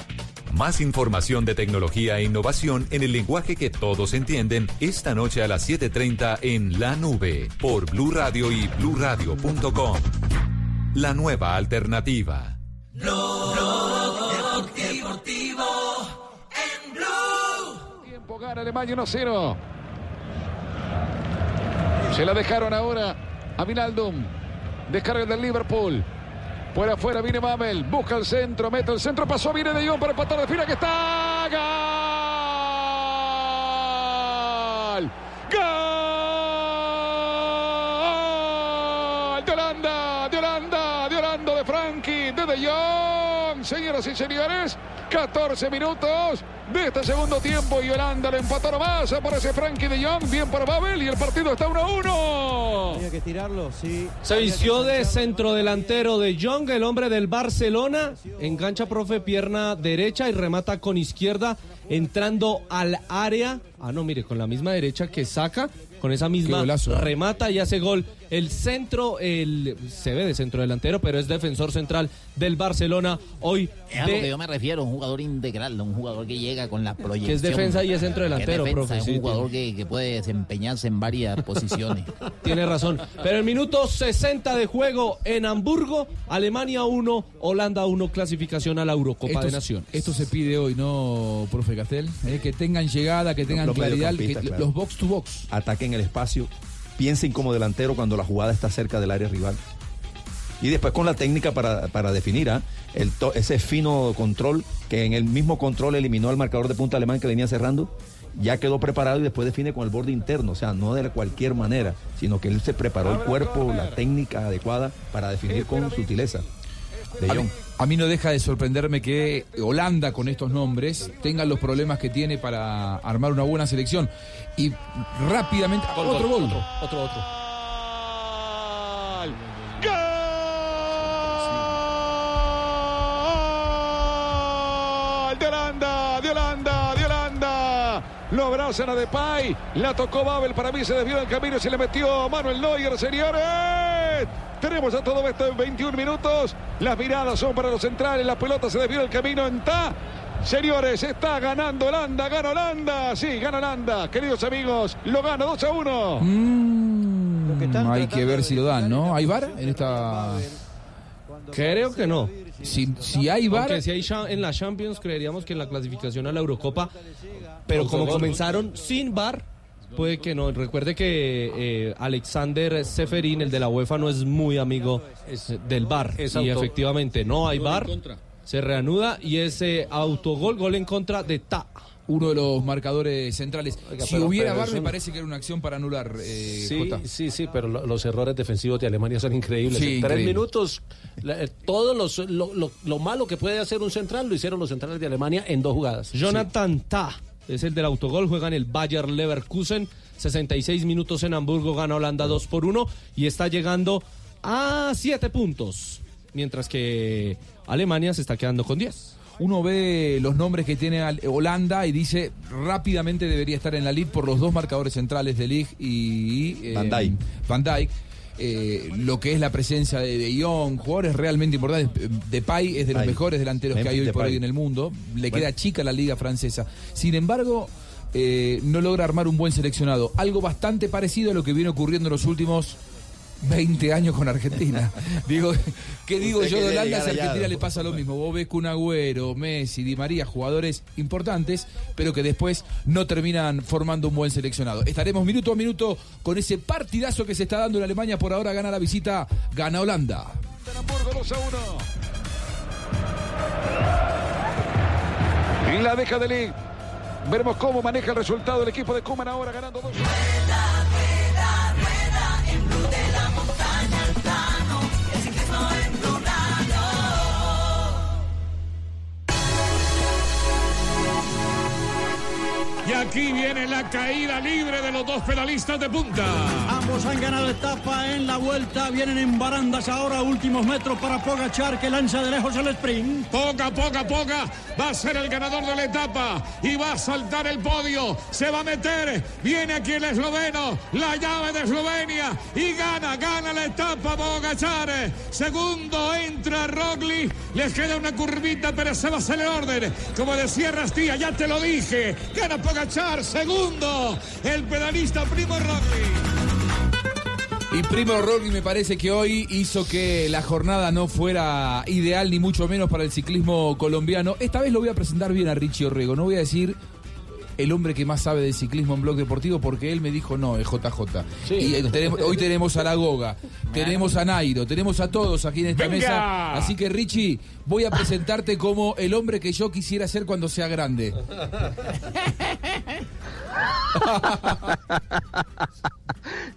Más información de tecnología e innovación en el lenguaje que todos entienden esta noche a las 7:30 en La Nube por Blue Radio y bluradio.com. La nueva alternativa. Blog Deportivo en Blue. Tiempo gana Alemania 1-0. Se la dejaron ahora a Vinaldum. Descarga del Liverpool. Por afuera viene Mabel, busca el centro, mete el centro, pasó, viene De Jong para empatar de fila que está. ¡Gol! ¡Gol! De Holanda, de Holanda, de Holanda, de Frankie, de De Jong. Señoras y señores, 14 minutos de este segundo tiempo y Holanda le empató nomás. Aparece Frankie de Jong, bien para Babel y el partido está 1 a 1. Tenía que tirarlo, sí. Se vistió de centrodelantero de Jong, el hombre del Barcelona. Engancha, profe, pierna derecha y remata con izquierda, entrando al área. Ah, no, mire, con la misma derecha que saca, con esa misma golazo, ¿eh? remata y hace gol. El centro, el se ve de centro delantero, pero es defensor central del Barcelona. Hoy Es a lo de- que yo me refiero, un jugador integral, un jugador que llega con la proyección. Que es defensa y es centro delantero, Que es defensa, profe, Es un tiene- jugador que, que puede desempeñarse en varias posiciones. Tiene razón. Pero el minuto 60 de juego en Hamburgo, Alemania 1, Holanda 1, clasificación a la Eurocopa Esto, de se- Naciones. esto se pide hoy, ¿no, profe Castel? Eh, que tengan llegada, que tengan Los claridad, que- mediocampistas, claro. los box to box. Ataquen el espacio, piensen como delantero cuando la jugada está cerca del área rival. Y después con la técnica para, para definir ¿ah? el to- ese fino control que en el mismo control eliminó al marcador de punta alemán que venía cerrando. Ya quedó preparado y después define con el borde interno, o sea, no de cualquier manera, sino que él se preparó el cuerpo, la técnica adecuada para definir con sutileza. De A mí, Jong. a mí no deja de sorprenderme que Holanda con estos nombres tenga los problemas que tiene para armar una buena selección. Y rápidamente... otro gol. Otro, otro, otro. ¡Gol! Lo abrazan a Depay. La tocó Babel. Para mí se desvió del camino. Se le metió Manuel Neuer, señores. Tenemos a todo esto en 21 minutos. Las miradas son para los centrales. La pelota se desvió del camino en Ta. Señores, está ganando Holanda, gana Holanda. Sí, gana Holanda. Queridos amigos, lo gana 2 a 1. Mm, hay que ver si lo dan, ¿no? ¿Hay VAR en esta...? Creo que no. Si, si hay VAR... Aunque si hay en la Champions, creeríamos que en la clasificación a la Eurocopa, pero como comenzaron sin VAR, puede que no. Recuerde que eh, Alexander Seferin, el de la UEFA, no es muy amigo eh, del VAR. es y efectivamente no hay contra. Se reanuda y ese autogol, gol en contra de Ta. Uno de los marcadores centrales. Oiga, si pero- hubiera pero es me un- parece que era una acción para anular. eh, Sí, Jota. sí, sí, pero lo- los errores defensivos de Alemania son increíbles. Sí, en tres minutos, la- eh, todo los- lo, lo- lo malo que puede hacer un central lo hicieron los centrales de Alemania en dos jugadas. Jonathan Ta es el del autogol, juega en el Bayer Leverkusen, 66 minutos en Hamburgo, gana Holanda 2 por 1 y está llegando a 7 puntos, mientras que Alemania se está quedando con 10. Uno ve los nombres que tiene Holanda y dice rápidamente debería estar en la lead por los dos marcadores centrales de Lig y eh, Van Dijk. Van Dijk. Eh, lo que es la presencia de De Jong, jugadores realmente importantes. Depay es de los mejores delanteros que hay hoy por hoy en el mundo. Le Bueno. queda chica la liga francesa. Sin embargo, eh, no logra armar un buen seleccionado. Algo bastante parecido a lo que viene ocurriendo en los últimos 20 años con Argentina. digo, ¿qué digo Usted yo de Holanda si a Argentina le pasa lo mismo? Vos ves Kun Agüero, Messi, Di María, jugadores importantes, pero que después no terminan formando un buen seleccionado. Estaremos minuto a minuto con ese partidazo que se está dando en Alemania. Por ahora gana la visita, gana Holanda. En Hamburgo 2 a 1. Y la deja de Lee. Veremos cómo maneja el resultado el equipo de Kuman ahora ganando 2 a 1. Y aquí viene la caída libre de los dos pedalistas de punta. Ambos han ganado etapa en la vuelta, vienen en barandas ahora, últimos metros para Pogachar que lanza de lejos el sprint. Poca, poca, poca. Va a ser el ganador de la etapa y va a saltar el podio. Se va a meter. Viene aquí el esloveno. La llave de Eslovenia. Y gana, gana la etapa Bogachar. Segundo entra Rogli. Les queda una curvita, pero se va a hacer el orden. Como decía Rastilla, ya te lo dije. Gana Pogachar. Segundo, el pedalista Primo Rogli. Y Primo Rogli me parece que hoy hizo que la jornada no fuera ideal ni mucho menos para el ciclismo colombiano. Esta vez lo voy a presentar bien a Richie Orrego. No voy a decir el hombre que más sabe de ciclismo en blog deportivo porque él me dijo no, es JJ. Y eh, tenemos- hoy tenemos a la Goga, tenemos a Nairo, tenemos a todos aquí en esta ¡Venga! mesa. Así que Richie, voy a presentarte como el hombre que yo quisiera ser cuando sea grande.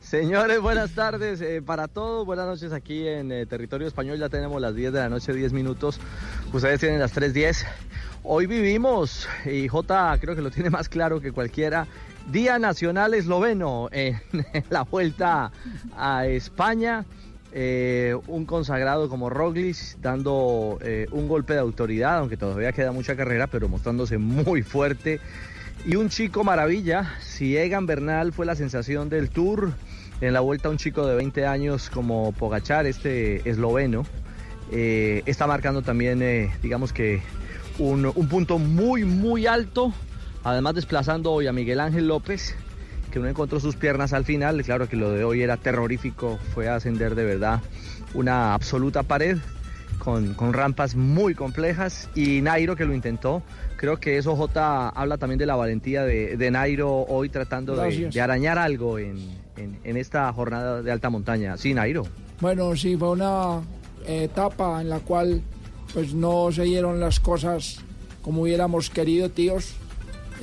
Señores, buenas tardes eh, para todos. Buenas noches aquí en eh, territorio español. Ya tenemos las 10 de la noche, 10 minutos. Ustedes tienen las 3.10. Hoy vivimos, y J creo que lo tiene más claro que cualquiera, Día Nacional Esloveno en, la vuelta a España. Eh, un consagrado como Roglic dando eh, un golpe de autoridad, aunque todavía queda mucha carrera, pero mostrándose muy fuerte. Y un chico maravilla, si Egan Bernal fue la sensación del Tour, en la vuelta un chico de 20 años como Pogachar, este esloveno, eh, está marcando también, digamos que, un, un punto muy, muy alto, además desplazando hoy a Miguel Ángel López, que no encontró sus piernas al final, claro que lo de hoy era terrorífico, fue a ascender de verdad una absoluta pared con, con rampas muy complejas y Nairo que lo intentó. Creo que eso J habla también de la valentía de, de Nairo hoy tratando de, arañar algo en, en- en esta jornada de alta montaña. Sí, Nairo. Bueno, sí, fue una etapa en la cual pues no se dieron las cosas como hubiéramos querido, tíos.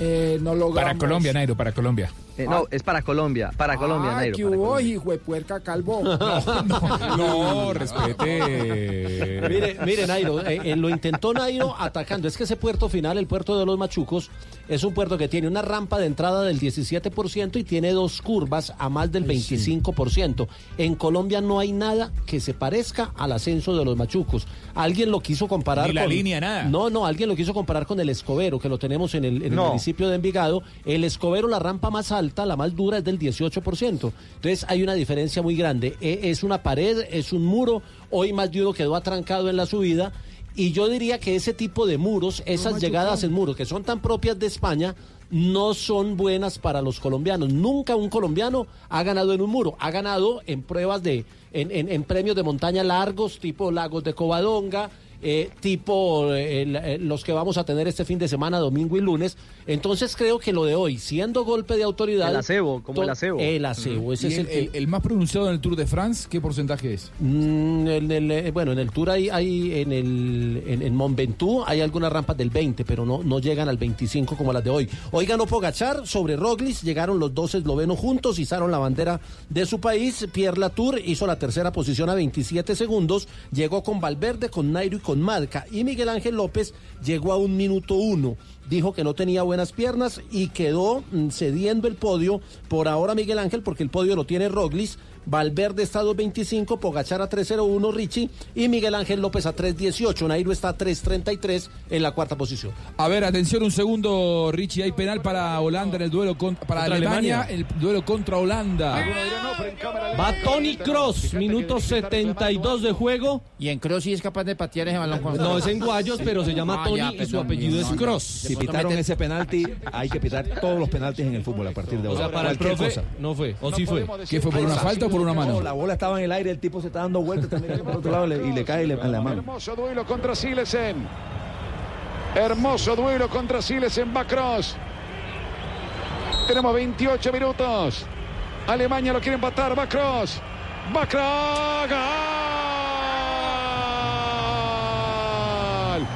Eh, no logramos... Para Colombia, Nairo, para Colombia. Eh, no, es para Colombia, para Colombia, ah, Nairo. ¿qué para hubo, Colombia. hijo de puerca calvo? No, respete. Mire, mire, Nairo, eh, eh, lo intentó Nairo atacando. Es que ese puerto final, el puerto de los Machucos, es un puerto que tiene una rampa de entrada del 17% y tiene dos curvas a más del 25%. En Colombia no hay nada que se parezca al ascenso de los Machucos. Alguien lo quiso comparar Ni la con... línea, nada. No, no, alguien lo quiso comparar con el Escobero, que lo tenemos en el, en el No. municipio de Envigado. El Escobero, la rampa más alta, la más dura, es del 18%. Entonces hay una diferencia muy grande. E- Es una pared, es un muro. Hoy más de uno quedó atrancado en la subida. Y yo diría que ese tipo de muros, esas llegadas en muros que son tan propias de España, no son buenas para los colombianos. Nunca un colombiano ha ganado en un muro. Ha ganado en pruebas de, en, en- en premios de montaña largos, tipo Lagos de Covadonga, eh, tipo eh, eh, los que vamos a tener este fin de semana, domingo y lunes. Entonces creo que lo de hoy, siendo golpe de autoridad... El acebo, como el acebo. El acebo, ese ¿Y es el, el, que- el- más pronunciado en el Tour de France, ¿qué porcentaje es? Mm, en el, bueno, en el Tour hay, hay en el en, en Mont Ventoux hay algunas rampas del 20, pero no, no llegan al 25 como las de hoy. Hoy ganó Pogachar sobre Roglic, llegaron los dos eslovenos juntos, izaron la bandera de su país. Pierre Latour hizo la tercera posición a 27 segundos, llegó con Valverde, con Nairo y con Marca. Y Miguel Ángel López llegó a un minuto uno. Dijo que no tenía buenas piernas y quedó mm, cediendo el podio por ahora Miguel Ángel porque el podio lo tiene Roglic. Valverde está a 2.25, Pogachar a 3.01, Richie y Miguel Ángel López a 3.18. Nairo está a 3.33 en la cuarta posición. A ver, atención un segundo, Richie. Hay penal para Holanda en el duelo con- para Contra Alemania, Alemania. el duelo contra Holanda. Va Tony Cross, minuto 72 de juego. Y en Cross sí es capaz de patear ese balón con No es en Guayos, pero se llama Ah, Tony ya, y su apellido es Cross. Si pitaron ese penalti, hay que pitar todos los penaltis en el fútbol a partir de O ahora. sea, para el profe cosa. no fue, o sí fue. ¿Qué fue, por una falta o por una No, mano? la bola estaba en el aire, el tipo se está dando vueltas, por otro lado y le cae en la mano. Hermoso duelo contra Silesen. Hermoso duelo contra Silesen. Bacross. Tenemos 28 minutos. Alemania lo quiere empatar. Bacross. Bacross. ¡Gol!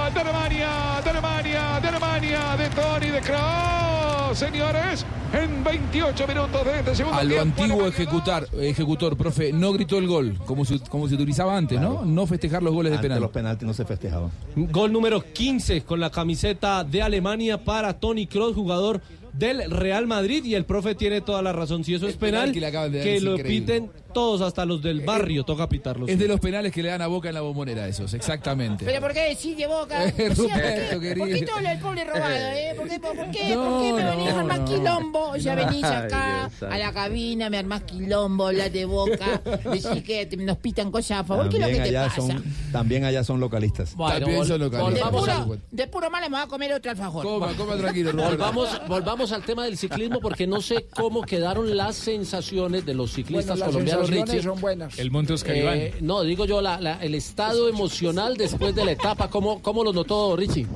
¡Gol! De Alemania, de Alemania, de Alemania, de Tony, de Kroos. Señores, en 28 minutos de este segundo A lo tiempo, antiguo ejecutar, ejecutor, profe, no gritó el gol, como se, como se utilizaba antes, ¿no? No festejar los goles de penal. los penaltis no se festejaban. Gol número 15 con la camiseta de Alemania para Tony Kroos, jugador del Real Madrid. Y el profe tiene toda la razón. Si eso es penal penal, que lo increíble. piten todos, hasta los del barrio, toca pitarlos. Es de los penales que le dan a Boca en la bombonera, esos, exactamente. ¿Pero por qué decís de boca? Eh, O sea, ¿por Roberto, qué? querido. ¿Por qué todo el pobre robado, eh? ¿Por qué, por qué, por qué me venís a armar no. quilombo? O sea, venís acá a la cabina, me armás quilombo, hablas de boca, decís que nos pitan cosas a favor. ¿Qué es lo que También te allá pasa? son, también allá son localistas. También son. De puro, de puro mal me voy a comer otro alfajor. Coma, coma tranquilo, Roberto. Volvamos, volvamos al tema del ciclismo porque no sé cómo quedaron las sensaciones de los Bueno, ciclistas colombianos, sensaciones Richie. son buenas. El Monte Oscar Eh, Iván. no, digo yo, la- la- el estado emocional después de la etapa, ¿cómo, cómo lo notó Richie?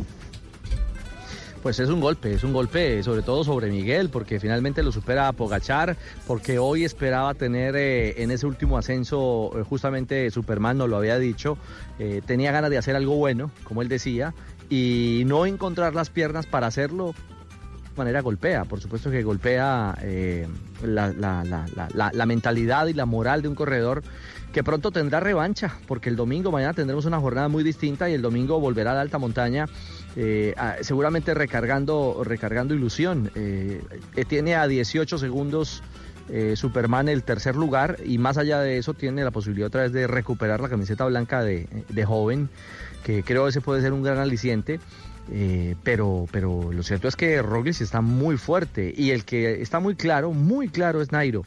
Pues es un golpe, es un golpe sobre todo sobre Miguel, porque finalmente lo supera a Pogachar, porque hoy esperaba tener eh, en ese último ascenso, eh, justamente Superman nos lo había dicho, eh, tenía ganas de hacer algo bueno, como él decía, y no encontrar las piernas para hacerlo. Manera golpea, por supuesto que golpea eh, la, la- la- la- mentalidad y la moral de un corredor que pronto tendrá revancha, porque el domingo, mañana tendremos una jornada muy distinta y el domingo volverá a la alta montaña, eh, seguramente recargando, recargando ilusión. Eh, tiene a 18 segundos Superman el tercer lugar y más allá de eso tiene la posibilidad otra vez de recuperar la camiseta blanca de, de joven, que creo ese puede ser un gran aliciente. Eh, pero, pero lo cierto es que Roglic está muy fuerte y el que está muy claro, muy claro es Nairo.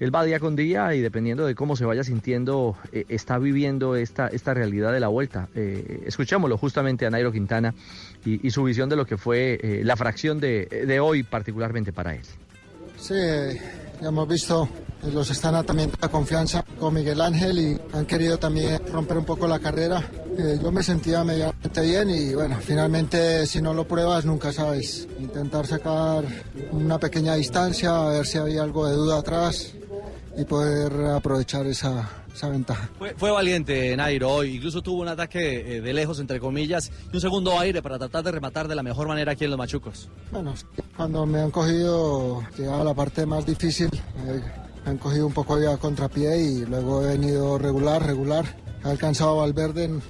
Él va día con día y dependiendo de cómo se vaya sintiendo, eh, está viviendo esta, esta realidad de la vuelta. Eh, escuchémoslo justamente a Nairo Quintana y, y su visión de lo que fue eh, la fracción de, de hoy particularmente para él. Sí, ya hemos visto los están también la confianza con Miguel Ángel y han querido también romper un poco la carrera. Eh, yo me sentía medianamente bien y bueno, finalmente si no lo pruebas nunca sabes. Intentar sacar una pequeña distancia, a ver si había algo de duda atrás y poder aprovechar esa, esa ventaja. Fue, fue valiente Nairo hoy, incluso tuvo un ataque eh, de lejos, entre comillas, y un segundo aire para tratar de rematar de la mejor manera aquí en los Machucos. Bueno, cuando me han cogido, llegaba la parte más difícil, eh, me han cogido un poco ya a contrapié y luego he venido regular, regular. He alcanzado a Valverde en,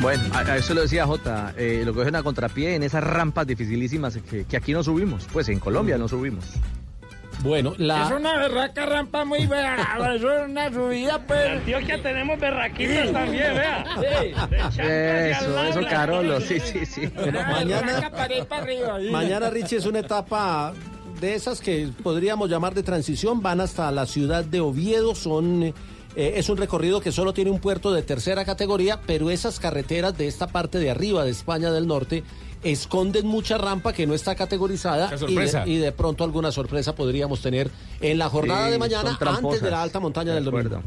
Bueno, a, a eso lo decía Jota, eh, lo cogen a contrapié en esas rampas dificilísimas que, que aquí no subimos, pues en Colombia no subimos. Bueno, Es una berraca rampa muy brava, eso es una subida, pues. En Antioquia tenemos berraquitas también, vea. Eso, eso Carolo, sí, sí, sí. mañana- para arriba. Mañana, Richie, es una etapa de esas que podríamos llamar de transición. Van hasta la ciudad de Oviedo, son Eh, es un recorrido que solo tiene un puerto de tercera categoría, pero esas carreteras de esta parte de arriba de España del Norte esconden mucha rampa que no está categorizada y de, y de pronto alguna sorpresa podríamos tener en la jornada Sí, de mañana antes de la alta montaña De del domingo.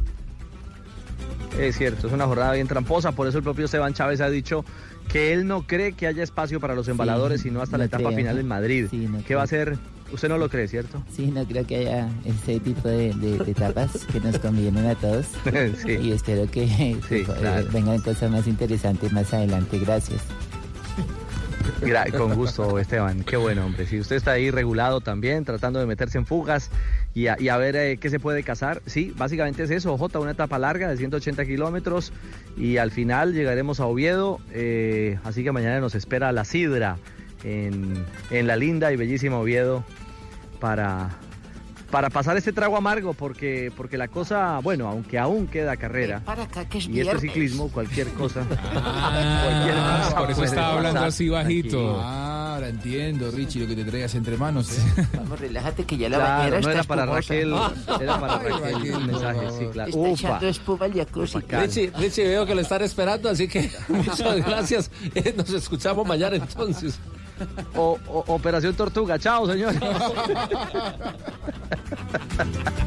Es cierto, es una jornada bien tramposa, por eso el propio Esteban Chávez ha dicho que él no cree que haya espacio para los embaladores, sino hasta no la etapa creo. final en Madrid. Sí, no ¿Qué va a ser? Usted no lo cree, ¿cierto? Sí, no creo que haya ese tipo de, de- de etapas que nos convienen a todos. Sí. Y espero que Sí, eh, claro. vengan cosas más interesantes más adelante. Gracias. Con gusto, Esteban. Qué bueno, hombre. Si usted está ahí regulado también, tratando de meterse en fugas y a, y a ver eh, qué se puede cazar. Sí, básicamente es eso, J, una etapa larga de 180 kilómetros y al final llegaremos a Oviedo. eh, así que mañana nos espera la sidra en, en la linda y bellísima Oviedo para, para pasar este trago amargo, porque, porque la cosa, bueno, aunque aún queda carrera. Para acá que es Y esto es viernes. ciclismo, cualquier cosa. Ah, cosa por eso estaba hablando así bajito. Ah, ahora entiendo, Richie, lo que te traigas entre manos. ¿eh? Vamos, relájate que ya la Claro, bañera no está era para espumosa. Raquel, era para Ay, Raquel el mensaje, sí, claro. Está echando espuma al jacuzzi. Richie, Richie, veo que lo están esperando, así que muchas gracias. Eh, Nos escuchamos mañana entonces. O- o- Operación Tortuga, chao, señores.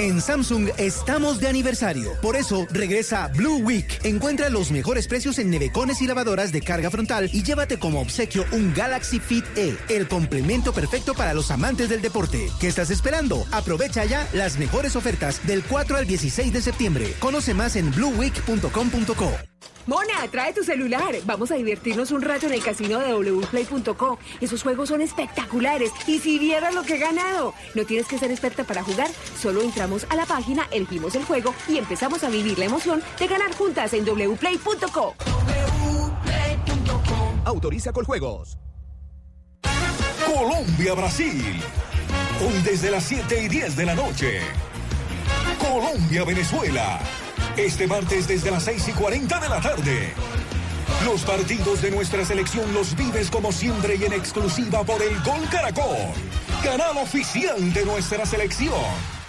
En Samsung estamos de aniversario. Por eso regresa Blue Week. Encuentra los mejores precios en nevecones y lavadoras de carga frontal y llévate como obsequio un Galaxy Fit E, el complemento perfecto para los amantes del deporte. ¿Qué estás esperando? Aprovecha ya las mejores ofertas del 4 al 16 de septiembre. Conoce más en blueweek.com.co. Mona, trae tu celular. Vamos a divertirnos un rato en el casino de wplay.co. Esos juegos son espectaculares. Y si vieras lo que he ganado. No tienes que ser experta para jugar. Solo entramos a la página, elegimos el juego y empezamos a vivir la emoción de ganar juntas en wplay.co. Autoriza con juegos. Colombia-Brasil. Hoy desde las 7 y 10 de la noche. Colombia-Venezuela. Este martes desde las 6 y 40 de la tarde. Los partidos de nuestra selección los vives como siempre y en exclusiva por el Gol Caracol. Canal oficial de nuestra selección.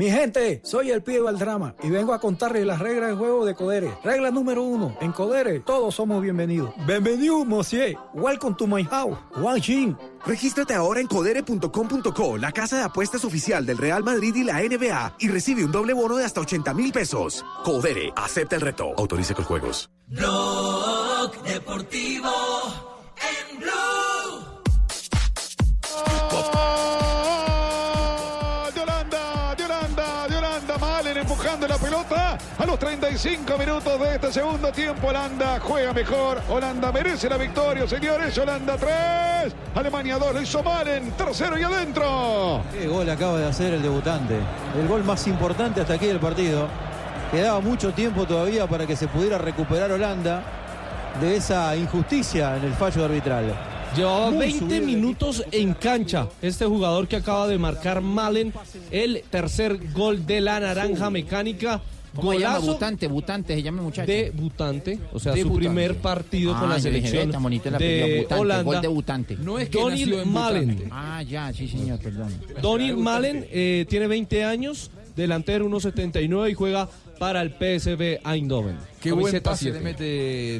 Mi gente, soy el pibe Valdrama y vengo a contarles las reglas de juego de Codere. Regla número uno, en Codere todos somos bienvenidos. Bienvenido, monsieur. Welcome to my house. Wang Jin. Regístrate ahora en codere.com.co, la casa de apuestas oficial del Real Madrid y la NBA, y recibe un doble bono de hasta 80 mil pesos. Codere, acepta el reto. Autorice con juegos. Blog Deportivo en Blue. 35 minutos de este segundo tiempo. Holanda juega mejor, Holanda merece la victoria, señores. Holanda 3, Alemania 2, lo hizo Malen, tercero y adentro. Qué gol acaba de hacer el debutante. El gol más importante hasta aquí del partido. Quedaba mucho tiempo todavía para que se pudiera recuperar Holanda de esa injusticia en el fallo arbitral. Llevaba Muy 20 subido el minutos en cancha. Este jugador que acaba de marcar Malen, el tercer gol de la naranja mecánica. ¿Cómo se llama? Golazo Butante, Butante, se llama muchacho. debutante, o sea, su Debutante. primer partido con Ah, la dije, selección el apellido, de Butante, Holanda. gol debutante. No es que Donil Malen. Ah, ya, sí, señor, perdón. Donil Malen eh, tiene 20 años, delantero 1.79 y juega para el PSV Eindhoven. Qué buen pase 7. le mete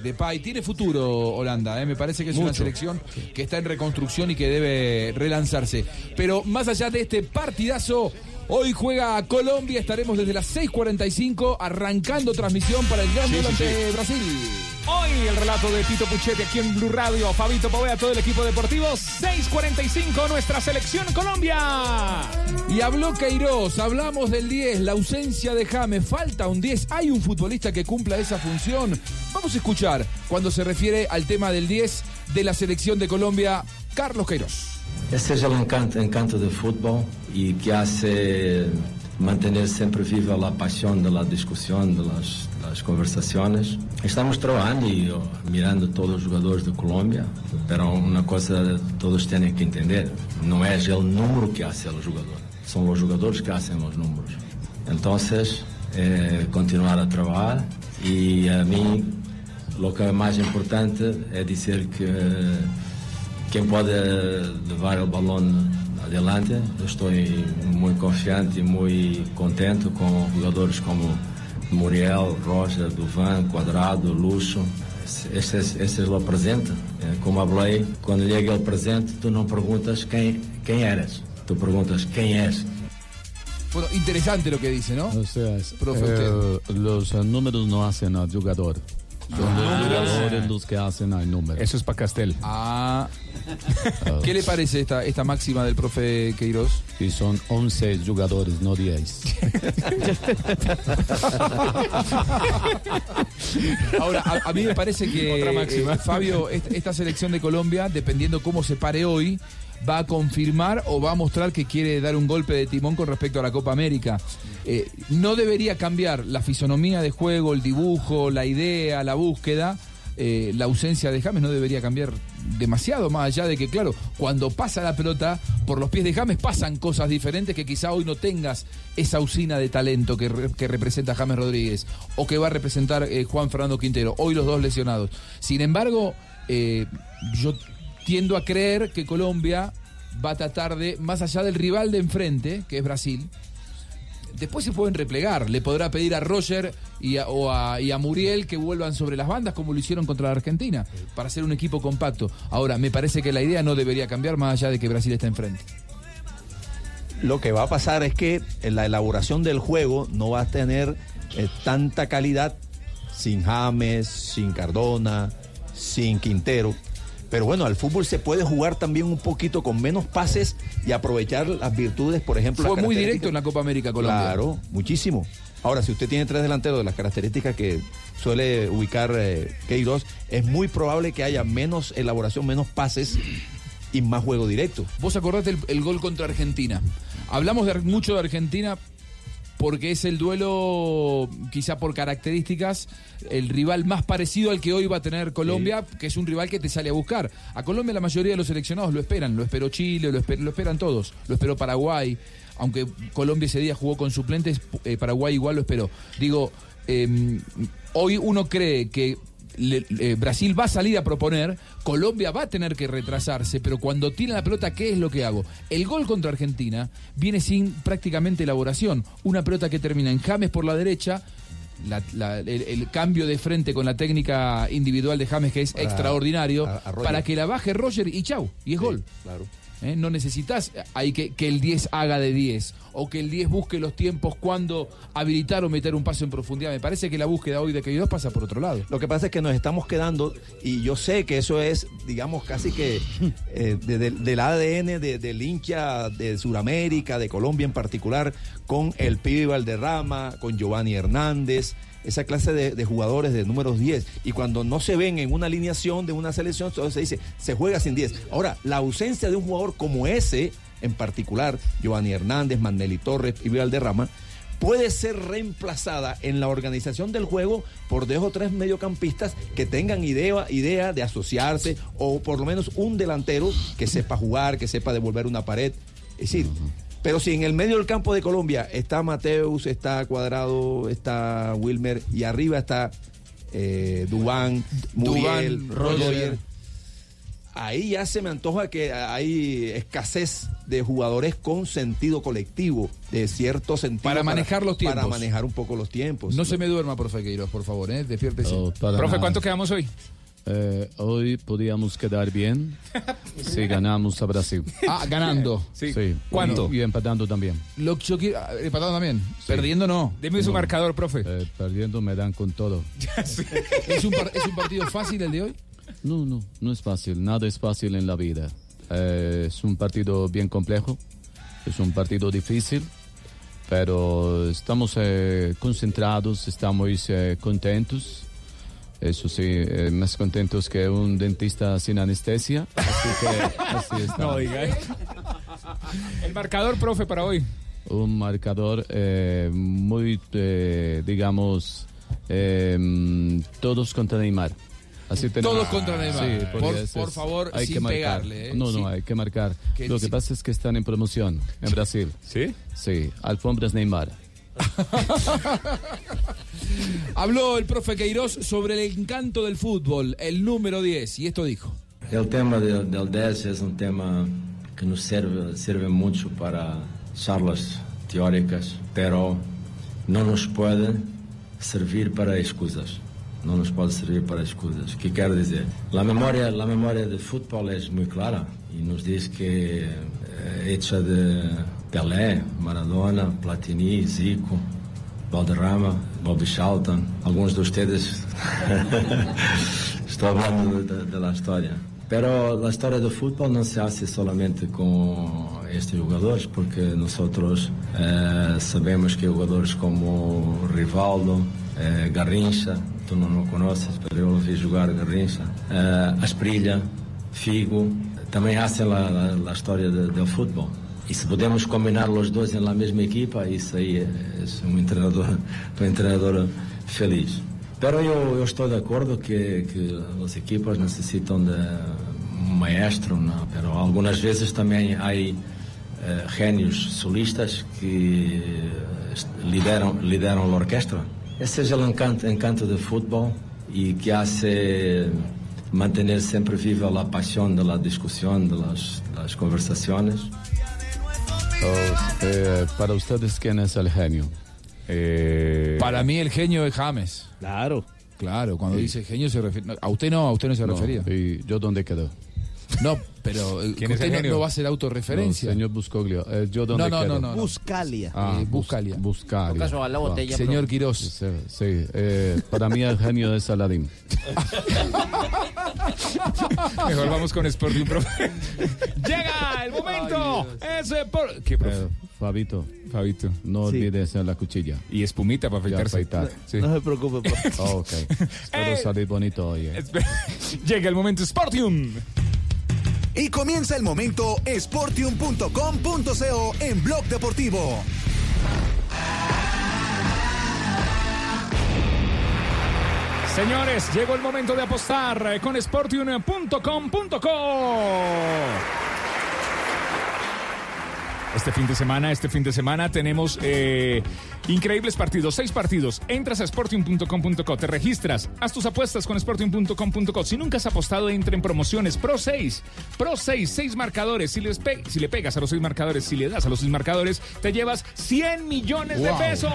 de Pay. Tiene futuro Holanda, ¿eh? me parece que es una selección que está en reconstrucción y que debe relanzarse. Pero más allá de este partidazo, hoy juega Colombia. Estaremos desde las 6:45 arrancando transmisión para el Gran Sí, Duelo sí, ante sí. Brasil. hoy el relato de Tito Puchetti aquí en Blue Radio. Fabito Povea, todo el equipo deportivo. 6.45, nuestra selección Colombia. Y habló Queiroz, hablamos del 10, la ausencia de James, falta un 10, hay un futbolista que cumpla esa función. Vamos a escuchar cuando se refiere al tema del 10 de la selección de Colombia, Carlos Queiroz. Ese es el encanto, encanto del fútbol y que hace mantener siempre viva la pasión de la discusión, de las, las conversaciones. Estamos trabajando y oh, mirando todos los jugadores de Colombia, pero una cosa todos tienen que entender, no es el número que hace el jugador, son los jugadores que hacen los números. Entonces, eh, continuar a trabajar y a mí lo que es más importante es decir que quem pode levar o balão adelante. Eu estou muito confiante e muito contente com jogadores como Muriel, Rocha, Duvan, Quadrado, Luxo. Este, este, este lo presente. Eh, Como falei, quando chega o presente, tu não perguntas quem, quem eras. Tu perguntas quem és. Bueno, interesante lo que dice, ¿no? O sea, es- Profe, eh, los eh, números no hacen al jugador. Son los jugadores los que hacen al número. Eso es para Castel. Ah. ¿Qué le parece esta, esta máxima del profe Queiroz? Y son 11 jugadores, no 10. Ahora, a, a mí me parece que, Otra máxima. eh, Fabio, est- esta selección de Colombia, dependiendo cómo se pare hoy, va a confirmar o va a mostrar que quiere dar un golpe de timón con respecto a la Copa América. Eh, no debería cambiar la fisonomía de juego, el dibujo, la idea, la búsqueda. eh, la ausencia de James no debería cambiar demasiado, más allá de que, claro, cuando pasa la pelota por los pies de James pasan cosas diferentes que quizá hoy no tengas esa usina de talento que, que representa James Rodríguez o que va a representar eh, Juan Fernando Quintero, hoy los dos lesionados. Sin embargo, yo tiendo a creer que Colombia va a tratar de, más allá del rival de enfrente, que es Brasil, después se pueden replegar. Le podrá pedir a Roger y a, o a, Muriel que vuelvan sobre las bandas como lo hicieron contra la Argentina, para hacer un equipo compacto. Ahora, me parece que la idea no debería cambiar más allá de que Brasil está enfrente. Lo que va a pasar es que en la elaboración del juego no va a tener eh, tanta calidad sin James, sin Cardona, sin Quintero. Pero bueno, al fútbol se puede jugar también un poquito con menos pases y aprovechar las virtudes, por ejemplo. Fue muy directo en la Copa América Colombia. Claro, muchísimo. Ahora, si usted tiene tres delanteros de las características que suele ubicar eh, Queiroz, es muy probable que haya menos elaboración, menos pases y más juego directo. Vos acordate el, el gol contra Argentina. Hablamos de, mucho de Argentina porque es el duelo, quizá por características, el rival más parecido al que hoy va a tener Colombia, que es un rival que te sale a buscar. A Colombia la mayoría de los seleccionados lo esperan, lo esperó Chile, lo, esper- lo esperan todos, lo esperó Paraguay, aunque Colombia ese día jugó con suplentes, eh, Paraguay igual lo esperó. Digo, eh, hoy uno cree que le- eh, Brasil va a salir a proponer, Colombia va a tener que retrasarse, pero cuando tiene la pelota, ¿qué es lo que hago? El gol contra Argentina viene sin prácticamente elaboración. Una pelota que termina en James por la derecha. la- la- el, el cambio de frente con la técnica individual de James que es Para- extraordinario a- a Roger. para que la baje Roger y chau y es gol Claro. ¿Eh? No necesitas hay que, que el 10 haga de 10 o que el 10 busque los tiempos cuando habilitar o meter un paso en profundidad. Me parece que la búsqueda hoy de Queiroz pasa por otro lado. Lo que pasa es que nos estamos quedando, y yo sé que eso es, digamos, casi que eh, de- de- del ADN de- del hincha de Sudamérica, de Colombia en particular, con el pibe Valderrama, con Giovanni Hernández, esa clase de, jugadores de números 10. Y cuando no se ven en una alineación de una selección, entonces se dice, se juega sin 10. Ahora, la ausencia de un jugador como ese, en particular, Giovanni Hernández, Maneli Torres y Valderrama, puede ser reemplazada en la organización del juego por dos o tres mediocampistas que tengan idea, idea de asociarse o por lo menos un delantero que sepa jugar, que sepa devolver una pared. Es decir, pero si en el medio del campo de Colombia está Mateus, está Cuadrado, está Wilmer y arriba está eh, Dubán, Muriel, Duván, Roger. Roger, ahí ya se me antoja que hay escasez de jugadores con sentido colectivo, de cierto sentido. Para manejar los Para tiempos. manejar un poco los tiempos. No se me duerma, profe Queiroz, por favor, ¿eh? despiértese. Para Profe, nada. ¿cuánto quedamos hoy? Eh, hoy podíamos quedar bien si ganamos a Brasil. Ah, ganando. Sí. ¿Cuánto? Y, y empatando también. Lo que yo quiero, ah, empatado también. Perdiendo no. Deme su No. marcador, profe. Eh, perdiendo me dan con todo. ¿Es un, par- ¿Es un partido fácil el de hoy? No, no, no es fácil. Nada es fácil en la vida. Eh, es un partido bien complejo. Es un partido difícil. Pero estamos eh, concentrados, estamos eh, contentos. Eso sí, eh, más contentos que un dentista sin anestesia. Así que así está. No, diga. El marcador, profe, para hoy. un marcador eh, muy, eh, digamos, eh, todos contra Neymar. Así tenemos- Todos contra Neymar. Sí, Por- favor, hay sin que marcar. pegarle, ¿eh? No, no, Sí. hay que marcar. Que Lo que sí. pasa es que están en promoción en Brasil. ¿Sí? Sí, alfombras Neymar. Habló el profe Queiroz sobre el encanto del fútbol, el número 10, y esto dijo. El tema del, del 10 es un tema que nos sirve, sirve mucho para charlas teóricas, pero no nos puede servir para excusas. No nos puede servir para excusas. ¿Qué quiero decir? La memoria, la memoria del fútbol es muy clara y nos dice que eh, hecha de Pelé, Maradona, Platini, Zico, Valderrama, Bobby Charlton, algunos de ustedes estoy hablando de, de la historia. Pero la historia del fútbol no se hace solamente con estos jugadores, porque nosotros eh, sabemos que jugadores como Rivaldo, eh, Garrincha, tú no lo conoces, pero yo lo vi jugar Garrincha, eh, Asprilla, Figo, también hacen la, la- la historia de- del fútbol. Y si podemos combinar los dos en la misma equipa, eso ahí es un entrenador, un entrenador feliz. Pero yo, yo estoy de acuerdo que, que los equipos necesitan de un maestro, ¿no? pero algunas veces también hay eh, genios solistas que eh, lideran, lideran la orquesta. Ese es el encanto, encanto del fútbol y que hace mantener siempre viva la pasión de la discusión, de las, las conversaciones. Oh, eh, para ustedes, ¿quién es el genio? Eh, Para mí el genio es James. Claro. Claro, cuando Sí. dice genio se refiere... no, a usted no, a usted no se no, refería. ¿Y yo dónde quedo? No, pero eh, ¿Quién es usted el no, genio? no va a hacer autorreferencia. No, señor Buscoglio, eh, ¿yo No, dónde no, no, no, no. Buscalia. Ah, eh, Buscalia. Buscalia. Toca sobar la Ah. botella, Señor. Quirós. Sí, sí, eh, para mí el genio es Saladín. Mejor vamos con Sporting, profe. Llega el momento. Es eh, por... ¿Qué, profe? Eh, Fabito. Fabito. No olvides la cuchilla. Y espumita para afeitarse. afeitar. Sí. No se preocupe. Oh, ok. Espero Eh. salir bonito hoy. eh. Llega el momento Sportium. Y comienza el momento sportium.com.co en Blog Deportivo. Señores, llegó el momento de apostar con sportium.com.co. Este fin de semana, este fin de semana tenemos eh, increíbles partidos, seis partidos. Entras a sportium.com.co, te registras, haz tus apuestas con sportium.com.co. Si nunca has apostado, entra en promociones Pro 6. Pro 6, seis marcadores. Si, les pe- si le pegas a los seis marcadores, si le das a los seis marcadores, te llevas 100 millones de pesos.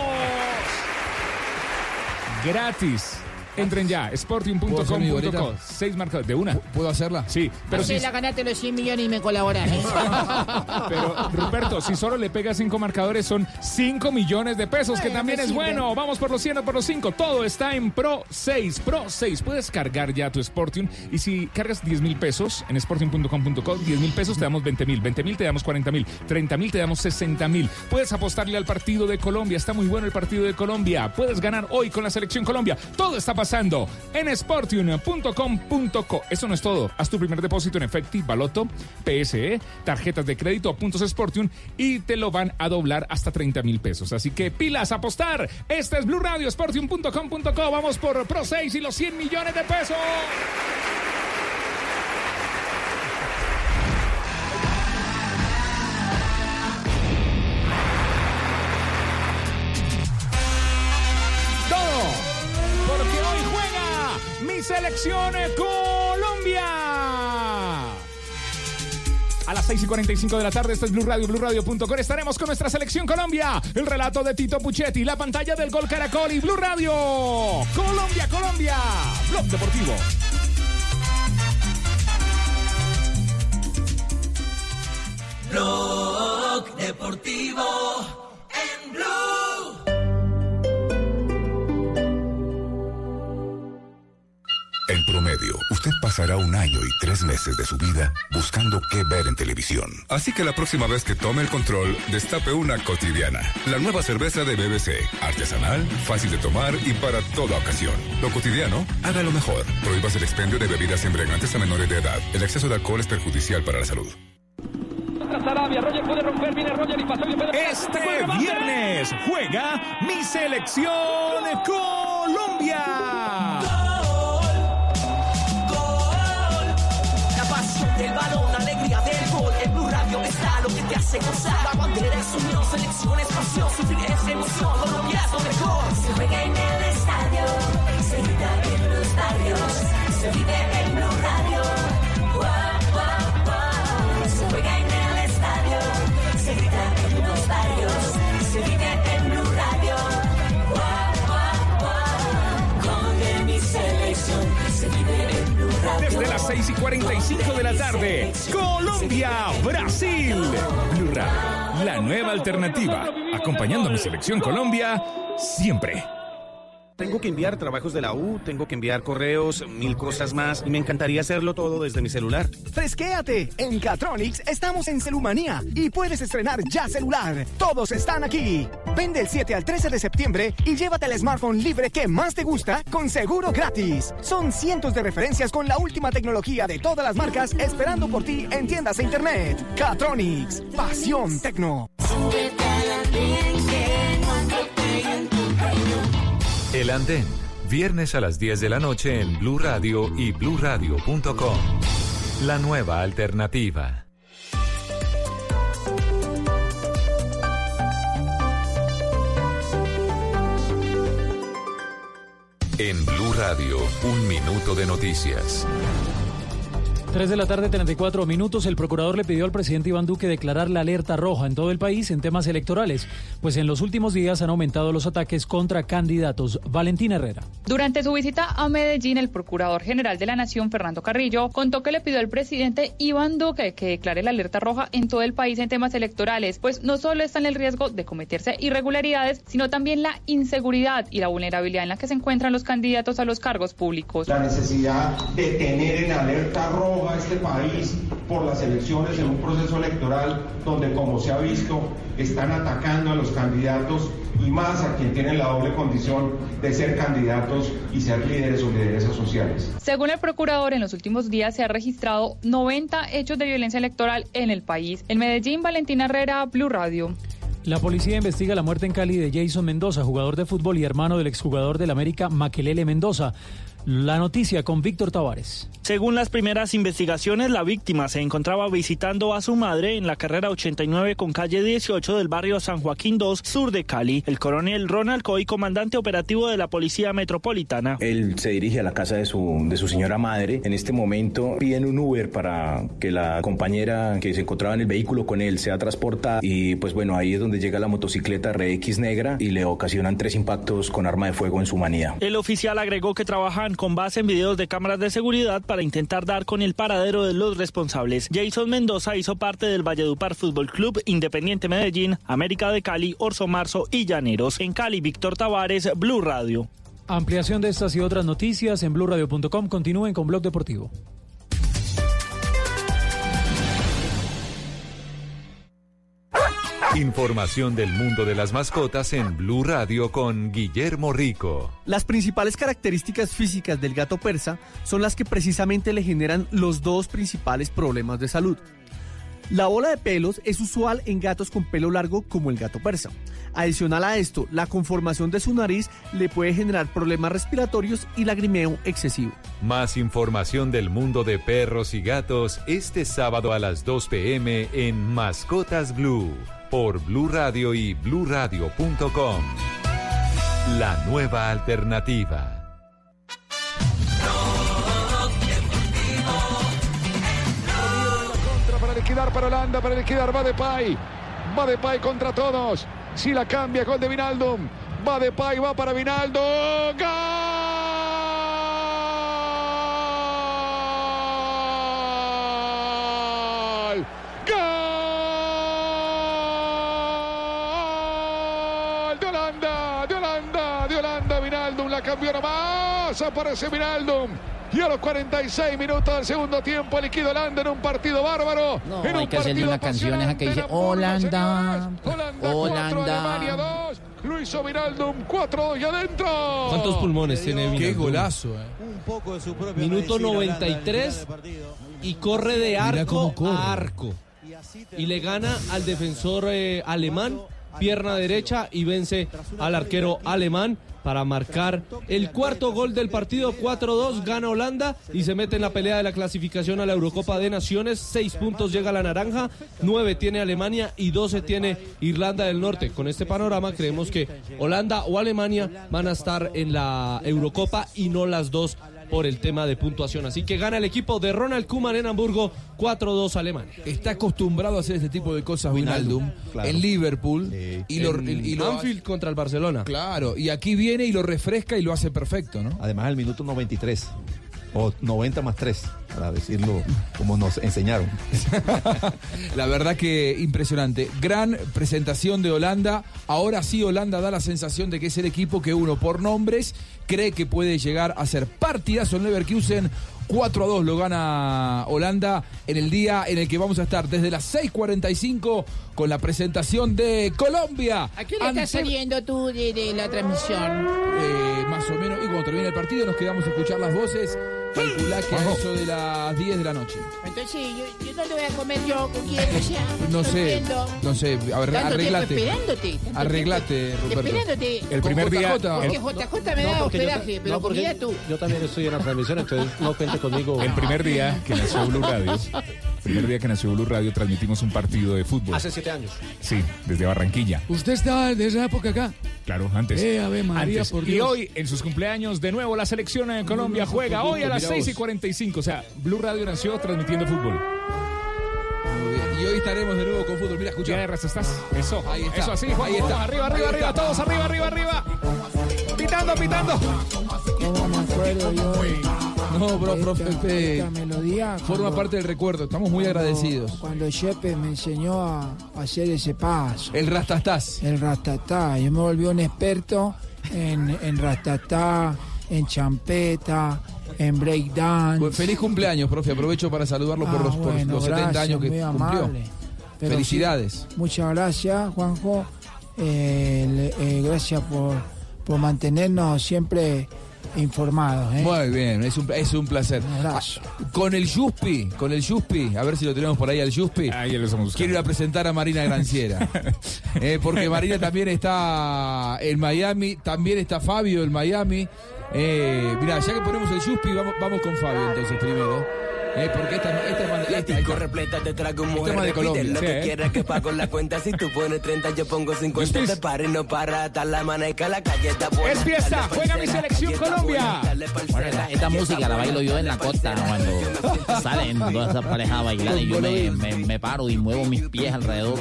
Gratis. Entren ya, ¿Puedo hacer mi sportium.com.co. Seis marcadores. ¿De una? ¿Puedo hacerla? Sí, pero si, la ganaste los 100 millones y me colaboras. ¿eh? pero, Ruperto, si solo le pega cinco marcadores, son 5 millones de pesos, que Bueno, también es bueno. Vamos por los 100 o por los 5. Todo está en Pro 6. Pro 6. Puedes cargar ya tu Sportium. Y si cargas 10 mil pesos en sportium.com.co, 10 mil pesos te damos 20 mil. 20 mil te damos 40 mil. 30 mil te damos 60 mil. Puedes apostarle al partido de Colombia. Está muy bueno el partido de Colombia. Puedes ganar hoy con la selección Colombia. Todo está pasando en sportium.com.co. Eso no es todo. Haz tu primer depósito en Efecti, Baloto, PSE, tarjetas de crédito puntos Sportium y te lo van a doblar hasta 30 mil pesos. Así que pilas, a apostar. Este es Blue Radio, Sportium.com.co. Vamos por Pro 6 y los 100 millones de pesos. selección Colombia. A las 6 y 45 de la tarde, esto es Blue Radio, BlueRadio.com. Estaremos con nuestra selección Colombia. El relato de Tito Puchetti, la pantalla del gol Caracol y Blue Radio. Colombia, Colombia. Blog Deportivo. Blog Deportivo. Usted pasará un año y tres meses de su vida buscando qué ver en televisión. Así que la próxima vez que tome el control, destape una cotidiana. La nueva cerveza de BBC. Artesanal, fácil de tomar y para toda ocasión. Lo cotidiano, hágalo mejor. Prohíbas el expendio de bebidas embriagantes a menores de edad. El exceso de alcohol es perjudicial para la salud. Este viernes juega mi selección Colombia. Hace gozar. La bandera es unión, selección es pasión. Sufrir es emoción, Colombia es lo mejor. Se juega en el estadio, se grita en los barrios, se vive Desde las 6 y 45 de la tarde, Colombia, Brasil. Blue Radio, la nueva alternativa. Acompañando a mi selección Colombia siempre. Tengo que enviar trabajos de la U, tengo que enviar correos, mil cosas más, y me encantaría hacerlo todo desde mi celular. Fresquéate. En Catronics estamos en Celumanía y puedes estrenar ya celular. Todos están aquí. Vende el 7 al 13 de septiembre y llévate el smartphone libre que más te gusta con seguro gratis. Son cientos de referencias con la última tecnología de todas las marcas esperando por ti en tiendas e internet. Catronics. Pasión Tecno. El Andén, viernes a las 10 de la noche en Blue Radio y bluradio.com. La nueva alternativa. En Blue Radio, un minuto de noticias. 3 de la tarde, 34 minutos. El procurador le pidió al presidente Iván Duque declarar la alerta roja en todo el país en temas electorales, pues en los últimos días han aumentado los ataques contra candidatos. Valentín Herrera. Durante su visita a Medellín, el procurador general de la Nación, Fernando Carrillo, contó que le pidió al presidente Iván Duque que declare la alerta roja en todo el país en temas electorales, pues no solo está en el riesgo de cometerse irregularidades, sino también la inseguridad y la vulnerabilidad en la que se encuentran los candidatos a los cargos públicos. La necesidad de tener en alerta roja a este país por las elecciones en un proceso electoral donde, como se ha visto, están atacando a los candidatos y más a quien tienen la doble condición de ser candidatos y ser líderes o lideresas sociales. Según el procurador, en los últimos días se ha registrado 90 hechos de violencia electoral en el país. En Medellín, Valentina Herrera, Blue Radio. La policía investiga la muerte en Cali de Jason Mendoza, jugador de fútbol y hermano del exjugador del América, Maquelele Mendoza. La noticia con Víctor Tavares. Según las primeras investigaciones, la víctima se encontraba visitando a su madre en la carrera 89 con calle 18 del barrio San Joaquín 2, sur de Cali. El coronel Ronald Coy, comandante operativo de la Policía Metropolitana. Él se dirige a la casa de su, de su señora madre. En este momento piden un Uber para que la compañera que se encontraba en el vehículo con él sea transportada. Y pues bueno, ahí es donde llega la motocicleta RX negra y le ocasionan tres impactos con arma de fuego en su manía. El oficial agregó que trabajan con base en videos de cámaras de seguridad para intentar dar con el paradero de los responsables. Jason Mendoza hizo parte del Valledupar Fútbol Club, Independiente Medellín, América de Cali, Orso Marzo y Llaneros. En Cali, Víctor Tavares, Blue Radio. Ampliación de estas y otras noticias en blurradio.com. Continúen con Blog Deportivo. Información del mundo de las mascotas en Blue Radio con Guillermo Rico. Las principales características físicas del gato persa son las que precisamente le generan los dos principales problemas de salud. La bola de pelos es usual en gatos con pelo largo como el gato persa. Adicional a esto, la conformación de su nariz le puede generar problemas respiratorios y lagrimeo excesivo. Más información del mundo de perros y gatos este sábado a las 2 pm en Mascotas Blue por Blue Radio y bluradio.com. La nueva alternativa. Para liquidar para Holanda, para liquidar va de Pay. Va de Pay contra todos. Si la cambia, gol de Vinaldum. Va de Pay, va para Vinaldo. ¡Gol! Nomás. Aparece. Y a los 46 minutos del segundo tiempo liquida Holanda en un partido bárbaro. No, en hay un que hacerle partido una canción esa que dice Holanda, Holanda. Alemania Holanda. 2. Lo hizo Vinaldum 4 y adentro. ¿Cuántos pulmones tiene Qué Vinaldum? golazo, eh. Minuto 93 y corre de arco corre. a arco. Y le gana al defensor eh, alemán, pierna derecha, y vence al arquero alemán para marcar el cuarto gol del partido. 4-2 gana Holanda y se mete en la pelea de la clasificación a la Eurocopa de Naciones. Seis puntos llega la naranja, nueve tiene Alemania y 12 tiene Irlanda del Norte. Con este panorama creemos que Holanda o Alemania van a estar en la Eurocopa y no las dos por el tema de puntuación. Así que gana el equipo de Ronald Koeman en Hamburgo 4-2 Alemania. Está acostumbrado a hacer este tipo de cosas claro. en Liverpool y lo, En y lo- Anfield contra el Barcelona. Claro, y aquí viene y lo refresca y lo hace perfecto, ¿no? Además, el minuto 93. O 90 más 3, para decirlo como nos enseñaron. La verdad que impresionante. Gran presentación de Holanda. Ahora sí Holanda da la sensación de que es el equipo que uno por nombres cree que puede llegar a ser partidazo en Leverkusen. 4 a 2 lo gana Holanda en el día en el que vamos a estar desde las 6:45 con la presentación de Colombia. ¿A qué le estás ante- saliendo tú de, de la transmisión? Eh, más o menos, y cuando termine el partido nos quedamos a escuchar las voces. Calculá que a eso de las 10 de la noche. Entonces, yo, yo no te voy a comer yo con quién, o sea, No sé, no sé, a ver, Tanto arreglate. tiempo esperándote. tanto Arreglate, tiempo Ruperto. Esperándote. El primer día- Porque el- JJ me da hospedaje, pero comida tú. Yo también estoy en la transmisión, entonces no cuente conmigo. El primer día que nació Blue Radio, primer día que nació Blue Radio, transmitimos un partido de fútbol. Hace siete años. Sí, desde Barranquilla. ¿Usted está de esa época acá? Claro, antes. Eh, Ave María, Antes. por Y hoy, en sus cumpleaños, de nuevo la selección en Colombia no, juega hoy a las miraos. 6 y 45. O sea, Blue Radio nació transmitiendo fútbol. Muy bien. Y hoy estaremos de nuevo con fútbol. Mira, escucha. ¿Ya de resto estás? Eso. Ahí está. Eso así, Juan. Ahí está. Arriba, arriba, arriba. Todos arriba, arriba, arriba. Pitando, pitando. ¿Cómo me acuerdo yo No, bro, profe, esta, esta melodía? forma cuando- parte del recuerdo. Estamos muy cuando- agradecidos. Cuando Chepe me enseñó a hacer ese paso. El rastastas. El rastatá. Yo me volví un experto en, en rastatá, en champeta, en breakdance. Pues feliz cumpleaños, profe. Aprovecho para saludarlo por Ah, los, por bueno, los 70 gracias, años que muy cumplió. Felicidades. sí, muchas gracias, Juanjo. Eh, eh, gracias por, por mantenernos siempre informados. ¿eh? Muy bien, es un, es un placer. Ah, Con el Yuspi, con el Yuspi, a ver si lo tenemos por ahí al Yuspi. Quiero ir a presentar a Marina Granciera. Eh, porque Marina también está en Miami, también está Fabio en Miami. Eh, mira, ya que ponemos el Yuspi, vamos, vamos con Fabio entonces primero. Eh, porque esta, esta es más- esta- esta- repleta te trago Este mujer tema de repite Colombia, lo sí, que ¿eh? quieras que pago la cuenta si tú pones 30 yo pongo 50 te paro y no para hasta la maneca la calle está buena Es fiesta, juega mi selección Colombia. Bueno, esta, esta música la bailo yo en la costa cuando salen todas esas parejas a bailar y yo me, me, me paro y muevo mis pies alrededor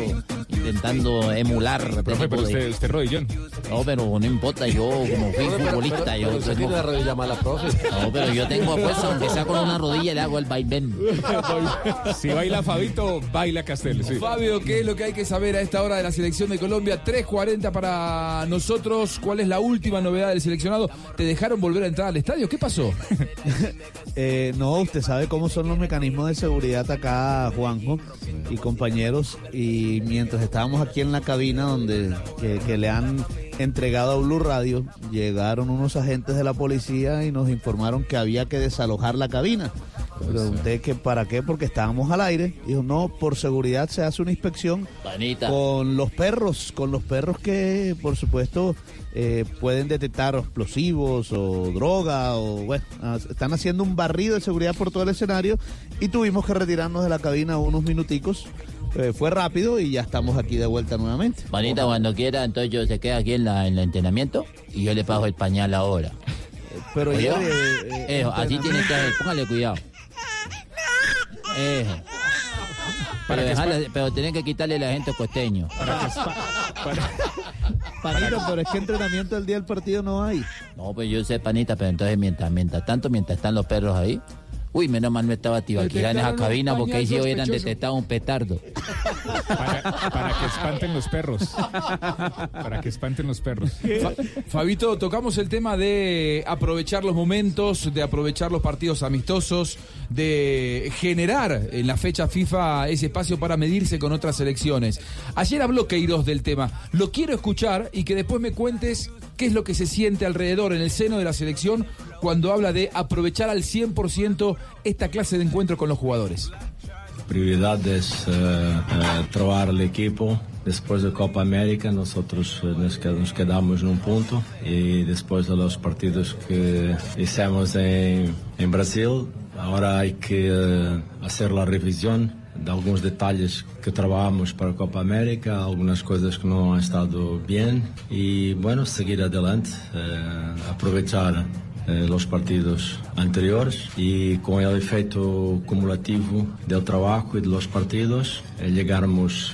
intentando emular. este Profe, pero de- usted, usted rodillón. No, pero no importa, yo como fui futbolista, yo Usted tengo- tiene la rodilla mala, profe. No, pero yo tengo pues, aunque sea con una rodilla, le hago el vaivén. Si baila Fabito, baila Castel. Sí. Fabio, ¿qué es lo que hay que saber a esta hora de la selección de Colombia? 3.40 para nosotros. ¿Cuál es la última novedad del seleccionado? ¿Te dejaron volver a entrar al estadio? ¿Qué pasó? Eh, no, usted sabe cómo son los mecanismos de seguridad acá, Juanjo y compañeros. Y mientras estábamos aquí en la cabina donde que, que le han entregado a Blue Radio, llegaron unos agentes de la policía y nos informaron que había que desalojar la cabina. Pregunté que para qué, porque estábamos al aire. Dijo, no, por seguridad se hace una inspección con los perros, con los perros que, por supuesto, eh, pueden detectar explosivos o droga o bueno, están haciendo un barrido de seguridad por todo el escenario y tuvimos que retirarnos de la cabina unos minuticos. Eh, fue rápido y ya estamos aquí de vuelta nuevamente. Panita, cuando quiera, entonces yo se queda aquí en, la, en el entrenamiento y yo le pago el pañal ahora. Pero ya, eh, eh, así tiene que póngale cuidado. Eso. Pero, que dejarle- pero tienen que quitarle el agente costeño. Panito, pero es que entrenamiento el día del partido no hay. No, pues yo sé, panita, pero entonces mientras, mientras tanto, mientras están los perros ahí, Uy, menos mal no estaba Tibaquirá en esa cabina porque ahí sí hubieran detectado un petardo. Para, para que espanten los perros. Para que espanten los perros. Fa- Fabito, tocamos el tema de aprovechar los momentos, de aprovechar los partidos amistosos, de generar en la fecha FIFA ese espacio para medirse con otras selecciones. Ayer habló Queiroz del tema. Lo quiero escuchar y que después me cuentes qué es lo que se siente alrededor, en el seno de la selección, cuando habla de aprovechar al 100% esta clase de encuentro con los jugadores. prioridad es eh, eh, trabajar el equipo. Después de Copa América nosotros eh, nos, qued- nos quedamos en un punto y después de los partidos que hicimos en, en Brasil, ahora hay que eh, hacer la revisión de algunos detalles que trabajamos para Copa América, algunas cosas que no han estado bien y bueno, seguir adelante, eh, eh, los partidos anteriores y con el efecto cumulativo del trabajo y de los partidos eh,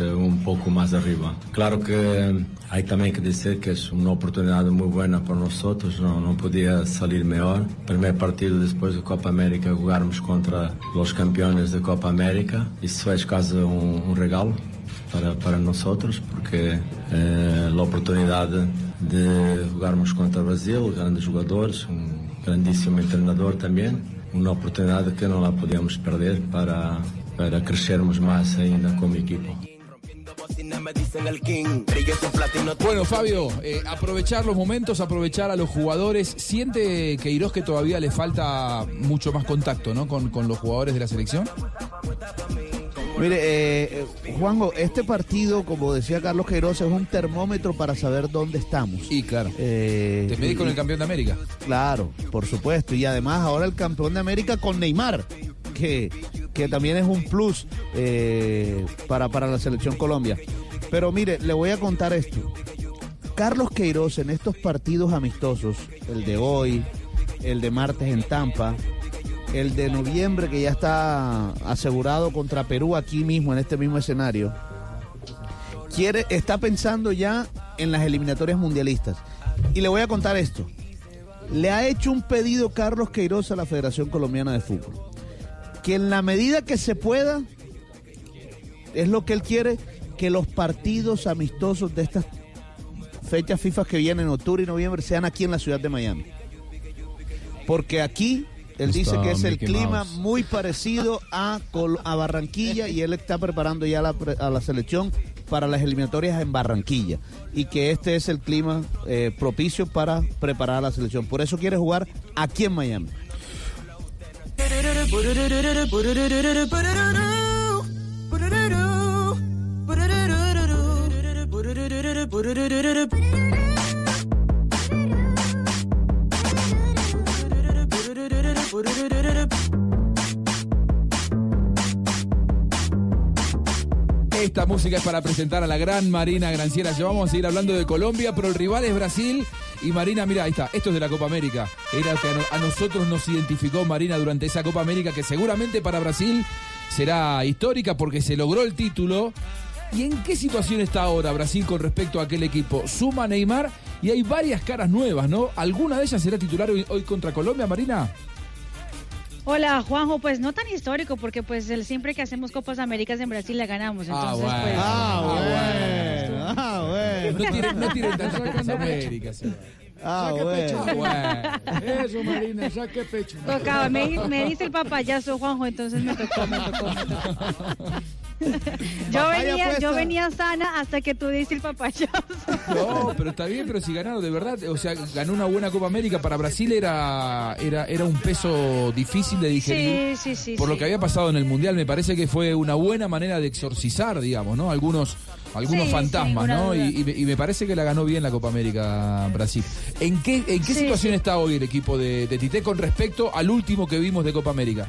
eh, un poco más arriba. Claro que eh, hay también que decir que es una oportunidad muy buena para nosotros, no, no podía salir mejor. Primer partido después de Copa América jugarmos contra los campeones de Copa América. Isso es casi un, un regalo para, para nosotros, porque eh, la oportunidad de jugarmos contra Brasil, grandes jugadores, un grandísimo entrenador también, una oportunidad que no la podíamos perder para, para crecermos más ainda como equipo. Bueno, Fabio, eh, aprovechar los momentos, aprovechar a los jugadores. ¿Siente Queiroz que todavía le falta mucho más contacto ¿no? con, con los jugadores de la selección? Mire, eh, eh, Juanjo, este partido, como decía Carlos Queiroz, es un termómetro para saber dónde estamos. Y claro. Eh, Te medís con y- el campeón de América. Claro, por supuesto. Y además ahora el campeón de América con Neymar, que, que también es un plus eh, para, para la selección Colombia. Pero mire, le voy a contar esto. Carlos Queiroz en estos partidos amistosos, el de hoy, el de martes en Tampa, el de noviembre que ya está asegurado contra Perú aquí mismo, en este mismo escenario, quiere, está pensando ya en las eliminatorias mundialistas. Y le voy a contar esto. Le ha hecho un pedido Carlos Queiroz a la Federación Colombiana de Fútbol. Que en la medida que se pueda, es lo que él quiere, que los partidos amistosos de estas fechas FIFA que vienen en octubre y noviembre sean aquí en la ciudad de Miami. Porque aquí él dice que es el Mickey clima Mouse. muy parecido a, Col- a Barranquilla y él está preparando ya la pre- a la selección para las eliminatorias en Barranquilla y que este es el clima eh, propicio para preparar a la selección. Por eso quiere jugar aquí en Miami. Esta música es para presentar a la gran Marina Granciera. Ya vamos a seguir hablando de Colombia, pero el rival es Brasil. Y Marina, mira, ahí está, esto es de la Copa América. Era que a, no- a nosotros nos identificó Marina durante esa Copa América, que seguramente para Brasil será histórica porque se logró el título. ¿Y en qué situación está ahora Brasil con respecto a aquel equipo? Suma Neymar y hay varias caras nuevas, ¿no? ¿Alguna de ellas será titular hoy, hoy contra Colombia, Marina? Hola Juanjo, pues no tan histórico porque pues el, siempre que hacemos Copas Américas en Brasil la ganamos. Entonces, pues, Ah, bueno. Ah, bueno. No tiren, no tiren tantas Copas Américas. Ah, Saque bueno. pecho. Bueno. Eso, Marina, saque pecho. Tocaba, me, me dice el papayazo Juanjo, entonces me tocó, me tocó, me tocó. Yo venía, yo venía sana hasta que tú diste el papayazo. No, pero está bien, pero si ganaron de verdad, o sea, ganó una buena Copa América para Brasil era era era un peso difícil de digerir. Sí, sí, sí. Por lo que había pasado en el Mundial, me parece que fue una buena manera de exorcizar, digamos, ¿no? Algunos algunos Sí, fantasmas, ¿no? Y, y me- parece que la ganó bien la Copa América Brasil. ¿En qué, en qué Sí, situación sí. está hoy el equipo de, de Tite con respecto al último que vimos de Copa América?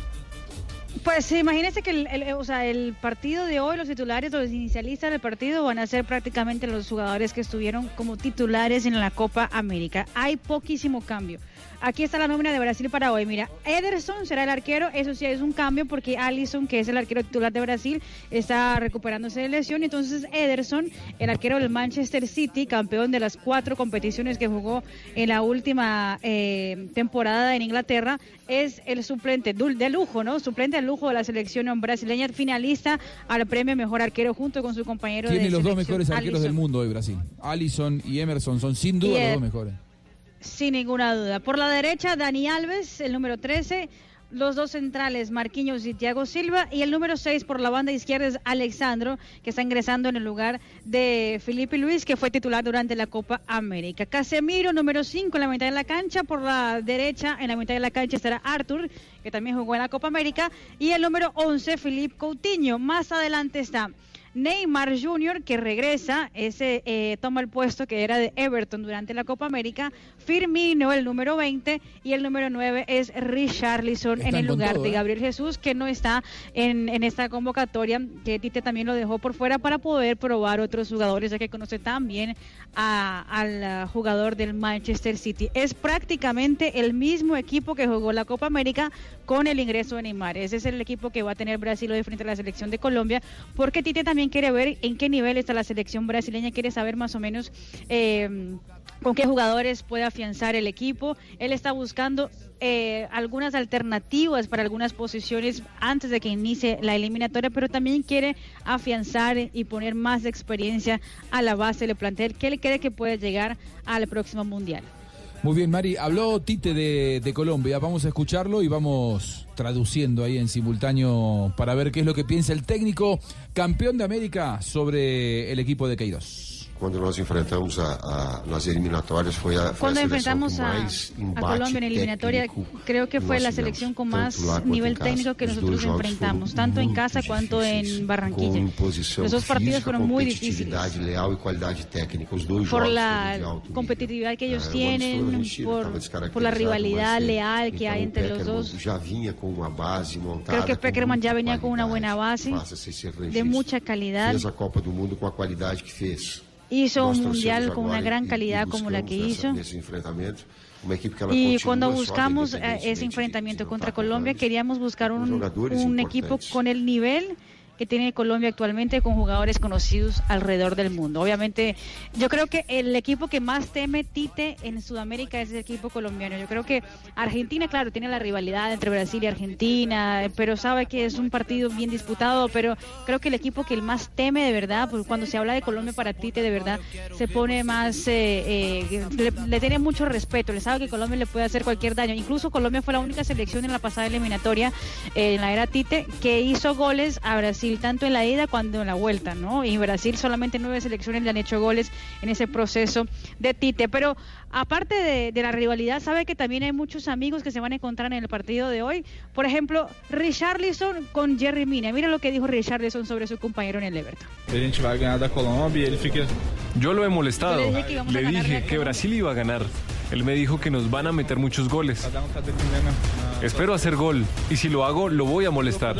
Pues imagínense que el, el- o sea, el partido de hoy, los titulares, los inicialistas del partido van a ser prácticamente los jugadores que estuvieron como titulares en la Copa América. Hay poquísimo cambio. Aquí está la nómina de Brasil para hoy. Mira, Ederson será el arquero. Eso sí es un cambio porque Allison, que es el arquero titular de Brasil, está recuperándose de lesión. Entonces Ederson, el arquero del Manchester City, campeón de las cuatro competiciones que jugó en la última eh, temporada en Inglaterra, es el suplente de lujo, ¿no? Suplente de lujo de la selección brasileña, finalista al premio mejor arquero junto con su compañero Tiene de los dos mejores arqueros del mundo hoy Brasil. Allison y Emerson son sin duda Y, los dos mejores. Sin ninguna duda. Por la derecha, Dani Alves, el número 13. Los dos centrales, Marquinhos y Thiago Silva. Y el número 6 por la banda izquierda es Alexandro, que está ingresando en el lugar de Felipe Luis, que fue titular durante la Copa América. Casemiro, número 5 en la mitad de la cancha. Por la derecha, en la mitad de la cancha estará Arthur, que también jugó en la Copa América. Y el número 11, Felipe Coutinho. Más adelante está Neymar Jr., que regresa, ese eh, toma el puesto que era de Everton durante la Copa América. Firmino, el número 20, y el número 9 es Richarlison en el lugar todo, de ¿eh? Gabriel Jesús, que no está en, en esta convocatoria, que Tite también lo dejó por fuera para poder probar otros jugadores, ya que conoce también a- al jugador del Manchester City. Es prácticamente el mismo equipo que jugó la Copa América con el ingreso de Neymar. Ese es el equipo que va a tener Brasil hoy frente a la selección de Colombia, porque Tite también quiere ver en qué nivel está la selección brasileña, quiere saber más o menos eh, con qué jugadores puede afianzar el equipo. Él está buscando eh, algunas alternativas para algunas posiciones antes de que inicie la eliminatoria, pero también quiere afianzar y poner más experiencia a la base del plantel que él cree que puede llegar al próximo mundial. Muy bien, Mari. Habló Tite de, Colombia. Vamos a escucharlo y vamos traduciendo ahí en simultáneo para ver qué es lo que piensa el técnico campeón de América sobre el equipo de Queiroz. Quando nós enfrentamos a, a, nas eliminatórias foi a, foi a seleção enfrentamos a, a Colombia en eliminatoria, creo que fue la selección con más quanto nivel técnico que Os nosotros enfrentamos, tanto en casa cuanto en Barranquilla. Los dos partidos fueron muy difíciles. leal qualidade técnica. Os dois por la competitividad que ellos o tienen, por, por la rivalidad leal que hay entre los dos. Creo que Peckerman ya venía con una buena base, de mucha calidad. Fez a Copa do Mundo com a qualidade que fez. Hizo un mundial con una gran calidad como la que hizo. Y cuando buscamos eh, ese enfrentamiento contra Colombia, queríamos buscar un, un equipo con el nivel que tiene Colombia actualmente con jugadores conocidos alrededor del mundo. Obviamente, yo creo que el equipo que más teme Tite en Sudamérica es el equipo colombiano. Yo creo que Argentina, claro, tiene la rivalidad entre Brasil y Argentina, pero sabe que es un partido bien disputado, pero creo que el equipo que el más teme de verdad, pues cuando se habla de Colombia para Tite, de verdad, se pone más, eh, eh, le, le tiene mucho respeto, le sabe que Colombia le puede hacer cualquier daño. Incluso Colombia fue la única selección en la pasada eliminatoria, eh, en la era Tite, que hizo goles a Brasil, tanto en la ida cuando en la vuelta, ¿no? Y Brasil solamente nueve selecciones le han hecho goles en ese proceso de Tite. Pero aparte de, la rivalidad, sabe que también hay muchos amigos que se van a encontrar en el partido de hoy. Por ejemplo, Richarlison con Jerry Mina. Mira lo que dijo Richarlison sobre su compañero en el Everton. A gente vai ganhar da Colômbia e ele fica. Yo lo he molestado. Le dije que Le dije. Brasil iba a ganar. Él me dijo que nos van a meter muchos goles. Espero hacer gol. Y si lo hago, lo voy a molestar.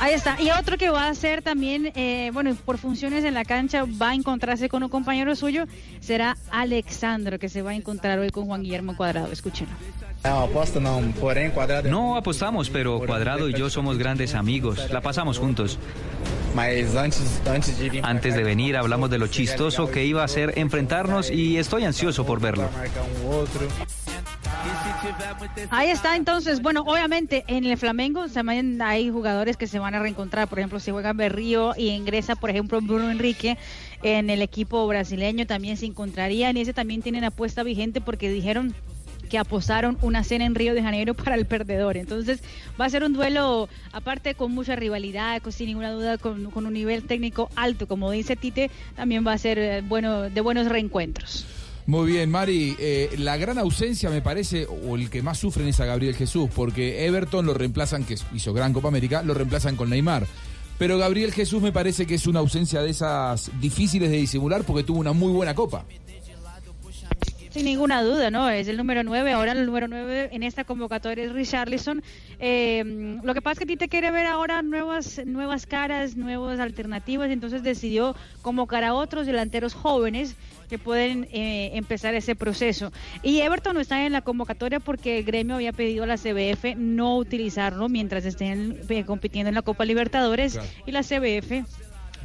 Ahí está. Y otro que va a ser también, eh, bueno, por funciones en la cancha, va a encontrarse con un compañero suyo, será Alexandro, que se va a encontrar hoy con Juan Guillermo Cuadrado. Escúchenlo. No apostamos, pero Cuadrado y yo somos grandes amigos. La pasamos juntos. Antes, de venir hablamos de lo chistoso que iba a ser enfrentarnos y estoy ansioso por verlo. Ahí está, entonces, bueno, obviamente en el Flamengo también hay jugadores que se van a reencontrar, por ejemplo, si juega Berrío y ingresa, por ejemplo, Bruno Enrique en el equipo brasileño, también se encontraría, en ese también tienen apuesta vigente porque dijeron que apostaron una cena en Río de Janeiro para el perdedor. Entonces va a ser un duelo, aparte con mucha rivalidad, con- sin ninguna duda, con, con un nivel técnico alto, como dice Tite, también va a ser eh, bueno de buenos reencuentros. Muy bien, Mari. Eh, la gran ausencia, me parece, o el que más sufren es a Gabriel Jesús, porque Everton lo reemplazan, que hizo gran Copa América, lo reemplazan con Neymar. Pero Gabriel Jesús me parece que es una ausencia de esas difíciles de disimular porque tuvo una muy buena Copa. Sin ninguna duda, ¿no? Es el número 9. Ahora el número 9 en esta convocatoria es Richarlison. Eh, lo que pasa es que Tite quiere ver ahora nuevas, nuevas caras, nuevas alternativas. Entonces decidió convocar a otros delanteros jóvenes que pueden eh, empezar ese proceso. Y Everton no está en la convocatoria porque el gremio había pedido a la CBF no utilizarlo mientras estén eh, compitiendo en la Copa Libertadores y la CBF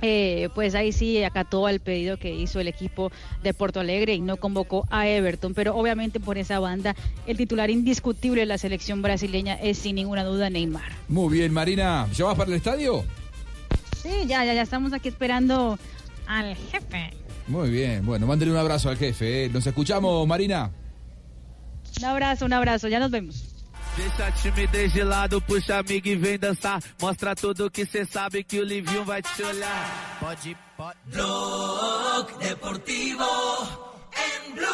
eh, pues ahí sí acató al pedido que hizo el equipo de Porto Alegre y no convocó a Everton, pero obviamente por esa banda el titular indiscutible de la selección brasileña es sin ninguna duda Neymar. Muy bien, Marina. ¿Ya vas para el estadio? Sí, ya, ya, ya estamos aquí esperando al jefe. Muy bien. Bueno, mándale un abrazo al jefe. ¿eh? Nos escuchamos, Marina. Un abrazo, un abrazo, ya nos vemos. Deixa a timidez de lado, puxa amigo e vem dançar. Mostra tudo que cê sabe que o Livinho vai te olhar. Pode, pode. Blog Deportivo en Blue.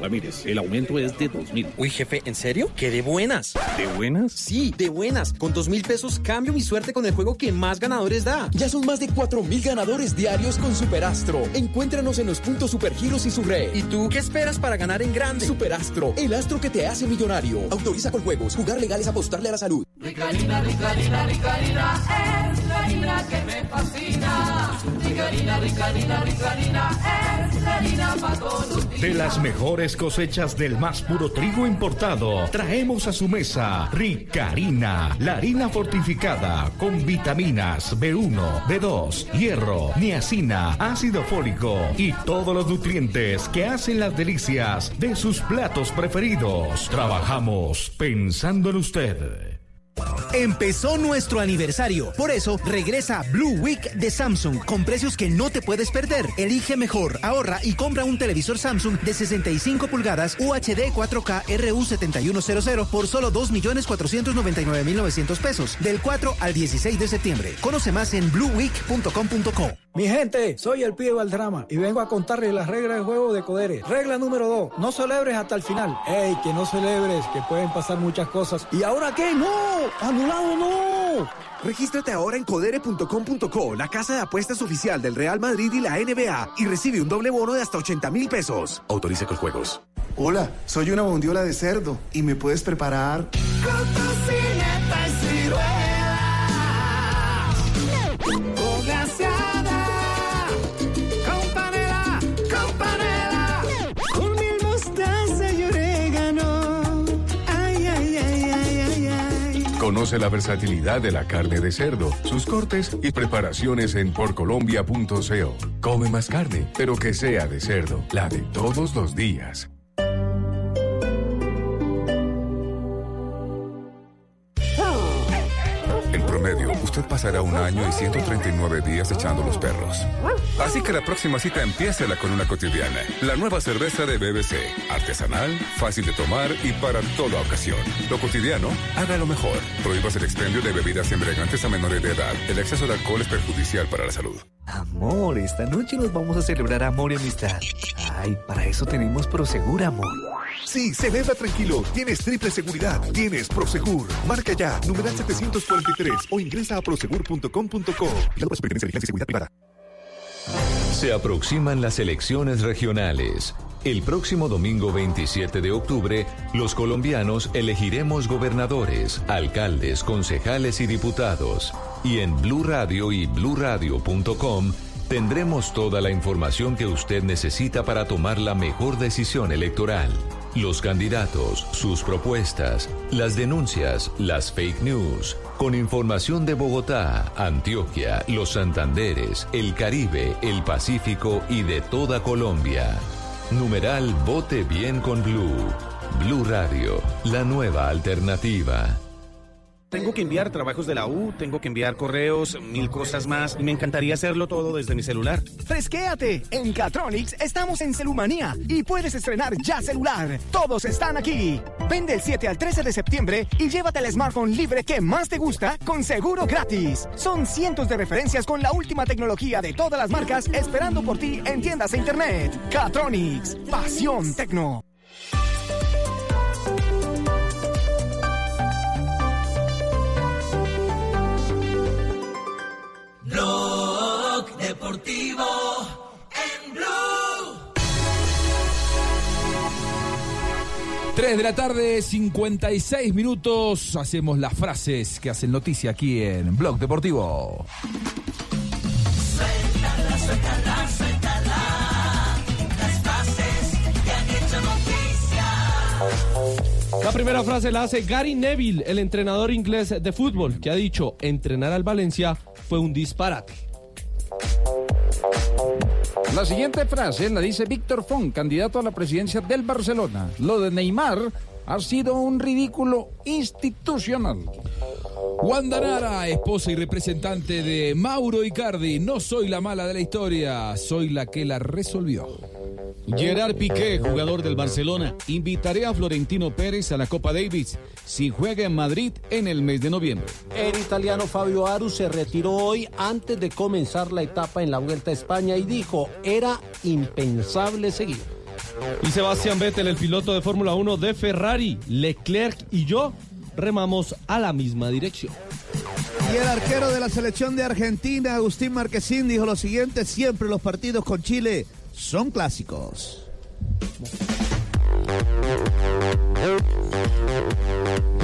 Ramírez, el aumento es de dos mil. Uy, jefe, ¿en serio? ¡Qué de buenas! ¿De buenas? Sí, de buenas. Con dos mil pesos cambio mi suerte con el juego que más ganadores da. Ya son más de cuatro mil ganadores diarios con Superastro. Encuéntranos en los puntos Supergiros y su red. ¿Y tú qué esperas para ganar en grande? Superastro, el astro que te hace millonario. Autoriza con juegos. Jugar legal es apostarle a la salud. Ricarina, Ricarina, Ricarina, es la harina que me fascina. Ricarina, Ricarina, Ricarina, es la harina para. De las mejores cosechas del más puro trigo importado, traemos a su mesa Ricarina, la harina fortificada con vitaminas B1, B2, hierro, niacina, ácido fólico y todos los nutrientes que hacen las delicias de sus platos preferidos. Trabajamos pensando en usted. Empezó nuestro aniversario. Por eso regresa Blue Week de Samsung con precios que no te puedes perder. Elige mejor, ahorra y compra un televisor Samsung de 65 pulgadas UHD 4K RU7100 por solo 2.499.900 pesos del 4 al 16 de septiembre. Conoce más en blueweek.com.co. Mi gente, soy el pibe Valdrama y vengo a contarles las reglas del juego de Codere. Regla número 2, no celebres hasta el final. ¡Ey, que no celebres, que pueden pasar muchas cosas! ¿Y ahora qué? ¡No! ¡Anulado no! Regístrate ahora en codere.com.co, la casa de apuestas oficial del Real Madrid y la NBA, y recibe un doble bono de hasta 80 mil pesos. Autoriza con juegos. Hola, soy una bondiola de cerdo y me puedes preparar. Con Conoce la versatilidad de la carne de cerdo, sus cortes y preparaciones en porcolombia.co. Come más carne, pero que sea de cerdo, la de todos los días. Pasará un año y 139 días echando los perros. Así que la próxima cita empiécela con una cotidiana. La nueva cerveza de BBC. Artesanal, fácil de tomar y para toda ocasión. Lo cotidiano, hágalo mejor. Prohíbas el expendio de bebidas embriagantes a menores de edad. El exceso de alcohol es perjudicial para la salud. Amor, esta noche nos vamos a celebrar amor y amistad. Ay, para eso tenemos Prosegur, amor. Sí, celebra tranquilo. Tienes triple seguridad. Tienes Prosegur. Marca ya, numeral 743 o ingresa a prosegur.com.co. La Superintendencia de y Seguridad Privada. Se aproximan las elecciones regionales. El próximo domingo 27 de octubre, los colombianos elegiremos gobernadores, alcaldes, concejales y diputados. Y en Blue Radio y bluradio.com tendremos toda la información que usted necesita para tomar la mejor decisión electoral. Los candidatos, sus propuestas, las denuncias, las fake news, con información de Bogotá, Antioquia, los Santanderes, el Caribe, el Pacífico y de toda Colombia. Numeral Vote Bien con Blue. Blue Radio, la nueva alternativa. Tengo que enviar trabajos de la U, tengo que enviar correos, mil cosas más, y me encantaría hacerlo todo desde mi celular. ¡Fresquéate! En Catronics estamos en Celumanía y puedes estrenar ya celular. Todos están aquí. Vende el 7 al 13 de septiembre y llévate el smartphone libre que más te gusta con seguro gratis. Son cientos de referencias con la última tecnología de todas las marcas esperando por ti en tiendas e internet. Catronics, pasión tecno. Deportivo en Blue. 3 de la tarde, 56 minutos. Hacemos las frases que hacen noticia aquí en Blog Deportivo. Suéltala, suéltala, suéltala. Las frases que han hecho noticia. La primera frase la hace Gary Neville, el entrenador inglés de fútbol, que ha dicho, entrenar al Valencia fue un disparate. La siguiente frase la dice Víctor Font, candidato a la presidencia del Barcelona. Lo de Neymar ha sido un ridículo institucional. Wanda Nara, esposa y representante de Mauro Icardi. No soy la mala de la historia, soy la que la resolvió. Gerard Piqué, jugador del Barcelona, invitaré a Florentino Pérez a la Copa Davis si juega en Madrid en el mes de noviembre. El italiano Fabio Aru se retiró hoy antes de comenzar la etapa en la Vuelta a España y dijo, era impensable seguir. Y Sebastián Vettel, el piloto de Fórmula 1 de Ferrari, Leclerc y yo remamos a la misma dirección. Y el arquero de la selección de Argentina, Agustín Marquesín, dijo lo siguiente, siempre los partidos con Chile son clásicos.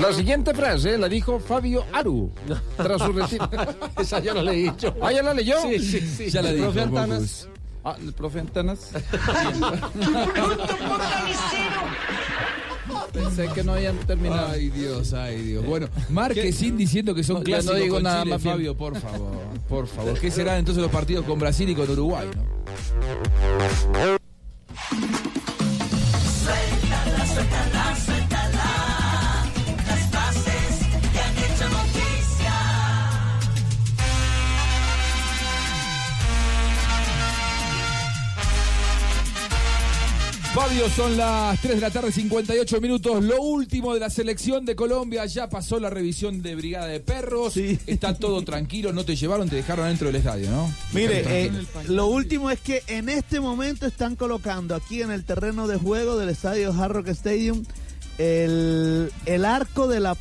La siguiente frase la dijo Fabio Aru. Tras su retiro. Esa ya la leí yo. ¿Ah, ya la leyó? Sí, sí, sí. Ya la dijo. profe Antanas. Ah, el profe Antanas. Pensé que no habían terminado. Ay, Dios, ay, Dios. Bueno, Marquesín diciendo que son No, clásicos no digo con nada Chile, más bien. Fabio, por favor, por favor. ¿Qué serán entonces los partidos con Brasil y con Uruguay, no? Suéltala, suéltala. Fabio, son las 3 de la tarde, 58 minutos. Lo último de la selección de Colombia. Ya pasó la revisión de Brigada de Perros. Está todo tranquilo. No te llevaron, te dejaron dentro del estadio, ¿no? Mire, eh, lo último es que en este momento están colocando aquí en el terreno de juego del estadio Hard Rock Stadium el, el arco de la,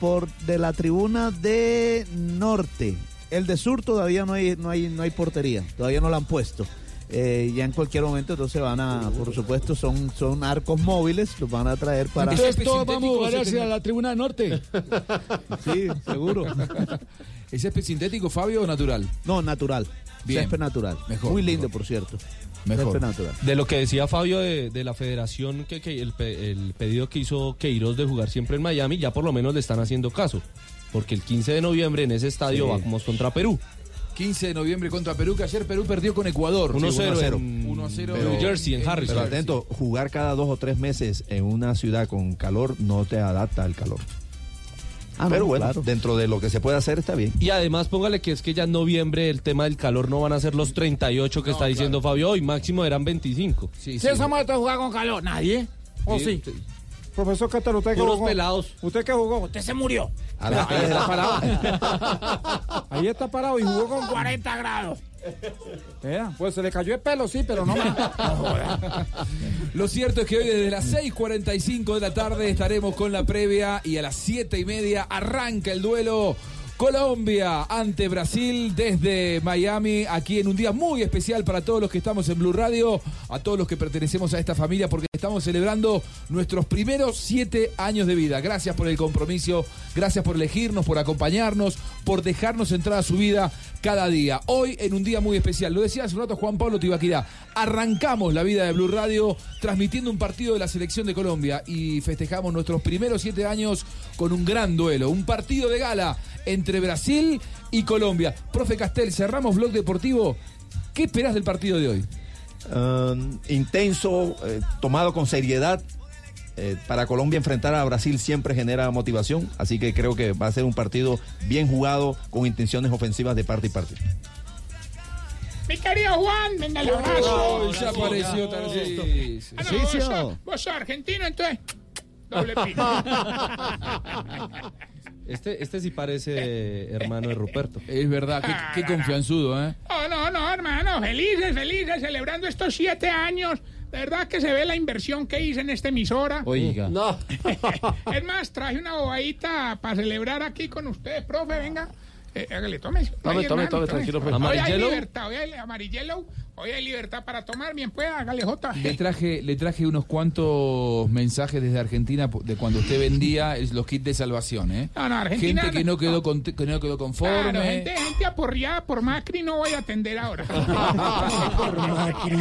por, de la tribuna de norte. El de sur todavía no hay, no hay, no hay portería, todavía no la han puesto. Eh, ya en cualquier momento entonces van a, por supuesto, son, son arcos móviles, los van a traer para... Entonces todos vamos a jugar hacia la tribuna norte. Sí, seguro. ¿Es césped sintético, Fabio, o natural? No, natural. Bien. Césped natural. Mejor, Muy lindo, por cierto. Mejor. Natural. De lo que decía Fabio de, de la federación, que, que el, pe- el pedido que hizo Queiroz de jugar siempre en Miami, ya por lo menos le están haciendo caso. Porque el 15 de noviembre en ese estadio Sí. vamos contra Perú. 15 de noviembre contra Perú, que ayer Perú perdió con Ecuador. 1-0 Sí, 1-0. en 1-0 New Jersey, en Harrison. Pero atento, jugar cada dos o tres meses en una ciudad con calor no te adapta al calor. Ah, Pero no, bueno, claro. dentro de lo que se puede hacer está bien. Y además póngale que es que ya en noviembre el tema del calor no van a ser los 38 que está diciendo Fabio hoy, máximo eran 25. Sí, ¿Quién se a jugar con calor? ¿Nadie? ¿O sí? Profesor Cataro, ¿usted Puros jugó? pelados. ¿Usted qué jugó? Usted se murió. A Ahí está parado. Ahí está parado y jugó con 40 grados. Vea, Pues se le cayó el pelo, sí, pero no más. Lo cierto es que hoy desde las 6.45 de la tarde estaremos con la previa y a las 7 y media arranca el duelo Colombia ante Brasil desde Miami, aquí en un día muy especial para todos los que estamos en Blue Radio, a todos los que pertenecemos a esta familia, porque estamos celebrando nuestros primeros siete años de vida. Gracias por el compromiso, gracias por elegirnos, por acompañarnos, por dejarnos entrar a su vida cada día. Hoy en un día muy especial, lo decía hace un rato Juan Pablo Tibaquirá, arrancamos la vida de Blue Radio transmitiendo un partido de la selección de Colombia y festejamos nuestros primeros siete años con un gran duelo, un partido de gala entre Brasil y Colombia. Profe Castel, cerramos blog deportivo. ¿Qué esperás del partido de hoy? Um, intenso, eh, tomado con seriedad. Eh, para Colombia enfrentar a Brasil siempre genera motivación, así que creo que va a ser un partido bien jugado con intenciones ofensivas de parte y parte. Mi querido Juan, venga el abrazo. Ya apareció Tarcisio. Ah, no, Sí, vos, sí, sos, oh. vos sos argentino, entonces. Doble pino. Este, este sí parece hermano de Ruperto. Es verdad, qué, qué confianzudo, ¿eh? No, no, no, hermano. Felices, felices, celebrando estos siete años. De verdad que se ve la inversión que hice en esta emisora. Oiga. No. es más, traje una bobadita para celebrar aquí con ustedes, profe, venga. Eh, hágale, tome. Tome, tome, tome, tranquilo, profe. Hoy hay ¿Amarillelo? libertad, hoy hay amarillelo Hoy hay libertad para tomar, bien pueda, hágale. Le traje, le traje unos cuantos mensajes desde Argentina de cuando usted vendía el- los kits de salvación, ¿eh? No, no, Argentina- Gente que no quedó, cont- que no quedó conforme. Claro, gente, gente aporreada por Macri no voy a atender ahora. Por Macri.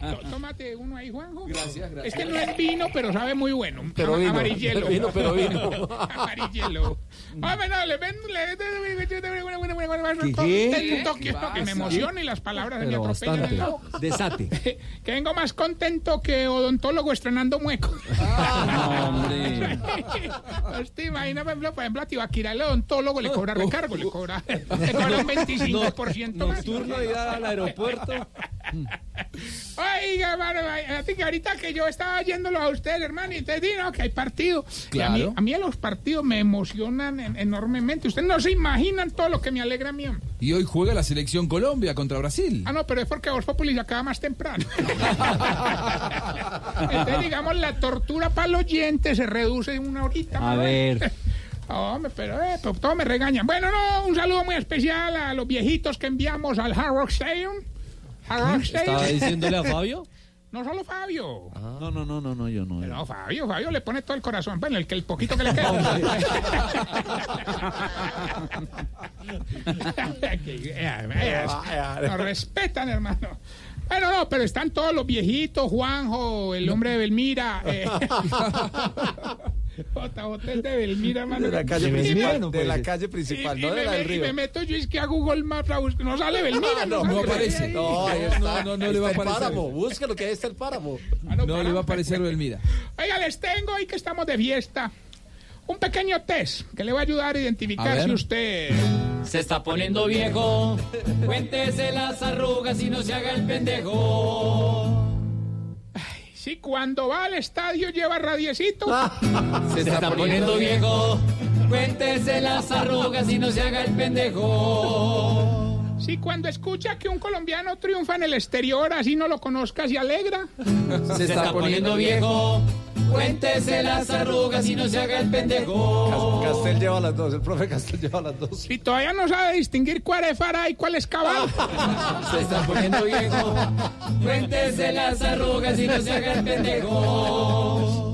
Tó- Tómate uno ahí, Juanjo. Gracias, gracias. Este no es vino, pero sabe muy bueno. Pero vino. Amarillelo. Vino, pero vino. Amarillelo. Hombre, no, le vendo... Le, ¿Qué? contento que, ¿Qué que pasa? me emociona y las palabras se me Pero atropellan en la bastante. boca. Desate. Que vengo más contento que odontólogo estrenando mueco. hombre. Usted imagina, por ejemplo, por ejemplo, a Tibaquira, el odontólogo le cobra recargo, le cobra, le cobra un 25% más. Nocturno ir al aeropuerto. Oiga, hermano, ahorita que yo estaba yéndolo a ustedes, hermano, y ustedes dijeron que hay partido. Y a mí, Claro. a mí los partidos me emocionan en- enormemente. Ustedes no se imaginan todo lo que me alegra a mí. Y hoy juega la selección Colombia contra Brasil. Ah, no, pero es porque Voz Populi se acaba más temprano. Entonces, digamos, la tortura para el oyente se reduce en una horita. A ¿no? ver. Hombre, pero, eh, pero todos me regañan. Bueno, no, un saludo muy especial a los viejitos que enviamos al Hard Rock Stadium. Hard Rock Stadium. ¿Estaba diciéndole a Fabio? No solo Fabio. No, no, no, no, no, yo no. No, Fabio, Fabio le pone todo el corazón. Bueno, el que el poquito que le queda. Nos respetan, hermano. Bueno, no, pero están todos los viejitos, Juanjo, el hombre de Belmira. Eh. De Belmira, hermano. De la calle Y principal, me- de la calle principal, y- no y de la del y río. me meto yo es que a Google Maps a buscar. No sale Belmira, no, no sale aparece. ahí. No, ahí está. No, no, no le va a aparecer. páramo. Búsquelo que ahí está el páramo. No le va a aparecer Belmira. Oiga, les tengo hoy que estamos de fiesta. Un pequeño test que le va a ayudar a identificar si usted. Se está poniendo viejo. Cuéntese las arrugas y no se haga el pendejo. Si cuando va al estadio lleva radiecito. Se está poniendo viejo. Cuéntese las arrugas y no se haga el pendejo. Si cuando escucha que un colombiano triunfa en el exterior, así no lo conozca, se alegra. Se está poniendo viejo. Cuéntese las arrugas y no se haga el pendejo. Castel lleva las dos, el profe Castel lleva las dos. Si todavía no sabe distinguir cuál es Fara y cuál es Cabal. Se está poniendo viejo. Cuéntese las arrugas y no se haga el pendejo.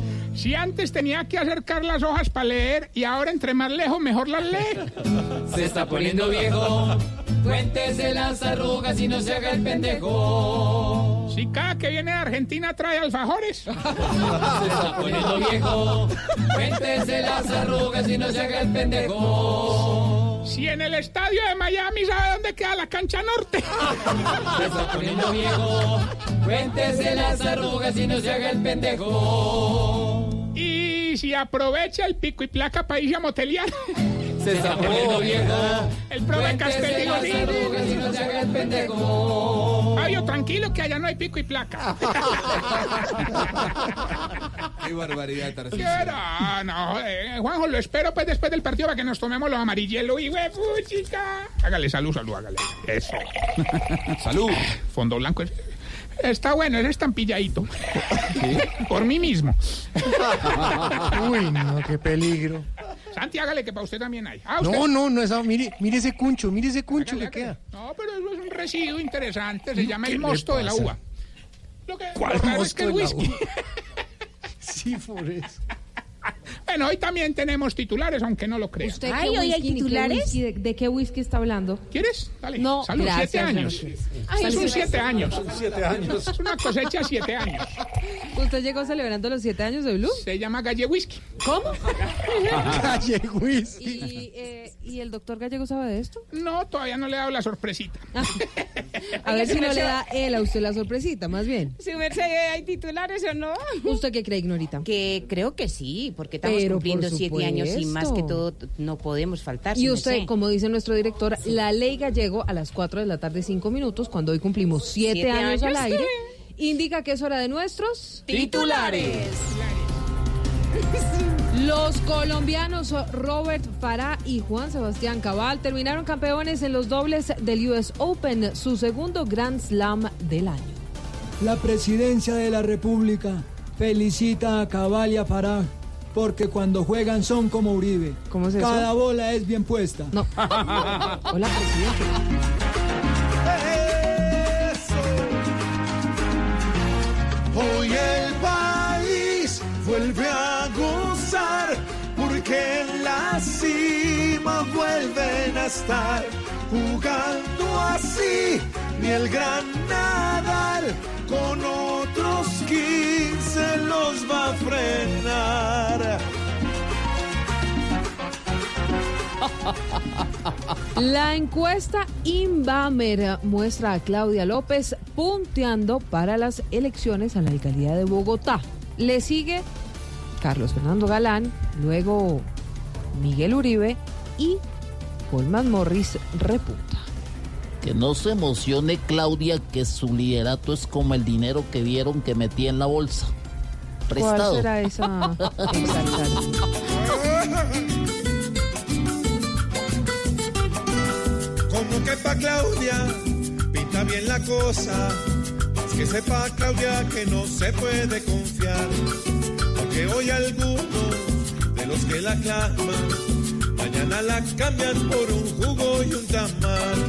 Si antes tenía que acercar las hojas para leer y ahora entre más lejos mejor las lee. Se está poniendo viejo. Cuéntese las arrugas y no se haga el pendejo. Si cada que viene de Argentina trae alfajores. Se está poniendo viejo. Cuéntese las arrugas y no se haga el pendejo. Si en el estadio de Miami sabe dónde queda la cancha norte. Se está poniendo viejo. Cuéntese las arrugas y no se haga el pendejo. Y si aprovecha el pico y placa para irse a motelear. Se está poniendo viejo. El profe Cuéntese Castel las digo, arrugas y no se haga el pendejo. Fabio, tranquilo que allá no hay pico y placa. Qué barbaridad, Tarcisio. No, no, eh, Juanjo, lo espero pues después del partido para que nos tomemos los amarillos y chica. Hágale salud, salud, hágale. Eso. Salud. Fondo blanco. Es- Está bueno, es estampilladito. Por mí mismo. Uy, no, qué peligro. Santi, hágale que para usted también hay. Ah, usted- No, no, no, esa, mire, mire ese cuncho, mire ese cuncho que queda. No, pero eso es un residuo interesante. Se llama ¿Qué el mosto de la uva. Lo que ¿Cuál lo raro es mosto que el whisky. Sí, por eso. Bueno, hoy también tenemos titulares, aunque no lo crean. ¿Usted Ay, hoy hay titulares. whisky, de, de qué whisky está hablando? ¿Quieres? Dale. No, Salud, gracias, siete años. Ay, son siete años. Siete años. Es una cosecha siete años. ¿Usted llegó celebrando los siete años de Blue? Se llama Galle Whisky. ¿Cómo? Calle whisky. ¿Y, eh, ¿Y el doctor Gallego sabe de esto? No, todavía no le he dado la sorpresita. A ver si no le da él a usted la sorpresita, más bien. Si merced hay titulares o no. ¿Usted qué cree, Ignorita? Que creo que sí, porque estamos Pero, cumpliendo por siete años y más que todo no podemos faltar. Y usted, como dice nuestro director, la ley Gallego a las 4 de la tarde, 5 minutos, cuando hoy cumplimos 7 Siete años, al aire, indica que es hora de nuestros Titulares. Los colombianos Robert Farah y Juan Sebastián Cabal terminaron campeones en los dobles del US Open, su segundo Grand Slam del año. La presidencia de la República felicita a Cabal y a Farah porque cuando juegan son como Uribe. ¿Cómo es eso? Cada bola es bien puesta. No. Hola, presidente. Hoy el país vuelve a gozar porque en la cima vuelven a estar jugando así. Ni el gran Nadal con otros 15 los va a frenar. La encuesta Inbamer muestra a Claudia López punteando para las elecciones a la alcaldía de Bogotá. Le sigue Carlos Fernando Galán, luego Miguel Uribe y Colman Morris repunta. Que no se emocione Claudia, que su liderato es como el dinero que vieron que metí en la bolsa. ¿Cuál Prestado. será esa? esa alcaldía? Como que pa' Claudia pinta bien la cosa. Más que sepa Claudia que no se puede confiar. Porque hoy algunos de los que la aclaman, mañana la cambian por un jugo y un tamal.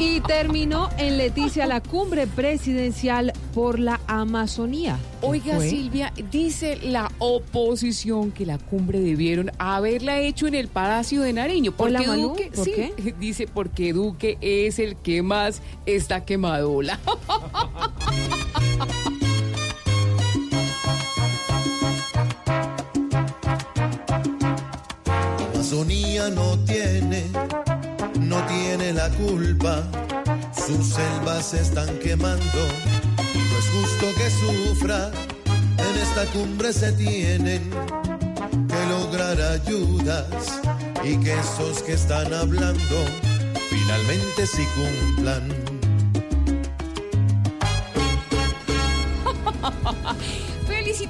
Y terminó en Leticia la cumbre presidencial por la Amazonía. ¿Qué Oiga, fue? Silvia, dice la oposición que la cumbre debieron haberla hecho en el Palacio de Nariño. Porque Hola, Malú, Duque, ¿por sí, qué? dice porque Duque es el que más está quemadola. Amazonía no tiene, no tiene la culpa. Sus selvas se están quemando. Y no es justo que sufra. En esta cumbre se tienen que lograr ayudas y que esos que están hablando finalmente sí cumplan.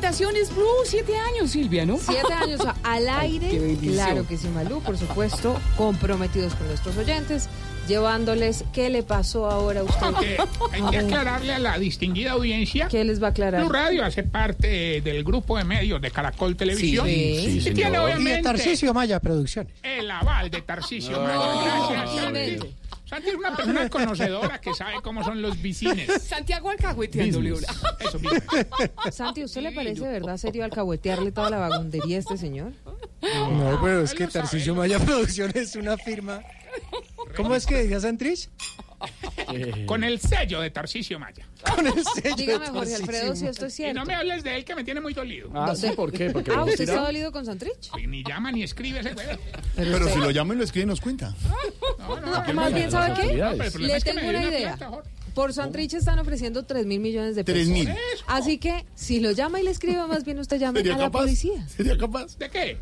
Felicitaciones, Blue, siete años, Silvia, ¿no? Siete años al aire, claro que sí, Malú, por supuesto, comprometidos con nuestros oyentes, llevándoles qué le pasó ahora a usted. Aunque hay que aclararle a la distinguida audiencia. ¿Qué les va a aclarar? Blue Radio hace parte del grupo de medios de Caracol Televisión. Sí, sí, y tiene Y de obviamente Tarcisio Maya Producciones. el aval de Tarcisio No, Maya. Gracias, no, Santi. es una persona conocedora que sabe cómo son los vicines. Santiago alcahueteándole Business. Eso, business. Santi, ¿usted le parece de verdad serio alcahuetearle toda la vagondería a este señor? No, pero es que Tarcisio Maya Producciones es una firma. ¿Cómo es que decía Santrich? Con el sello de Tarcisio Maya. Con el sello Dígame, de Jorge Alfredo, si esto es Y cierto. no me hables de él que me tiene muy dolido. Ah, ¿sí? ¿Por qué? Porque Ah, ¿usted está dolido con Santrich? Ni llama ni escribe ese güey. Pero si lo llaman y lo escriben, nos cuenta. No, más bien, ¿sabe qué? No, pero el problema Le es que tengo me una dio idea. plata, Jorge. Por Santrich están ofreciendo 3 mil millones de pesos. Tres mil. Así que, si lo llama y le escribe, más bien usted llame ¿Sería a la capaz? policía. ¿Sería capaz? ¿De qué?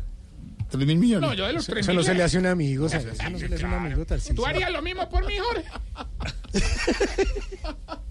Tres mil millones. No, yo de los tres Eso no mil se le hace un amigo, sea, eso no se le hace un amigo, Tarcisio. ¿Tú harías lo mismo por mí, Jorge?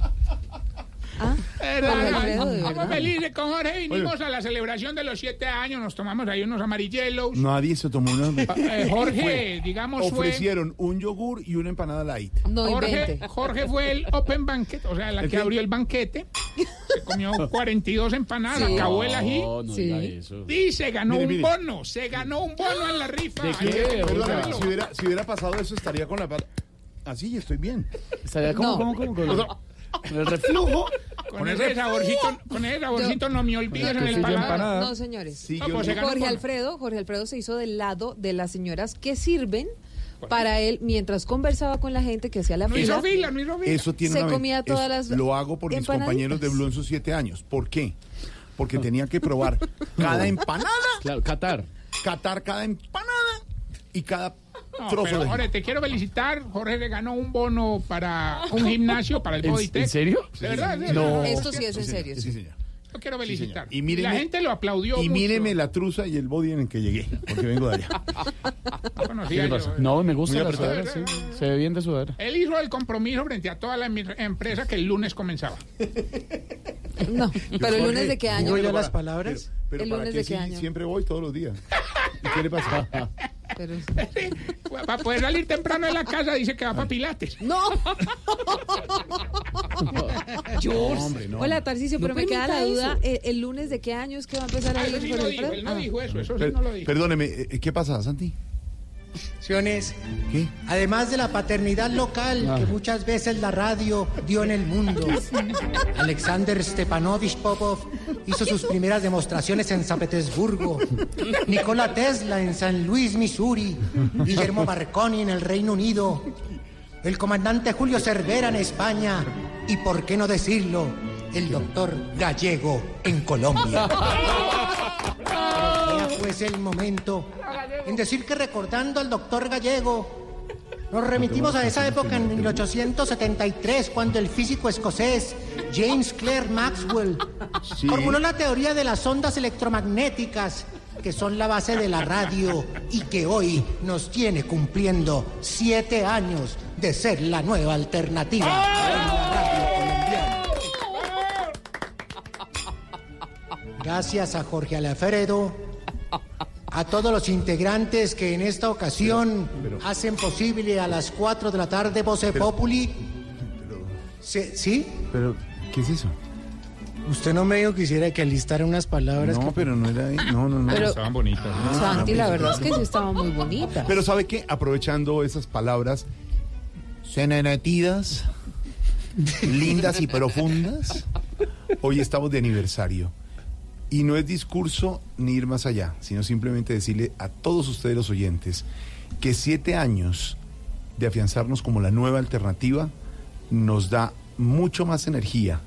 Ah, felices con Jorge. Vinimos a la celebración de los siete años. Nos tomamos ahí unos amarillos. Nadie se tomó una. Eh, Jorge, Fue. digamos, fue- Ofrecieron un yogur y una empanada light. No Jorge. Jorge fue el Open Banquet, o sea, la ¿El que abrió el banquete. Se comió 42 empanadas, Sí. acabó el ají. No, no Sí. eso. Y se ganó Mire, un mire. bono, se ganó un bono en la rifa. ¿De qué? Perdóname, si hubiera, si hubiera pasado eso, estaría con la pata. Así, estoy bien. ¿Estaría cómo, No. cómo, cómo, cómo? Con el reflujo. Con ese saborcito, con ese saborcito no me olvides en el paladar. empanada. No, señores. Sí, No, pues ganó un Jorge. Alfredo, Jorge Alfredo se hizo del lado de las señoras que sirven para él mientras conversaba con la gente que hacía la No hizo fila. fila, no hizo fila. Eso tiene Se una comía todas eso las Lo hago por mis compañeros de Blue en sus siete años. ¿Por qué? Porque tenía que probar cada empanada, Claro, Qatar. catar cada empanada y cada No, pero, de. Jorge, te quiero felicitar. Jorge le ganó un bono para un gimnasio, para el ¿En- Bodytech. en serio? De verdad, No. Esto sí es en Sí, serio. Sí, sí. señor. Lo quiero Sí, felicitar. Y míreme- la gente lo aplaudió Y mucho. míreme la truza y el body en el que llegué, porque vengo de allá. No conocía ¿Qué le yo. pasa? No, me gusta la sudadera, sí. Se ve bien de sudadera. Él hizo el compromiso frente a toda la em- empresa que el lunes comenzaba. No, pero el lunes de qué año? Pero las para- palabras. Pero ¿El ¿para lunes qué de qué año? siempre voy todos los días? ¿Y qué le pasa? Pero- Para poder salir temprano de la casa dice que va para Pilates. No. No, hombre, no. Hola, Tarcicio, No pero me queda la duda. eso. ¿El, el lunes de qué año es que va a empezar a Ah, ir sí dijo, él no Ah. dijo eso, eso sí Per- no lo dijo. Perdóneme, eh, ¿qué pasa, Santi? Siones, ¿Qué? además de la paternidad local que muchas veces la radio dio en el mundo, Alexander Stepanovich Popov hizo sus primeras demostraciones en San Petersburgo, Nikola Tesla en San Luis, Missouri, Guillermo Marconi en el Reino Unido, el comandante Julio Cervera en España. Y, por qué no decirlo, el doctor Gallego en Colombia. Pues el momento en decir que recordando al doctor Gallego, nos remitimos a esa época en 1873, cuando el físico escocés James Clerk Maxwell formuló la teoría de las ondas electromagnéticas, que son la base de la radio y que hoy nos tiene cumpliendo siete años de ser la nueva alternativa en la radio colombiana. Gracias a Jorge Alfredo, a todos los integrantes que en esta ocasión hacen posible a las 4 de la tarde Voce Populi. Sí, ¿Sí? Pero, ¿qué es eso? Usted no me dijo que quisiera que alistara unas palabras. No, pero no era ahí. No, no, no. Pero- Estaban bonitas. Santi, la verdad es que sí estaba muy bonita. Pero ¿sabe qué? Aprovechando esas palabras senenetidas, lindas y profundas, hoy estamos de aniversario. Y no es discurso ni ir más allá, sino simplemente decirle a todos ustedes los oyentes que siete años de afianzarnos como la nueva alternativa nos da mucho más energía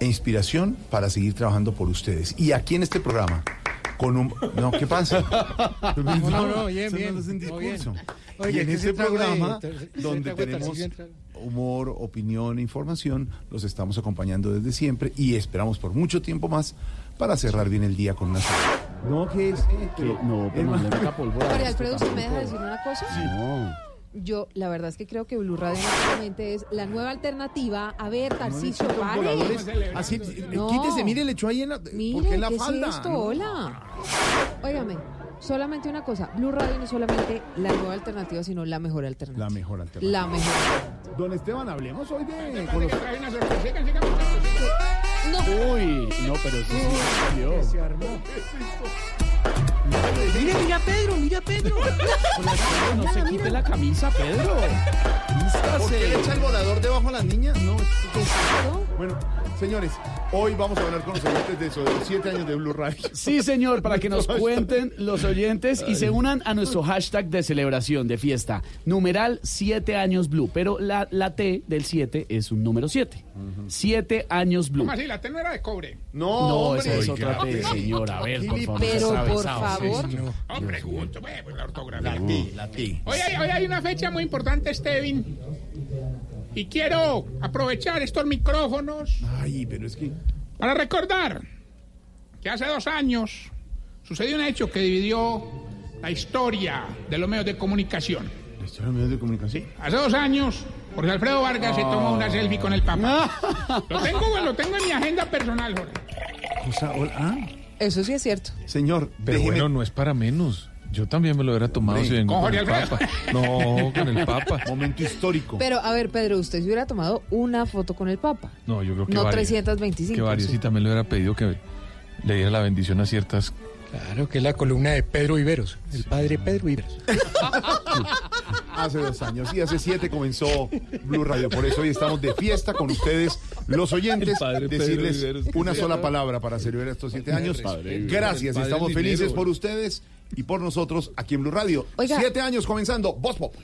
e inspiración para seguir trabajando por ustedes. Y aquí en este programa, con un... No, ¿qué pasa? No, no, no, bien, bien. no es un todo bien. discurso. Oye, y en ¿qué este programa, donde tenemos humor, opinión e información, los estamos acompañando desde siempre y esperamos por mucho tiempo más para cerrar bien el día con una cena. No, que es... no, pero no meta pólvora. María Alfredo, ¿usted me deja decir una cosa? Yo, la verdad es que creo que Blue Radio actualmente es la nueva alternativa. A ver, Tarcicio, pare. Así, No. quítese, mire, le echó ahí en la... Mire, ¿Por qué en la ¿qué falda? es esto? No. Hola. Óigame, solamente una cosa. Blue Radio no es solamente la nueva alternativa, sino la mejor alternativa. La mejor alternativa. La mejor. Don Esteban, hablemos hoy de... con los- No. Uy, no, pero eso sí. Se armó. Mire, mira a Pedro, mira Pedro. No se quite la camisa, Pedro. ¿Por qué le echa el volador debajo a las niñas? No, Bueno, señores, hoy vamos a hablar con los oyentes de eso, de los siete años de Blue Radio. Sí, señor, para que nos cuenten los oyentes y se unan a nuestro hashtag de celebración, de fiesta. Numeral 7 años blue, pero la, la T del 7 es un número 7. 7 años blue. ¿Cómo así? La T no era de cobre. No, hombre. esa es Oiga. otra T, señor. A ver, por favor. Pero, por atravesado, favor. Hombre, junto, pues, pues, la ortografía. La T, la T. Hoy hay, hoy hay una fecha muy importante, Stevin. Y quiero aprovechar estos micrófonos Ay, pero es que... para recordar que hace dos años sucedió un hecho que dividió la historia de los medios de comunicación. ¿La historia de los medios de comunicación? Hace dos años, Jorge Alfredo Vargas se tomó una selfie con el Papa. Lo tengo, lo tengo en mi agenda personal, Jorge. Cosa, hola, ah, Eso sí es cierto. señor, Pero déjeme... bueno, no es para menos. Yo también me lo hubiera tomado Hombre, si vengo con con Jorge el Alfredo. Papa. No, con el Papa. Momento histórico. Pero, a ver, Pedro, usted se hubiera tomado una foto con el Papa. No, yo creo que No varios. 325, Que varios. sí. Y también le hubiera pedido que le diera la bendición a ciertas... Claro, que es la columna de Pedro Iberos, el padre Pedro Iberos. Hace dos años y hace siete comenzó Blue Radio. Por eso hoy estamos de fiesta con ustedes, los oyentes. Decirles una sola palabra para celebrar estos siete años. Gracias, padre estamos dinero. felices por ustedes y por nosotros aquí en Blue Radio. Oiga. Siete años comenzando, Voz Pop.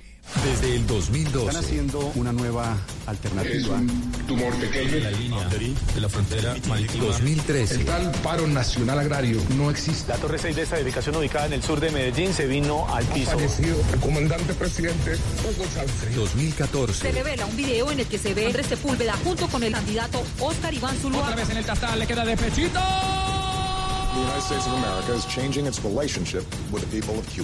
Desde el 2012. Están haciendo una nueva alternativa. tumor pequeño en la línea de la frontera marítima. 2013. tal paro nacional agrario no existe. La Torre 6 de esta dedicación ubicada en el sur de Medellín se vino al piso. Fallecido el comandante presidente Hugo Chávez. 2014. Se revela un video en el que se ve Andrés Sepúlveda junto con el candidato Oscar Iván Zuluaga. Otra vez en el tastal, le queda de pechito.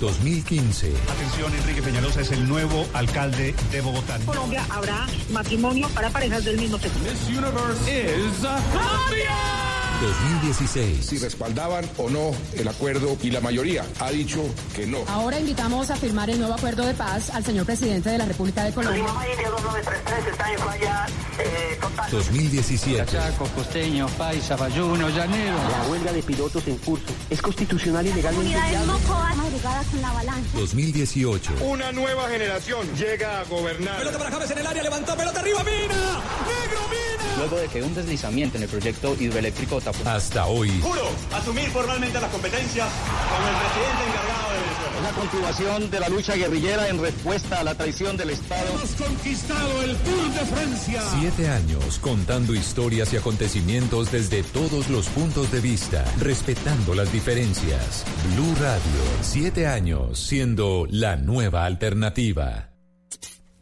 2015. Atención, Enrique Peñalosa es el nuevo alcalde de Bogotá. En Colombia habrá matrimonio para parejas del mismo sexo. This universe is Colombia. 2016. Si respaldaban o no el acuerdo y la mayoría ha dicho que no. Ahora invitamos a firmar el nuevo acuerdo de paz al señor presidente de la República de Colombia. 2017. Chaco, costeño, paisa, bayuno, llanero. La huelga de pilotos en curso es constitucional y legalmente viable. con la avalancha. 2018. Una nueva generación llega a gobernar. Pelota para James en el área, levantó pelota arriba, Mina. Negro, Mina. Luego de que un deslizamiento en el proyecto hidroeléctrico Tapón. Hasta hoy. Juro asumir formalmente las competencias como el presidente encargado de Venezuela. La continuación de la lucha guerrillera en respuesta a la traición del Estado. Hemos conquistado el Tour de Francia. Siete años contando historias y acontecimientos desde todos los puntos de vista, respetando las diferencias. Blue Radio, siete años siendo la nueva alternativa.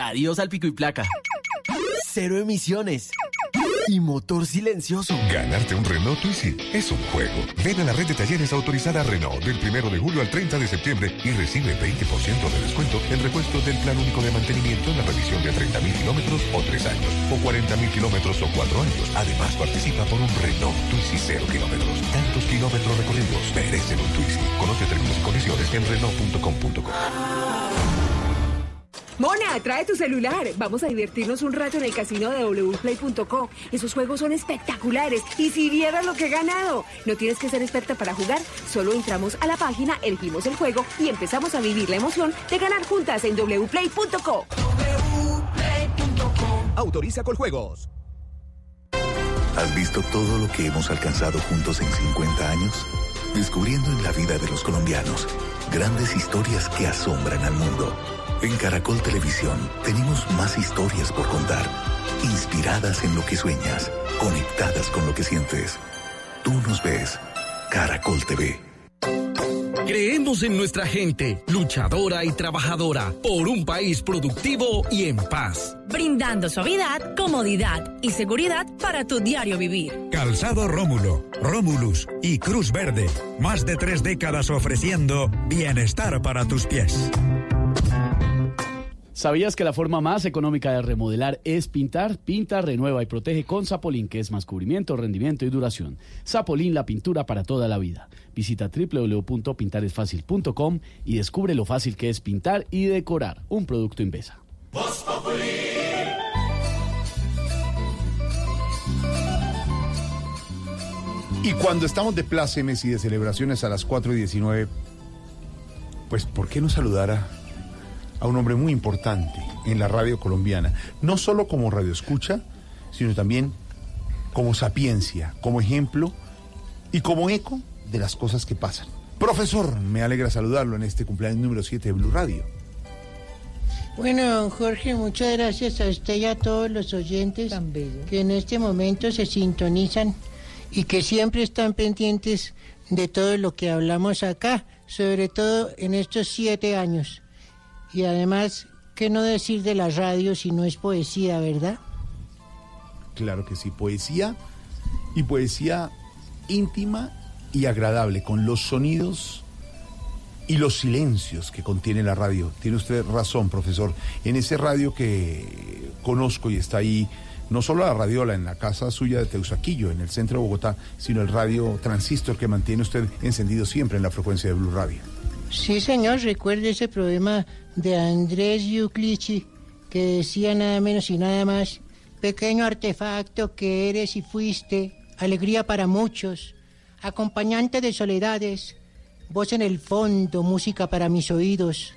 Adiós al pico y placa. Cero emisiones. Y motor silencioso. Ganarte un Renault Twizy es un juego. Ven a la red de talleres autorizada Renault del 1 de julio al 30 de septiembre y recibe 20% de descuento en repuestos del plan único de mantenimiento en la revisión de 30.000 kilómetros o 3 años, o 40.000 kilómetros o 4 años. Además, participa por un Renault Twizy 0 kilómetros. Tantos kilómetros recorridos merecen un Twizy. Conoce términos y condiciones en Renault.com.co. Mona, trae tu celular. Vamos a divertirnos un rato en el casino de wplay.co. Esos juegos son espectaculares. Y si vieras lo que he ganado. No tienes que ser experta para jugar. Solo entramos a la página, elegimos el juego y empezamos a vivir la emoción de ganar juntas en wplay.co. Autoriza con juegos. ¿Has visto todo lo que hemos alcanzado juntos en 50 años? Descubriendo en la vida de los colombianos grandes historias que asombran al mundo. En Caracol Televisión tenemos más historias por contar, inspiradas en lo que sueñas, conectadas con lo que sientes. Tú nos ves, Caracol TV. Creemos en nuestra gente, luchadora y trabajadora, por un país productivo y en paz. Brindando suavidad, comodidad y seguridad para tu diario vivir. Calzado Rómulo, Rómulus y Cruz Verde. Más de tres décadas ofreciendo bienestar para tus pies. ¿Sabías que la forma más económica de remodelar es pintar? Pinta, renueva y protege con Zapolín, que es más cubrimiento, rendimiento y duración. Zapolín, la pintura para toda la vida. Visita www.pintaresfacil.com y descubre lo fácil que es pintar y decorar. Un producto Invesa. Y cuando estamos de plácemes y de celebraciones a las 4 y 19, pues ¿por qué no saludar a, a un hombre muy importante en la radio colombiana? No solo como radio escucha, sino también como sapiencia, como ejemplo y como eco de las cosas que pasan. Profesor, me alegra saludarlo en este cumpleaños número 7 de Blue Radio. Bueno, don Jorge, muchas gracias a usted y a todos los oyentes que en este momento se sintonizan y que siempre están pendientes de todo lo que hablamos acá, sobre todo en estos siete años. Y además, ¿qué no decir de la radio si no es poesía, verdad? Claro que sí, poesía y poesía íntima y agradable, con los sonidos y los silencios que contiene la radio. Tiene usted razón, profesor. En ese radio que conozco y está ahí, no solo la radiola en la casa suya de Teusaquillo, en el centro de Bogotá, sino el radio transistor que mantiene usted encendido siempre en la frecuencia de Blue Radio. Sí, señor, recuerde ese problema de Andrés Yuclichi, que decía nada menos y nada más, pequeño artefacto que eres y fuiste, alegría para muchos, acompañante de soledades, voz en el fondo, música para mis oídos,